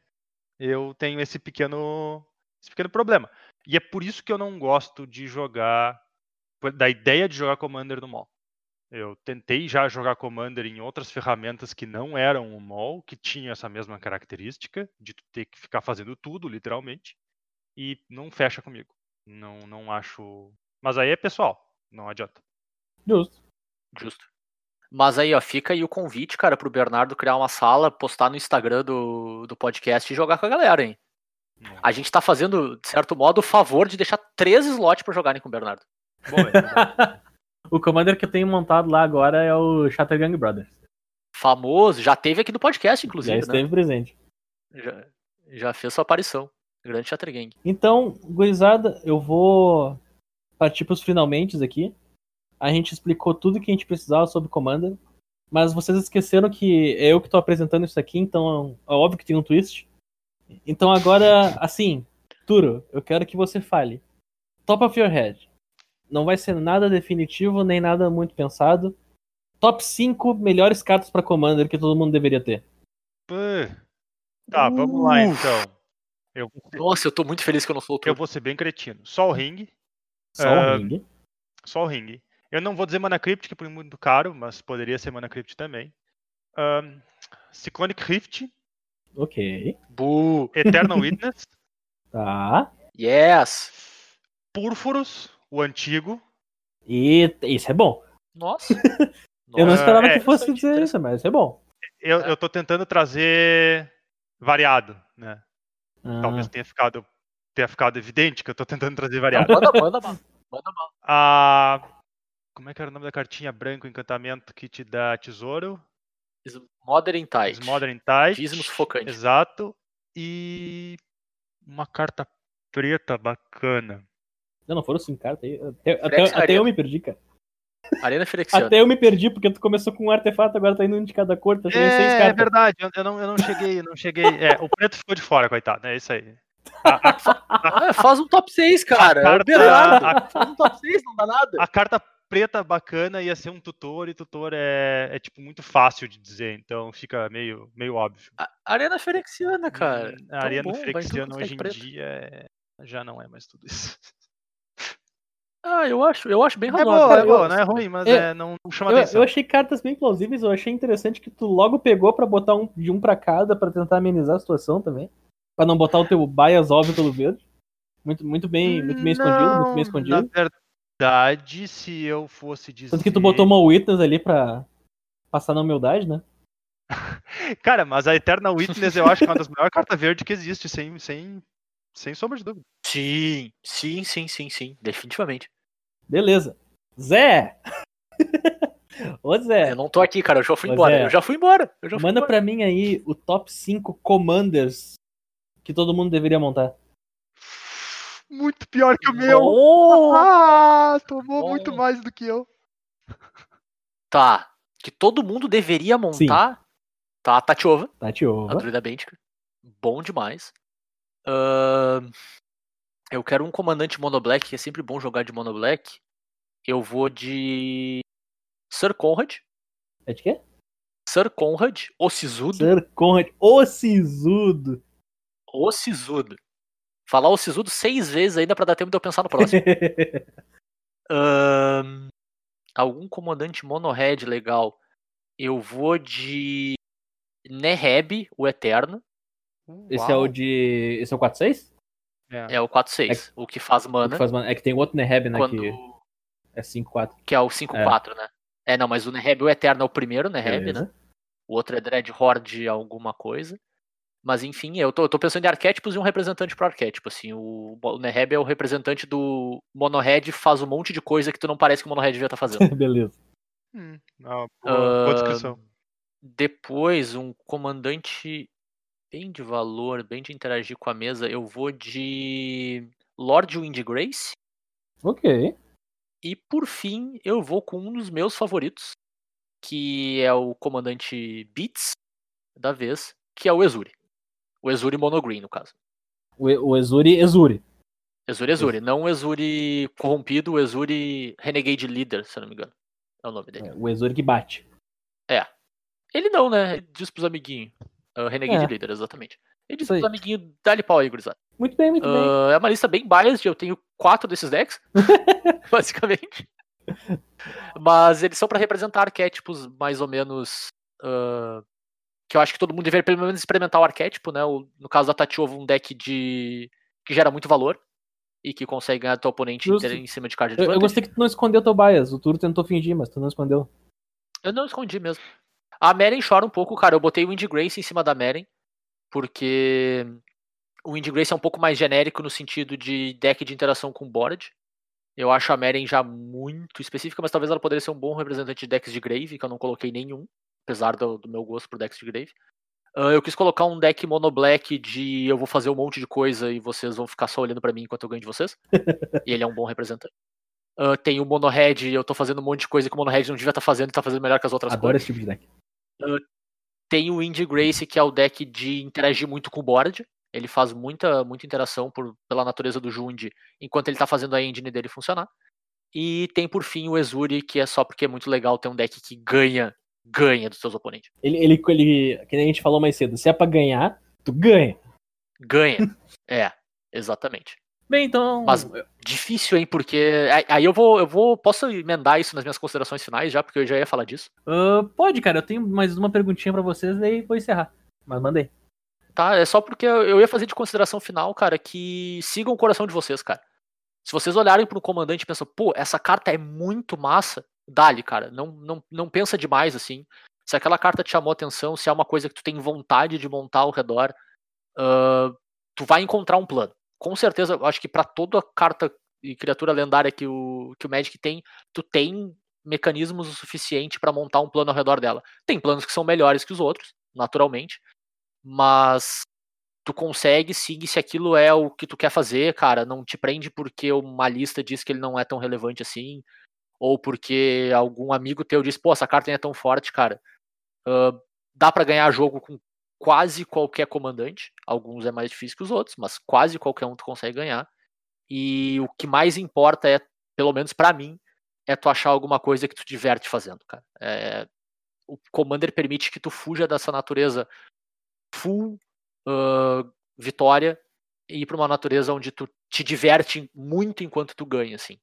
eu tenho esse pequeno, esse pequeno problema. E é por isso que eu não gosto de jogar, da ideia de jogar Commander no mall. Eu tentei já jogar Commander em outras ferramentas que não eram o mall, que tinham essa mesma característica de ter que ficar fazendo tudo, literalmente, e não fecha comigo. Não, não acho. Mas aí é pessoal, não adianta. Justo. Justo. Mas aí, ó, fica aí o convite, cara, pro Bernardo criar uma sala, postar no Instagram do, do podcast e jogar com a galera, hein? A gente tá fazendo, de certo modo, o favor de deixar três slots pra jogarem com o Bernardo. Bom, é o commander que eu tenho montado lá agora é o Shattergang Brothers. Famoso, já teve aqui no podcast, Já inclusive, né? esteve presente. Já, já fez sua aparição. Grande Chattergang. Então, gurizada, eu vou partir pros finalmente aqui. A gente explicou tudo que a gente precisava sobre Commander. Mas vocês esqueceram que é eu que tô apresentando isso aqui, então é óbvio que tem um twist. Então agora, assim, Turo, eu quero que você fale. Top of your head. Não vai ser nada definitivo, nem nada muito pensado. Top 5 melhores cartas pra Commander que todo mundo deveria ter. Pô. Tá, vamos lá Uf. então. Eu Nossa, eu tô muito feliz que eu não sou o eu Túlio. vou ser bem cretino. Só o ring. Só Ah, o ring. Só o ring. Eu não vou dizer Mana Crypt, que é muito caro, mas poderia ser Mana Crypt também. Ahn, Cyclonic Rift, Ok. Bu. Eternal Witness, Tá. Yes. Púrfuros, o antigo. E isso é bom. Nossa. Eu não esperava é, que fosse interessante, dizer isso, mas é bom. Eu, É. eu tô tentando trazer variado, né? Ah, Talvez tenha ficado, tenha ficado evidente que eu tô tentando trazer Ah, variado. Manda, manda, manda. Manda mal. A. Como é que era o nome da cartinha branco encantamento que te dá tesouro? Modern Tide. Modern Tide. Dízimo sufocante. Exato. E uma carta preta bacana. Não, não foram cinco cartas aí. Até, até, até eu me perdi, cara. Arena Firexiana. Até eu me perdi, porque tu começou com um artefato, agora tá indo um de cada cor, tá chegando seis É, é cartas. verdade, eu, eu não, eu não cheguei, eu não cheguei. É, o preto ficou de fora, coitado. É isso aí. A, a- faz um top 6, cara. carta- Bernardo, a- Faz um top 6, não dá nada. a carta preta bacana ia ser um tutor, e tutor é, é tipo muito fácil de dizer, então fica meio, meio óbvio. A- Arena Firexiana, cara. Hum, Tão A Ariana bom, quanto é hoje em preto. dia é- já não é mais tudo isso. Ah, eu acho, eu acho bem É razoável. boa, cara, é boa, eu- não é ruim, mas eu- é, não, não chama Eu, atenção. eu achei cartas bem plausíveis, eu achei interessante que tu logo pegou pra botar um de um pra cada pra tentar amenizar a situação também. Pra não botar o teu bias óbvio pelo verde. Muito, muito bem, muito bem escondido, muito bem escondido. Na verdade, se eu fosse dizer. Tanto que tu botou uma Witness ali pra passar na humildade, né? Cara, mas a Eternal Witness eu acho que é uma das melhores cartas verdes que existe, sem, sem, sem sombra de dúvida. Sim, sim, sim, sim, sim. Definitivamente. Beleza. Zé! Ô Zé, Eu não tô aqui, cara. Eu já fui Mas embora. é. Eu já fui embora. Eu já fui manda embora. pra mim aí o top 5 commanders que todo mundo deveria montar. Muito pior que o meu. Bom. Ah, tomou Bom. muito mais do que eu. Tá. Que todo mundo deveria montar. Tá, a Tatiova, a Tatiova. druida. Bom demais. Ahn, eu quero um comandante mono black, que é sempre bom jogar de mono black. Eu vou de Sir Conrad. É de quê? Sir Conrad, o Sisudo. Sir Conrad, o Sisudo. O Sisudo. Falar o Sisudo seis vezes ainda pra dar tempo de eu pensar no próximo. Ahn, algum comandante mono-red legal. Eu vou de Neheb, o Eterno. Esse é o de. Esse é o 4-6? É o 4-6, o que faz O mana. que faz mana- É que tem outro Neheb, né? quando, Que é 5-4. que é o 5-4, né? É, não, mas o Neheb, o Eterno é o primeiro Neheb, né? O outro é Dread Horde alguma coisa. Mas enfim, eu tô, eu tô pensando em arquétipos e um representante pro arquétipo. Assim, o, o Neheb é o representante do Monohead, faz um monte de coisa que tu não parece que o Monohead devia estar fazendo. Beleza. Hum, ah, boa, boa descrição. Depois, um comandante bem de valor, bem de interagir com a mesa, eu vou de Lord Windgrace. Ok. E por fim, eu vou com um dos meus favoritos, que é o comandante Beats da vez, que é o Ezuri. O Ezuri Monogreen, no caso. O, o Ezuri, Ezuri. Ezuri Ezuri, não o Ezuri corrompido, o Ezuri Renegade Leader, se eu não me engano. É o nome dele. É, o Ezuri que bate. Ele não, né? Ele diz pros amiguinhos. Uh, Renegade É. Leader, exatamente. Ele diz pros amiguinhos, dá-lhe pau aí, gurizada. Muito bem, muito bem. Ah, é uma lista bem biased, eu tenho quatro desses decks, basicamente. Mas eles são pra representar arquétipos mais ou menos. ah, que eu acho que todo mundo deveria pelo menos experimentar o arquétipo, né? O- no caso da Tatiova, um deck de. que gera muito valor e que consegue ganhar teu oponente Justo. em cima de card Eu, eu advantage. gostei que tu não escondeu teu bias. O Turo tentou fingir, mas tu não escondeu. Eu não escondi mesmo. A Meren chora um pouco, cara. Eu botei o Wind Grace em cima da Meren, porque o Wind Grace é um pouco mais genérico no sentido de deck de interação com board. Eu acho a Meren já muito específica, mas talvez ela poderia ser um bom representante de decks de Grave, que eu não coloquei nenhum, apesar do, do meu gosto por decks de Grave. Ah, eu quis colocar um deck mono black de eu vou fazer um monte de coisa e vocês vão ficar só olhando pra mim enquanto eu ganho de vocês. e ele é um bom representante. Ah, tem o Mono Red, eu tô fazendo um monte de coisa que o Mono Red não devia estar fazendo e tá fazendo melhor que as outras Adoro cores. esse tipo de deck. Tem o Indie Grace, que é o deck de interagir muito com o board. Ele faz muita, muita interação por, pela natureza do Jund, enquanto ele tá fazendo a engine dele funcionar. E tem por fim o Ezuri, que é só porque é muito legal ter um deck que ganha, ganha dos seus oponentes. Ele, ele, ele, que nem a gente falou mais cedo, se é pra ganhar, tu ganha. Ganha. é, exatamente. Bem, então. Mas- Difícil, hein? Porque. aí- Aí eu vou, eu vou. Posso emendar isso nas minhas considerações finais já, porque eu já ia falar disso. ah, pode, cara, eu tenho mais uma perguntinha pra vocês e vou encerrar. Mas mandei. Tá? É só porque eu eu ia fazer de consideração final, cara, que sigam o coração de vocês, cara. Se vocês olharem pro comandante e pensam, pô, essa carta é muito massa, dá-lhe, cara. Não, não, não pensa demais assim. Se aquela carta te chamou atenção, se é uma coisa que tu tem vontade de montar ao redor, uh, tu vai encontrar um plano. Com certeza, eu acho que para toda carta e criatura lendária que o, que o Magic tem, tu tem mecanismos o suficiente para montar um plano ao redor dela. Tem planos que são melhores que os outros, naturalmente, mas tu consegue sim, se aquilo é o que tu quer fazer, cara, não te prende porque uma lista diz que ele não é tão relevante assim, ou porque algum amigo teu diz, pô, essa carta é tão forte, cara. Uh, dá para ganhar jogo com quase qualquer comandante. Alguns é mais difícil que os outros, mas quase qualquer um tu consegue ganhar. E o que mais importa é, pelo menos para mim, é tu achar alguma coisa que tu diverte fazendo, cara. É, o Commander permite que tu fuja dessa natureza full uh, vitória e ir para uma natureza onde tu te diverte muito enquanto tu ganha, assim.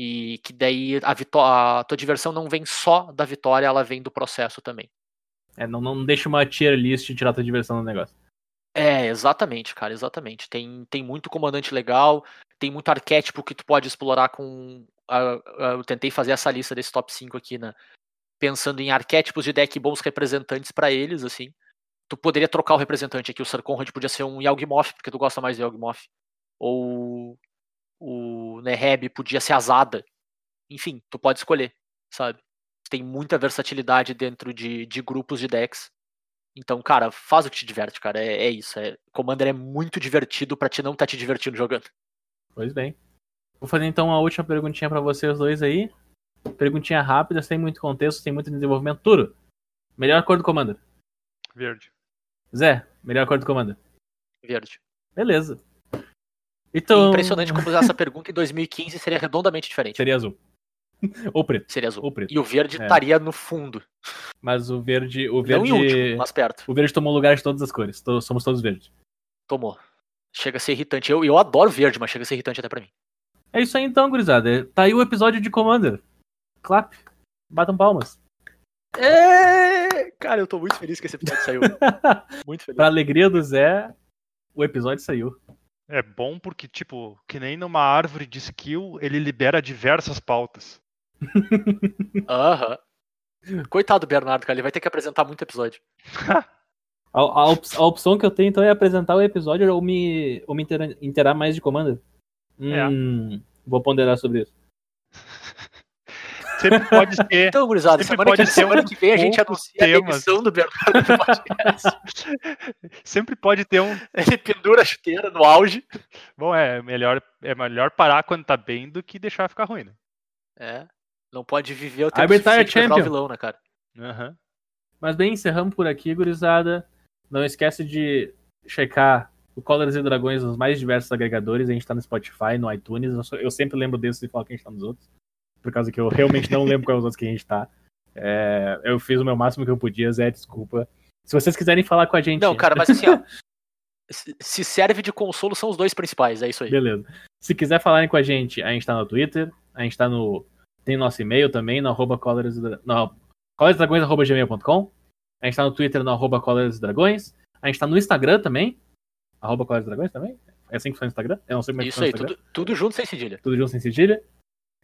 E que daí a, a tua diversão não vem só da vitória, ela vem do processo também. É, não, não deixa uma tier list tirar tua diversão do negócio. É, exatamente, cara, exatamente. Tem, tem muito comandante legal, tem muito arquétipo que tu pode explorar com. eu tentei fazer essa lista desse top 5 aqui, né? Pensando em arquétipos de deck bons representantes para eles, assim. Tu poderia trocar o representante aqui, o Sarkonrad podia ser um Yawgmoth, porque tu gosta mais do Yawgmoth. Ou o Neheb podia ser Azada. Enfim, tu pode escolher, sabe? Tem muita versatilidade dentro de, de grupos de decks. Então, cara, faz o que te diverte, cara. É, é isso. É, Commander é muito divertido para te não estar tá te divertindo jogando. Pois bem. Vou fazer então a última perguntinha para vocês dois aí. Perguntinha rápida, sem muito contexto, sem muito desenvolvimento. Turo, melhor cor do Commander? Verde. Zé, melhor cor do Commander? Verde. Beleza. Então... Impressionante como essa pergunta em 2015 seria redondamente diferente. Seria azul. Ou preto. Seria azul. Ou preto. E o verde é. estaria no fundo. Mas o verde. O verde. Não em último, mas perto. O verde tomou lugar de todas as cores. Somos todos verdes. Tomou. Chega a ser irritante. Eu, eu adoro verde, mas chega a ser irritante até pra mim. É isso aí então, gurizada. Tá aí o episódio de Commander. Clap. Batam palmas. É... Cara, eu tô muito feliz que esse episódio saiu. muito feliz. pra alegria do Zé, o episódio saiu. É bom porque, tipo, que nem numa árvore de skill, ele libera diversas pautas. Aham. Coitado do Bernardo, cara, ele vai ter que apresentar muito episódio. a, a, op a, opção que eu tenho então é apresentar o episódio ou me, ou me interar mais de Commander. Hum, é. Vou ponderar sobre isso. Sempre pode ser. Então, gurizada, semana, que, semana que vem a gente anuncia temas. a demissão do Bernardo do podcast. Sempre pode ter um. Ele pendura a chuteira no auge. Bom, é melhor, é melhor parar quando tá bem do que deixar ficar ruim, né? É. Não pode viver o tempo suficiente pra o vilão, né, cara? Uhum. Mas bem, encerramos por aqui, gurizada. Não esquece de checar o Colors e Dragões nos mais diversos agregadores. A gente tá no Spotify, no iTunes. Eu sempre lembro desses e falo que a gente tá nos outros por causa que eu realmente não lembro quais os outros que a gente tá. É, eu fiz o meu máximo que eu podia, Zé, desculpa. Se vocês quiserem falar com a gente. Não, cara, mas assim, ó. se serve de consolo, são os dois principais, é isso aí. Beleza. Se quiser falarem com a gente, a gente tá no Twitter, a gente tá no. Tem nosso e-mail também, no arroba colors, no. A gente tá no Twitter, no arroba. A gente tá no Instagram também. Arroba coloresdragões também. É assim que foi no Instagram? Eu não sei como é que Isso aí, tudo, tudo junto sem cedilha. Tudo junto sem cedilha.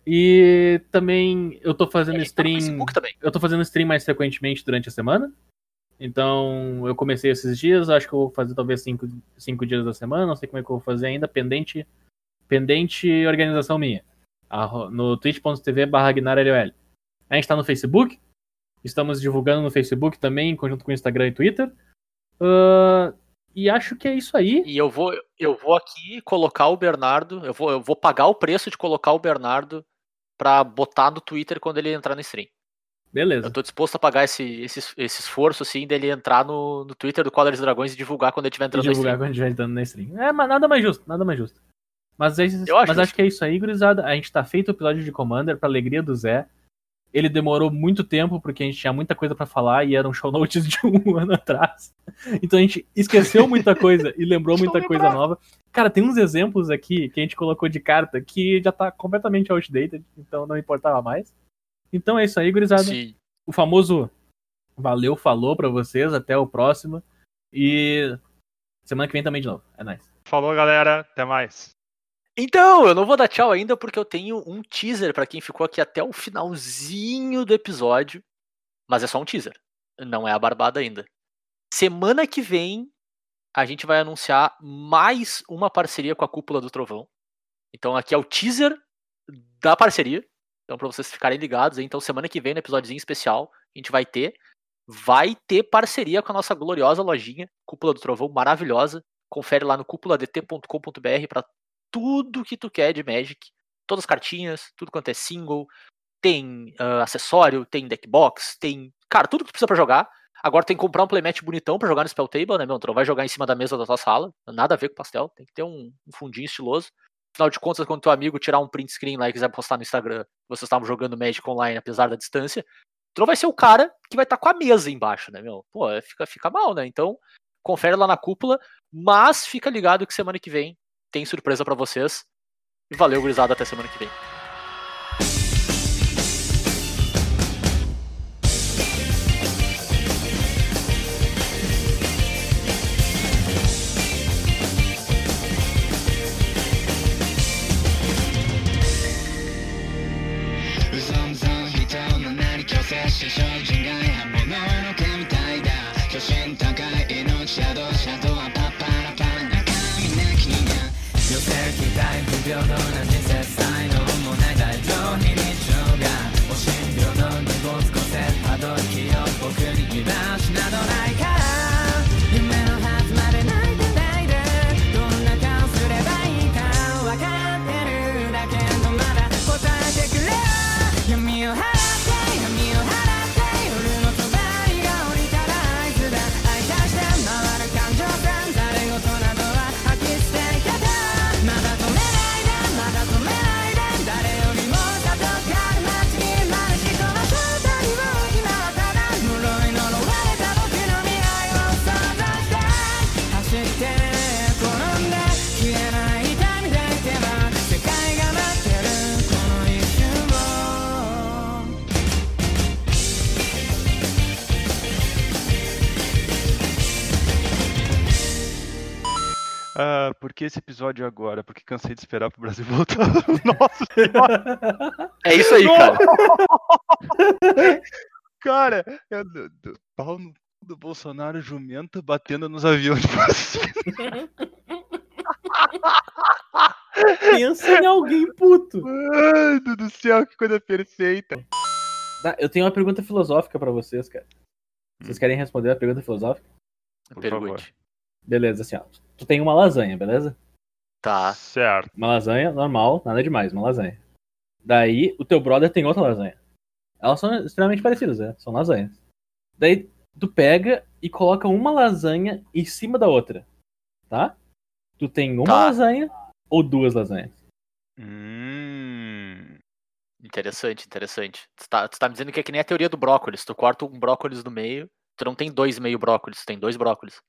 E também eu tô fazendo tá stream. Tá eu tô fazendo stream mais frequentemente durante a semana. Então, eu comecei esses dias, acho que eu vou fazer talvez cinco, cinco dias da semana, não sei como é que eu vou fazer ainda, pendente, pendente organização minha. No twitch.tv barra A gente tá no Facebook, estamos divulgando no Facebook também, em conjunto com o Instagram e Twitter. Uh, e acho que é isso aí. E eu vou, eu vou aqui colocar o Bernardo, eu vou, eu vou pagar o preço de colocar o Bernardo pra botar no Twitter quando ele entrar no stream. Beleza. Eu tô disposto a pagar esse, esse, esse esforço, assim, dele entrar no, no Twitter do Colors Dragões e divulgar quando ele estiver entrando e divulgar quando estiver entrando na stream. É, mas nada mais justo, nada mais justo. Mas, é, acho, mas acho que é isso aí, gurizada. A gente tá feito o episódio de Commander pra alegria do Zé. Ele demorou muito tempo, porque a gente tinha muita coisa para falar e eram show notes de um ano atrás. Então a gente esqueceu muita coisa e lembrou muita coisa nova. Cara, tem uns exemplos aqui que a gente colocou de carta que já tá completamente outdated, então não importava mais. Então é isso aí, gurizada. Sim. O famoso valeu, falou para vocês, até o próximo. E semana que vem também de novo. É nice. Falou, galera. Até mais. Então, eu não vou dar tchau ainda porque eu tenho um teaser pra quem ficou aqui até o finalzinho do episódio. Mas é só um teaser. Não é a barbada ainda. Semana que vem, a gente vai anunciar mais uma parceria com a Cúpula do Trovão. Então, aqui é o teaser da parceria. Então, pra vocês ficarem ligados, então semana que vem, no episódiozinho especial, a gente vai ter. Vai ter parceria com a nossa gloriosa lojinha, Cúpula do Trovão, maravilhosa. Confere lá no cúpuladt.com.br pra tudo que tu quer de Magic. Todas as cartinhas, tudo quanto é single. Tem ah, acessório, tem deck box, tem. Cara, tudo que tu precisa pra jogar. Agora tem que comprar um playmat bonitão pra jogar no Spell Table, né, meu? Tu não vai jogar em cima da mesa da tua sala. Nada a ver com pastel. Tem que ter um, um fundinho estiloso. Afinal de contas, quando teu amigo tirar um print screen lá e quiser postar no Instagram, vocês estavam jogando Magic online apesar da distância, tu não vai ser o cara que vai estar com a mesa embaixo, né, meu? Pô, é, fica, fica mal, né? Então, confere lá na cúpula, mas fica ligado que semana que vem tem surpresa pra vocês. E valeu, gurizada, até semana que vem. Ah, por que esse episódio agora? Porque cansei de esperar pro Brasil voltar. Nossa senhora! É isso aí, cara. Cara, é do, do, pau no do Bolsonaro jumento batendo nos aviões de vacina. Pensa em alguém puto. Ai, Deus do céu, que coisa perfeita. Tá, eu tenho uma pergunta filosófica pra vocês, cara. Vocês querem responder a pergunta filosófica? Por Pergunte. Beleza, assim, ó. Tu tem uma lasanha, beleza? Tá. Certo. Uma lasanha normal, nada demais, uma lasanha. Daí, o teu brother tem outra lasanha. Elas são extremamente parecidas, né? São lasanhas. Daí, tu pega e coloca uma lasanha em cima da outra. Tá? Tu tem uma Tá. lasanha ou duas lasanhas? Hum. Interessante, interessante. Tu tá, tu tá me dizendo que é que nem a teoria do brócolis. Tu corta um brócolis no meio, tu não tem dois meio brócolis, tu tem dois brócolis.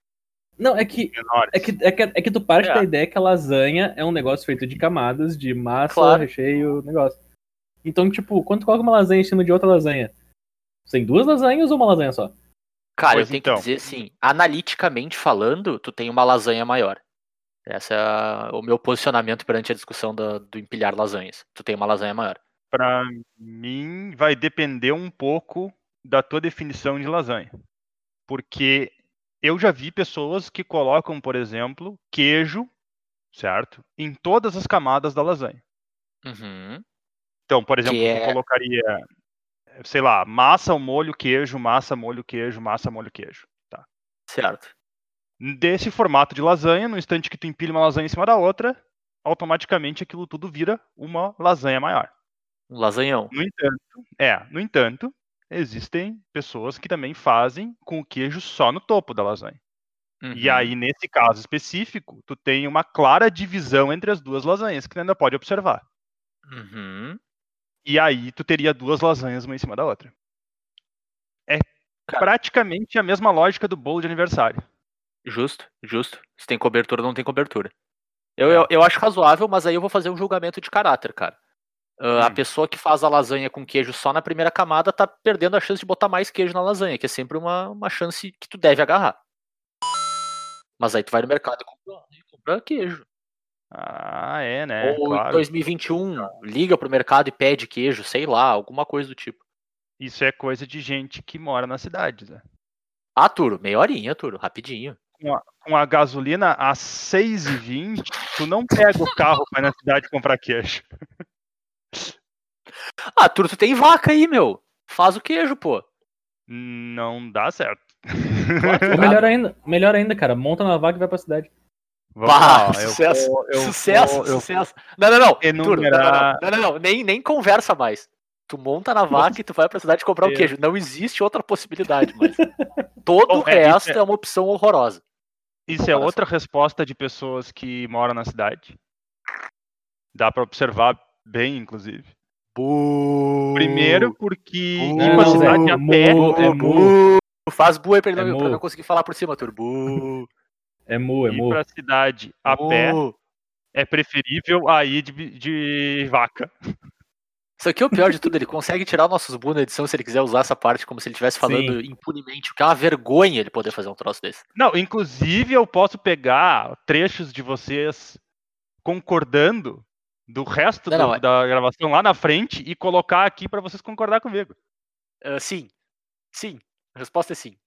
Não, é que. Menores. É que, é que, é que tu parte É. da ideia que a lasanha é um negócio feito de camadas, de massa, Claro. recheio, negócio. Então, tipo, quando tu coloca uma lasanha em cima de outra lasanha, tem duas lasanhas ou uma lasanha só? Cara, Pois eu tenho então. que dizer assim, analiticamente falando, tu tem uma lasanha maior. Esse é o meu posicionamento perante a discussão da- do empilhar lasanhas. Tu tem uma lasanha maior. Pra mim, vai depender um pouco da tua definição de lasanha. Porque eu já vi pessoas que colocam, por exemplo, queijo, certo? Em todas as camadas da lasanha. Uhum. Então, por exemplo, tu é- colocaria, sei lá, massa ao molho, queijo, massa, molho, queijo, massa, molho, queijo. Tá. Certo. Desse formato de lasanha, no instante que tu empilha uma lasanha em cima da outra, automaticamente aquilo tudo vira uma lasanha maior. Um lasanhão. No entanto, é, no entanto, existem pessoas que também fazem com o queijo só no topo da lasanha. E Uhum. aí, nesse caso específico, tu tem uma clara divisão entre as duas lasanhas, que tu ainda pode observar. Uhum. E aí, tu teria duas lasanhas uma em cima da outra. É Cara. praticamente a mesma lógica do bolo de aniversário. Justo, justo. Se tem cobertura, não tem cobertura. Eu, É. eu, eu acho razoável, mas aí eu vou fazer um julgamento de caráter, cara. Ah, A Hum. pessoa que faz a lasanha com queijo só na primeira camada tá perdendo a chance de botar mais queijo na lasanha, que é sempre uma, uma chance que tu deve agarrar. Mas aí tu vai no mercado e compra, e compra queijo. Ah, é, né? Ou em claro. 2021, liga pro mercado e pede queijo, sei lá, alguma coisa do tipo. Isso é coisa de gente que mora na cidade, né? Ah, Turo, meia horinha, Turo, rapidinho. Com a, com a gasolina a 6,20, tu não pega o carro pra ir na cidade comprar queijo. Ah, Turo, tu tem vaca aí, meu. Faz o queijo, pô. Não dá certo. Ou melhor ainda, melhor ainda, cara, monta na vaca e vai pra cidade. Bah, sucesso, vou- eu sucesso, vou- sucesso. Não, não, não. Turo, não, não, enumerar- não, não, não, nem, nem conversa mais. Tu monta na vaca e tu vai pra cidade comprar o queijo. Não existe outra possibilidade, mas todo Bom, o é, resto é- é uma opção horrorosa. Isso é outra resposta de pessoas que moram na cidade. Dá pra observar bem, inclusive. Primeiro porque Bu. ir pra Não, cidade é a pé. mu, é mu, Faz bu aí pra ele É não, pra mu. não conseguir falar por cima, Turo. Bu. é mu, é Ir mu. pra cidade a pé Bu. é preferível a ir de, de vaca. Isso aqui é o pior de tudo, ele consegue tirar nossos bu na edição se ele quiser usar essa parte como se ele estivesse falando impunemente, o que é uma vergonha ele poder fazer um troço desse. Não, inclusive eu posso pegar trechos de vocês concordando do resto Não, do- não, é- da gravação lá na frente e colocar aqui pra vocês concordar comigo. Ah, sim, sim, a resposta é sim.